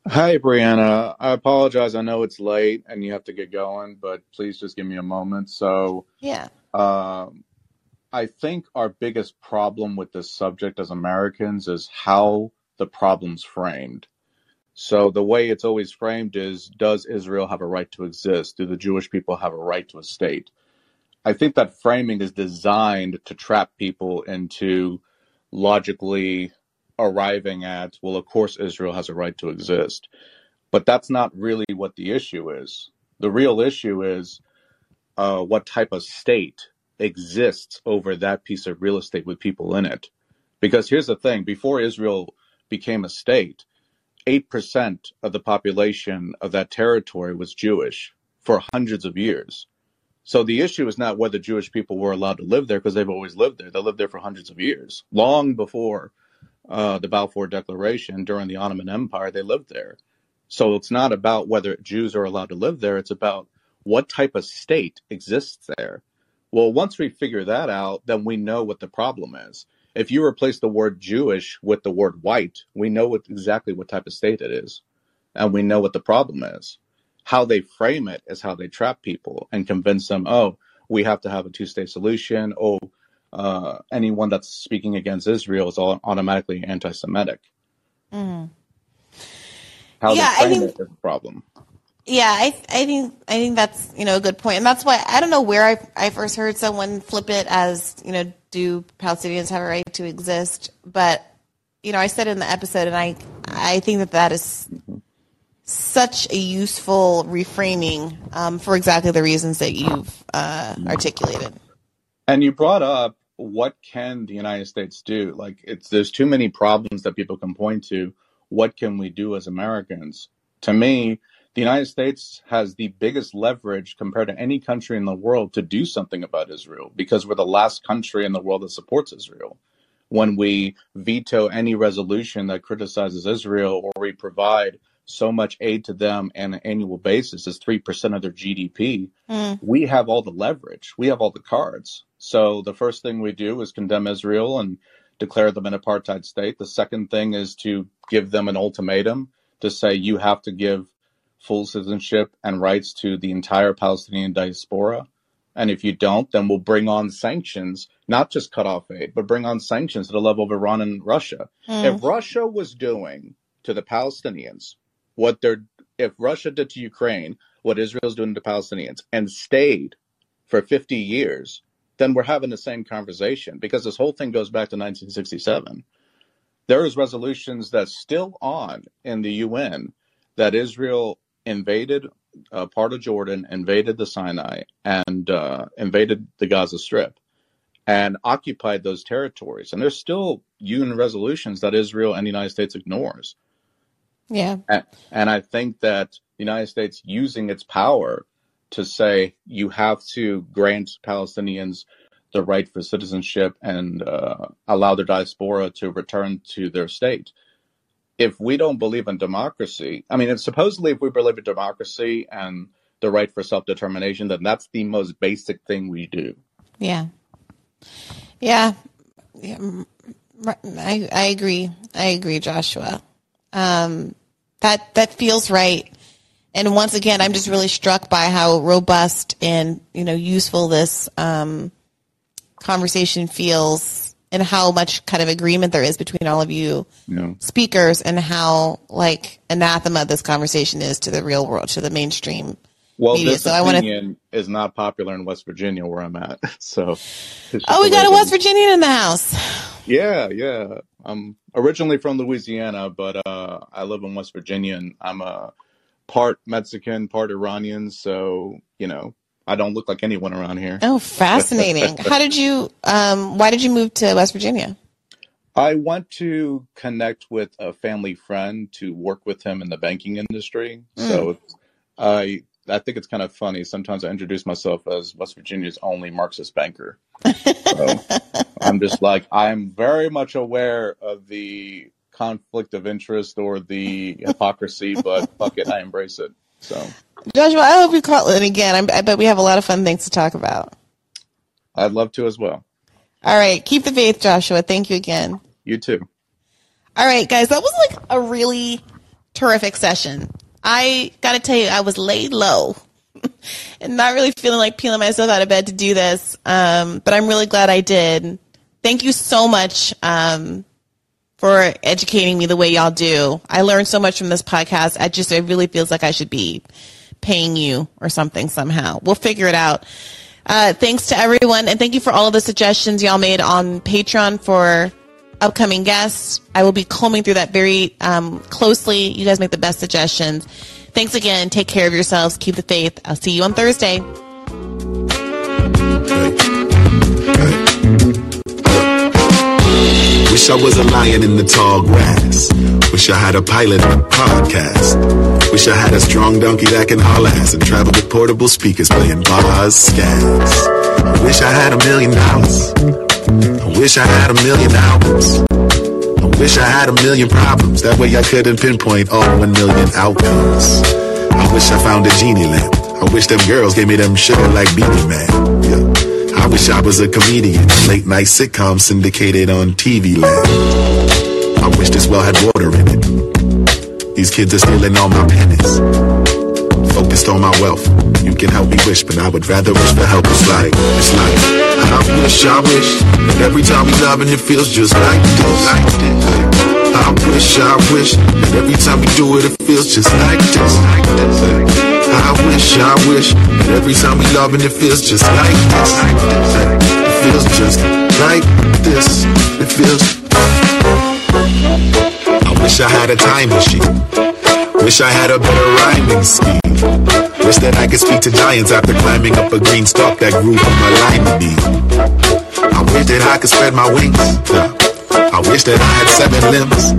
[SPEAKER 11] Hi, Briahna. I apologize. I know it's late and you have to get going, but please just give me a moment. So,
[SPEAKER 2] Yeah.
[SPEAKER 11] um, I think our biggest problem with this subject as Americans is how the problem's framed. So, the way it's always framed is Does Israel have a right to exist? Do the Jewish people have a right to a state? I think that framing is designed to trap people into logically arriving at, well, of course, Israel has a right to exist. But that's not really what the issue is. The real issue is uh, what type of state exists over that piece of real estate with people in it. Because here's the thing before Israel became a state, 8% of the population of that territory was Jewish for hundreds of years. So the issue is not whether Jewish people were allowed to live there because they've always lived there. They lived there for hundreds of years, long before uh, the Balfour Declaration during the Ottoman Empire. They lived there. So it's not about whether Jews are allowed to live there. It's about what type of state exists there. Well, once we figure that out, then we know what the problem is. If you replace the word Jewish with the word white, we know what, exactly what type of state it is, and we know what the problem is. How they frame it is how they trap people and convince them, oh, we have to have a two state solution. Oh, uh, anyone that's speaking against Israel is all automatically anti Semitic.
[SPEAKER 2] Mm.
[SPEAKER 11] How
[SPEAKER 2] Yeah,
[SPEAKER 11] they
[SPEAKER 2] I
[SPEAKER 11] frame
[SPEAKER 2] think
[SPEAKER 11] it is the problem.
[SPEAKER 2] Yeah, I I think I think that's you know a good point, and that's why I don't know where I I first heard someone flip it as you know do Palestinians have a right to exist, but you know I said in the episode, and I I think that that is such a useful reframing um, for exactly the reasons that you've uh, articulated.
[SPEAKER 11] And you brought up what can the United States do? Like it's there's too many problems that people can point to. What can we do as Americans? To me, the United States has the biggest leverage compared to any country in the world to do something about Israel because we're the last country in the world that supports Israel. When we veto any resolution that criticizes Israel or we provide so much aid to them on an annual basis as 3% of their GDP,
[SPEAKER 2] Mm.
[SPEAKER 11] we have all the leverage. We have all the cards. So the first thing we do is condemn Israel and declare them an apartheid state. The second thing is to give them an ultimatum to say you have to give full citizenship and rights to the entire Palestinian diaspora. And if you don't, then we'll bring on sanctions, not just cut off aid, but bring on sanctions to the level of Iran and Russia.
[SPEAKER 2] Mm.
[SPEAKER 11] If Russia was doing to the Palestinians what they're, if Russia did to Ukraine what Israel's doing to Palestinians and stayed for 50 years, then we're having the same conversation because this whole thing goes back to 1967. There is resolutions that's still on in the UN that Israel invaded uh, part of Jordan, invaded the Sinai, and uh, invaded the Gaza Strip, and occupied those territories. And there's still UN resolutions that Israel and the United States ignores.
[SPEAKER 2] Yeah.
[SPEAKER 11] And, and I think that the United States using its power to say you have to grant Palestinians the right for citizenship and uh, allow their diaspora to return to their state. If we don't believe in democracy, I mean, if supposedly if we believe in democracy and the right for self determination, then that's the most basic thing we do.
[SPEAKER 2] Yeah. Yeah. yeah. I, I agree. I agree, Joshua. Um, that, that feels right. And once again, I'm just really struck by how robust and, you know, useful this, um, conversation feels and how much kind of agreement there is between all of you
[SPEAKER 11] Yeah.
[SPEAKER 2] speakers and how like anathema this conversation is to the real world, to the mainstream
[SPEAKER 11] Well,
[SPEAKER 2] media.
[SPEAKER 11] this
[SPEAKER 2] So I want to.
[SPEAKER 11] opinion is not popular in West Virginia, where I'm at. So,
[SPEAKER 2] Oh, we got a West. Virginian in the house.
[SPEAKER 11] Yeah, yeah. I'm originally from Louisiana, but uh, I live in West Virginia, and I'm a part Mexican, part Iranian. So, you know, I don't look like anyone around here.
[SPEAKER 2] Oh, fascinating. How did you? Um, why did you move to West Virginia?
[SPEAKER 11] I want to connect with a family friend to work with him in the banking industry.
[SPEAKER 2] Mm.
[SPEAKER 11] So I I think it's kind of funny. Sometimes I introduce myself as West Virginia's only Marxist banker. So I'm just like I'm very much aware of the conflict of interest or the hypocrisy, but fuck it, I embrace it. So
[SPEAKER 2] Joshua, I hope you call in again. I'm, I bet we have a lot of fun things to talk about.
[SPEAKER 11] I'd love to as well.
[SPEAKER 2] All right, keep the faith, Joshua. Thank you again.
[SPEAKER 11] You too.
[SPEAKER 2] All right, guys, that was like a really terrific session. I got to tell you, I was laid low and not really feeling like peeling myself out of bed to do this. Um, but I'm really glad I did. Thank you so much um, for educating me the way y'all do. I learned so much from this podcast. I just, it really feels like I should be paying you or something somehow. We'll figure it out. Uh, thanks to everyone, and thank you for all of the suggestions y'all made on Patreon for upcoming guests. I will be combing through that very um, closely. You guys make the best suggestions. Thanks again. Take care of yourselves. Keep the faith. I'll see you on Thursday.
[SPEAKER 1] Wish I was a lion in the tall grass. Wish I had a pilot and a podcast. Wish I had a strong donkey that can haul ass and travel with portable speakers playing bars, scats. I wish I had a million dollars. I wish I had a million albums. I wish I had a million problems. That way I couldn't pinpoint all one million outcomes. I wish I found a genie lamp. I wish them girls gave me them sugar like Beenie Man. Yeah. I wish I was a comedian. Late night sitcom syndicated on TV land. I wish this well had water in it. These kids are stealing all my pennies. Focused on my wealth. You can help me wish, but I would rather wish for help. It's like, it's like, I wish, I wish. And every time we love and it feels just like this. Like this. I wish, I wish. And every time we do it, it feels just like this. Like this. I wish, I wish. that every time we love and it feels just like this. It feels just like this. It feels. I wish I had a time machine. Wish I had a better rhyming scheme. Wish that I could speak to giants after climbing up a green stalk that grew from a lima bean. I wish that I could spread my wings. I wish that I had seven limbs.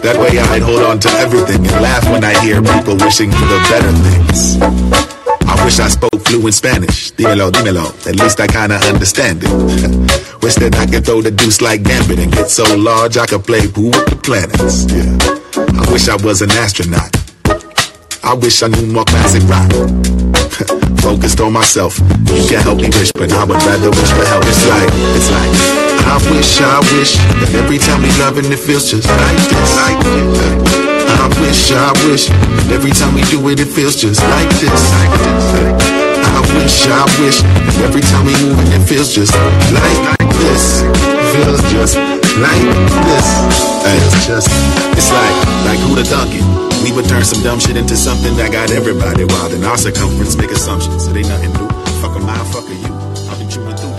[SPEAKER 1] That way I'd hold on to everything and laugh when I hear people wishing for the better things. I wish I spoke fluent Spanish. Dímelo, dímelo. At least I kinda understand it. wish that I could throw the deuce like Gambit and get so large I could play Who with the planets. Yeah. I wish I was an astronaut. I wish I knew more classic rock. Focused on myself. You can't help me wish, but I would rather wish for help. It's like, it's like, I wish, I wish that every time we love and it feels just like this. I wish, I wish that every time we do it, it feels just like this. I wish, I wish that every time we move it, it feels just like, this. Feels just like this. It's just, it's like, like who the Duncan. We would turn some dumb shit into something that got everybody wild in our circumference. Make assumptions, it ain't nothing new. Fuck a mile, fuck a you.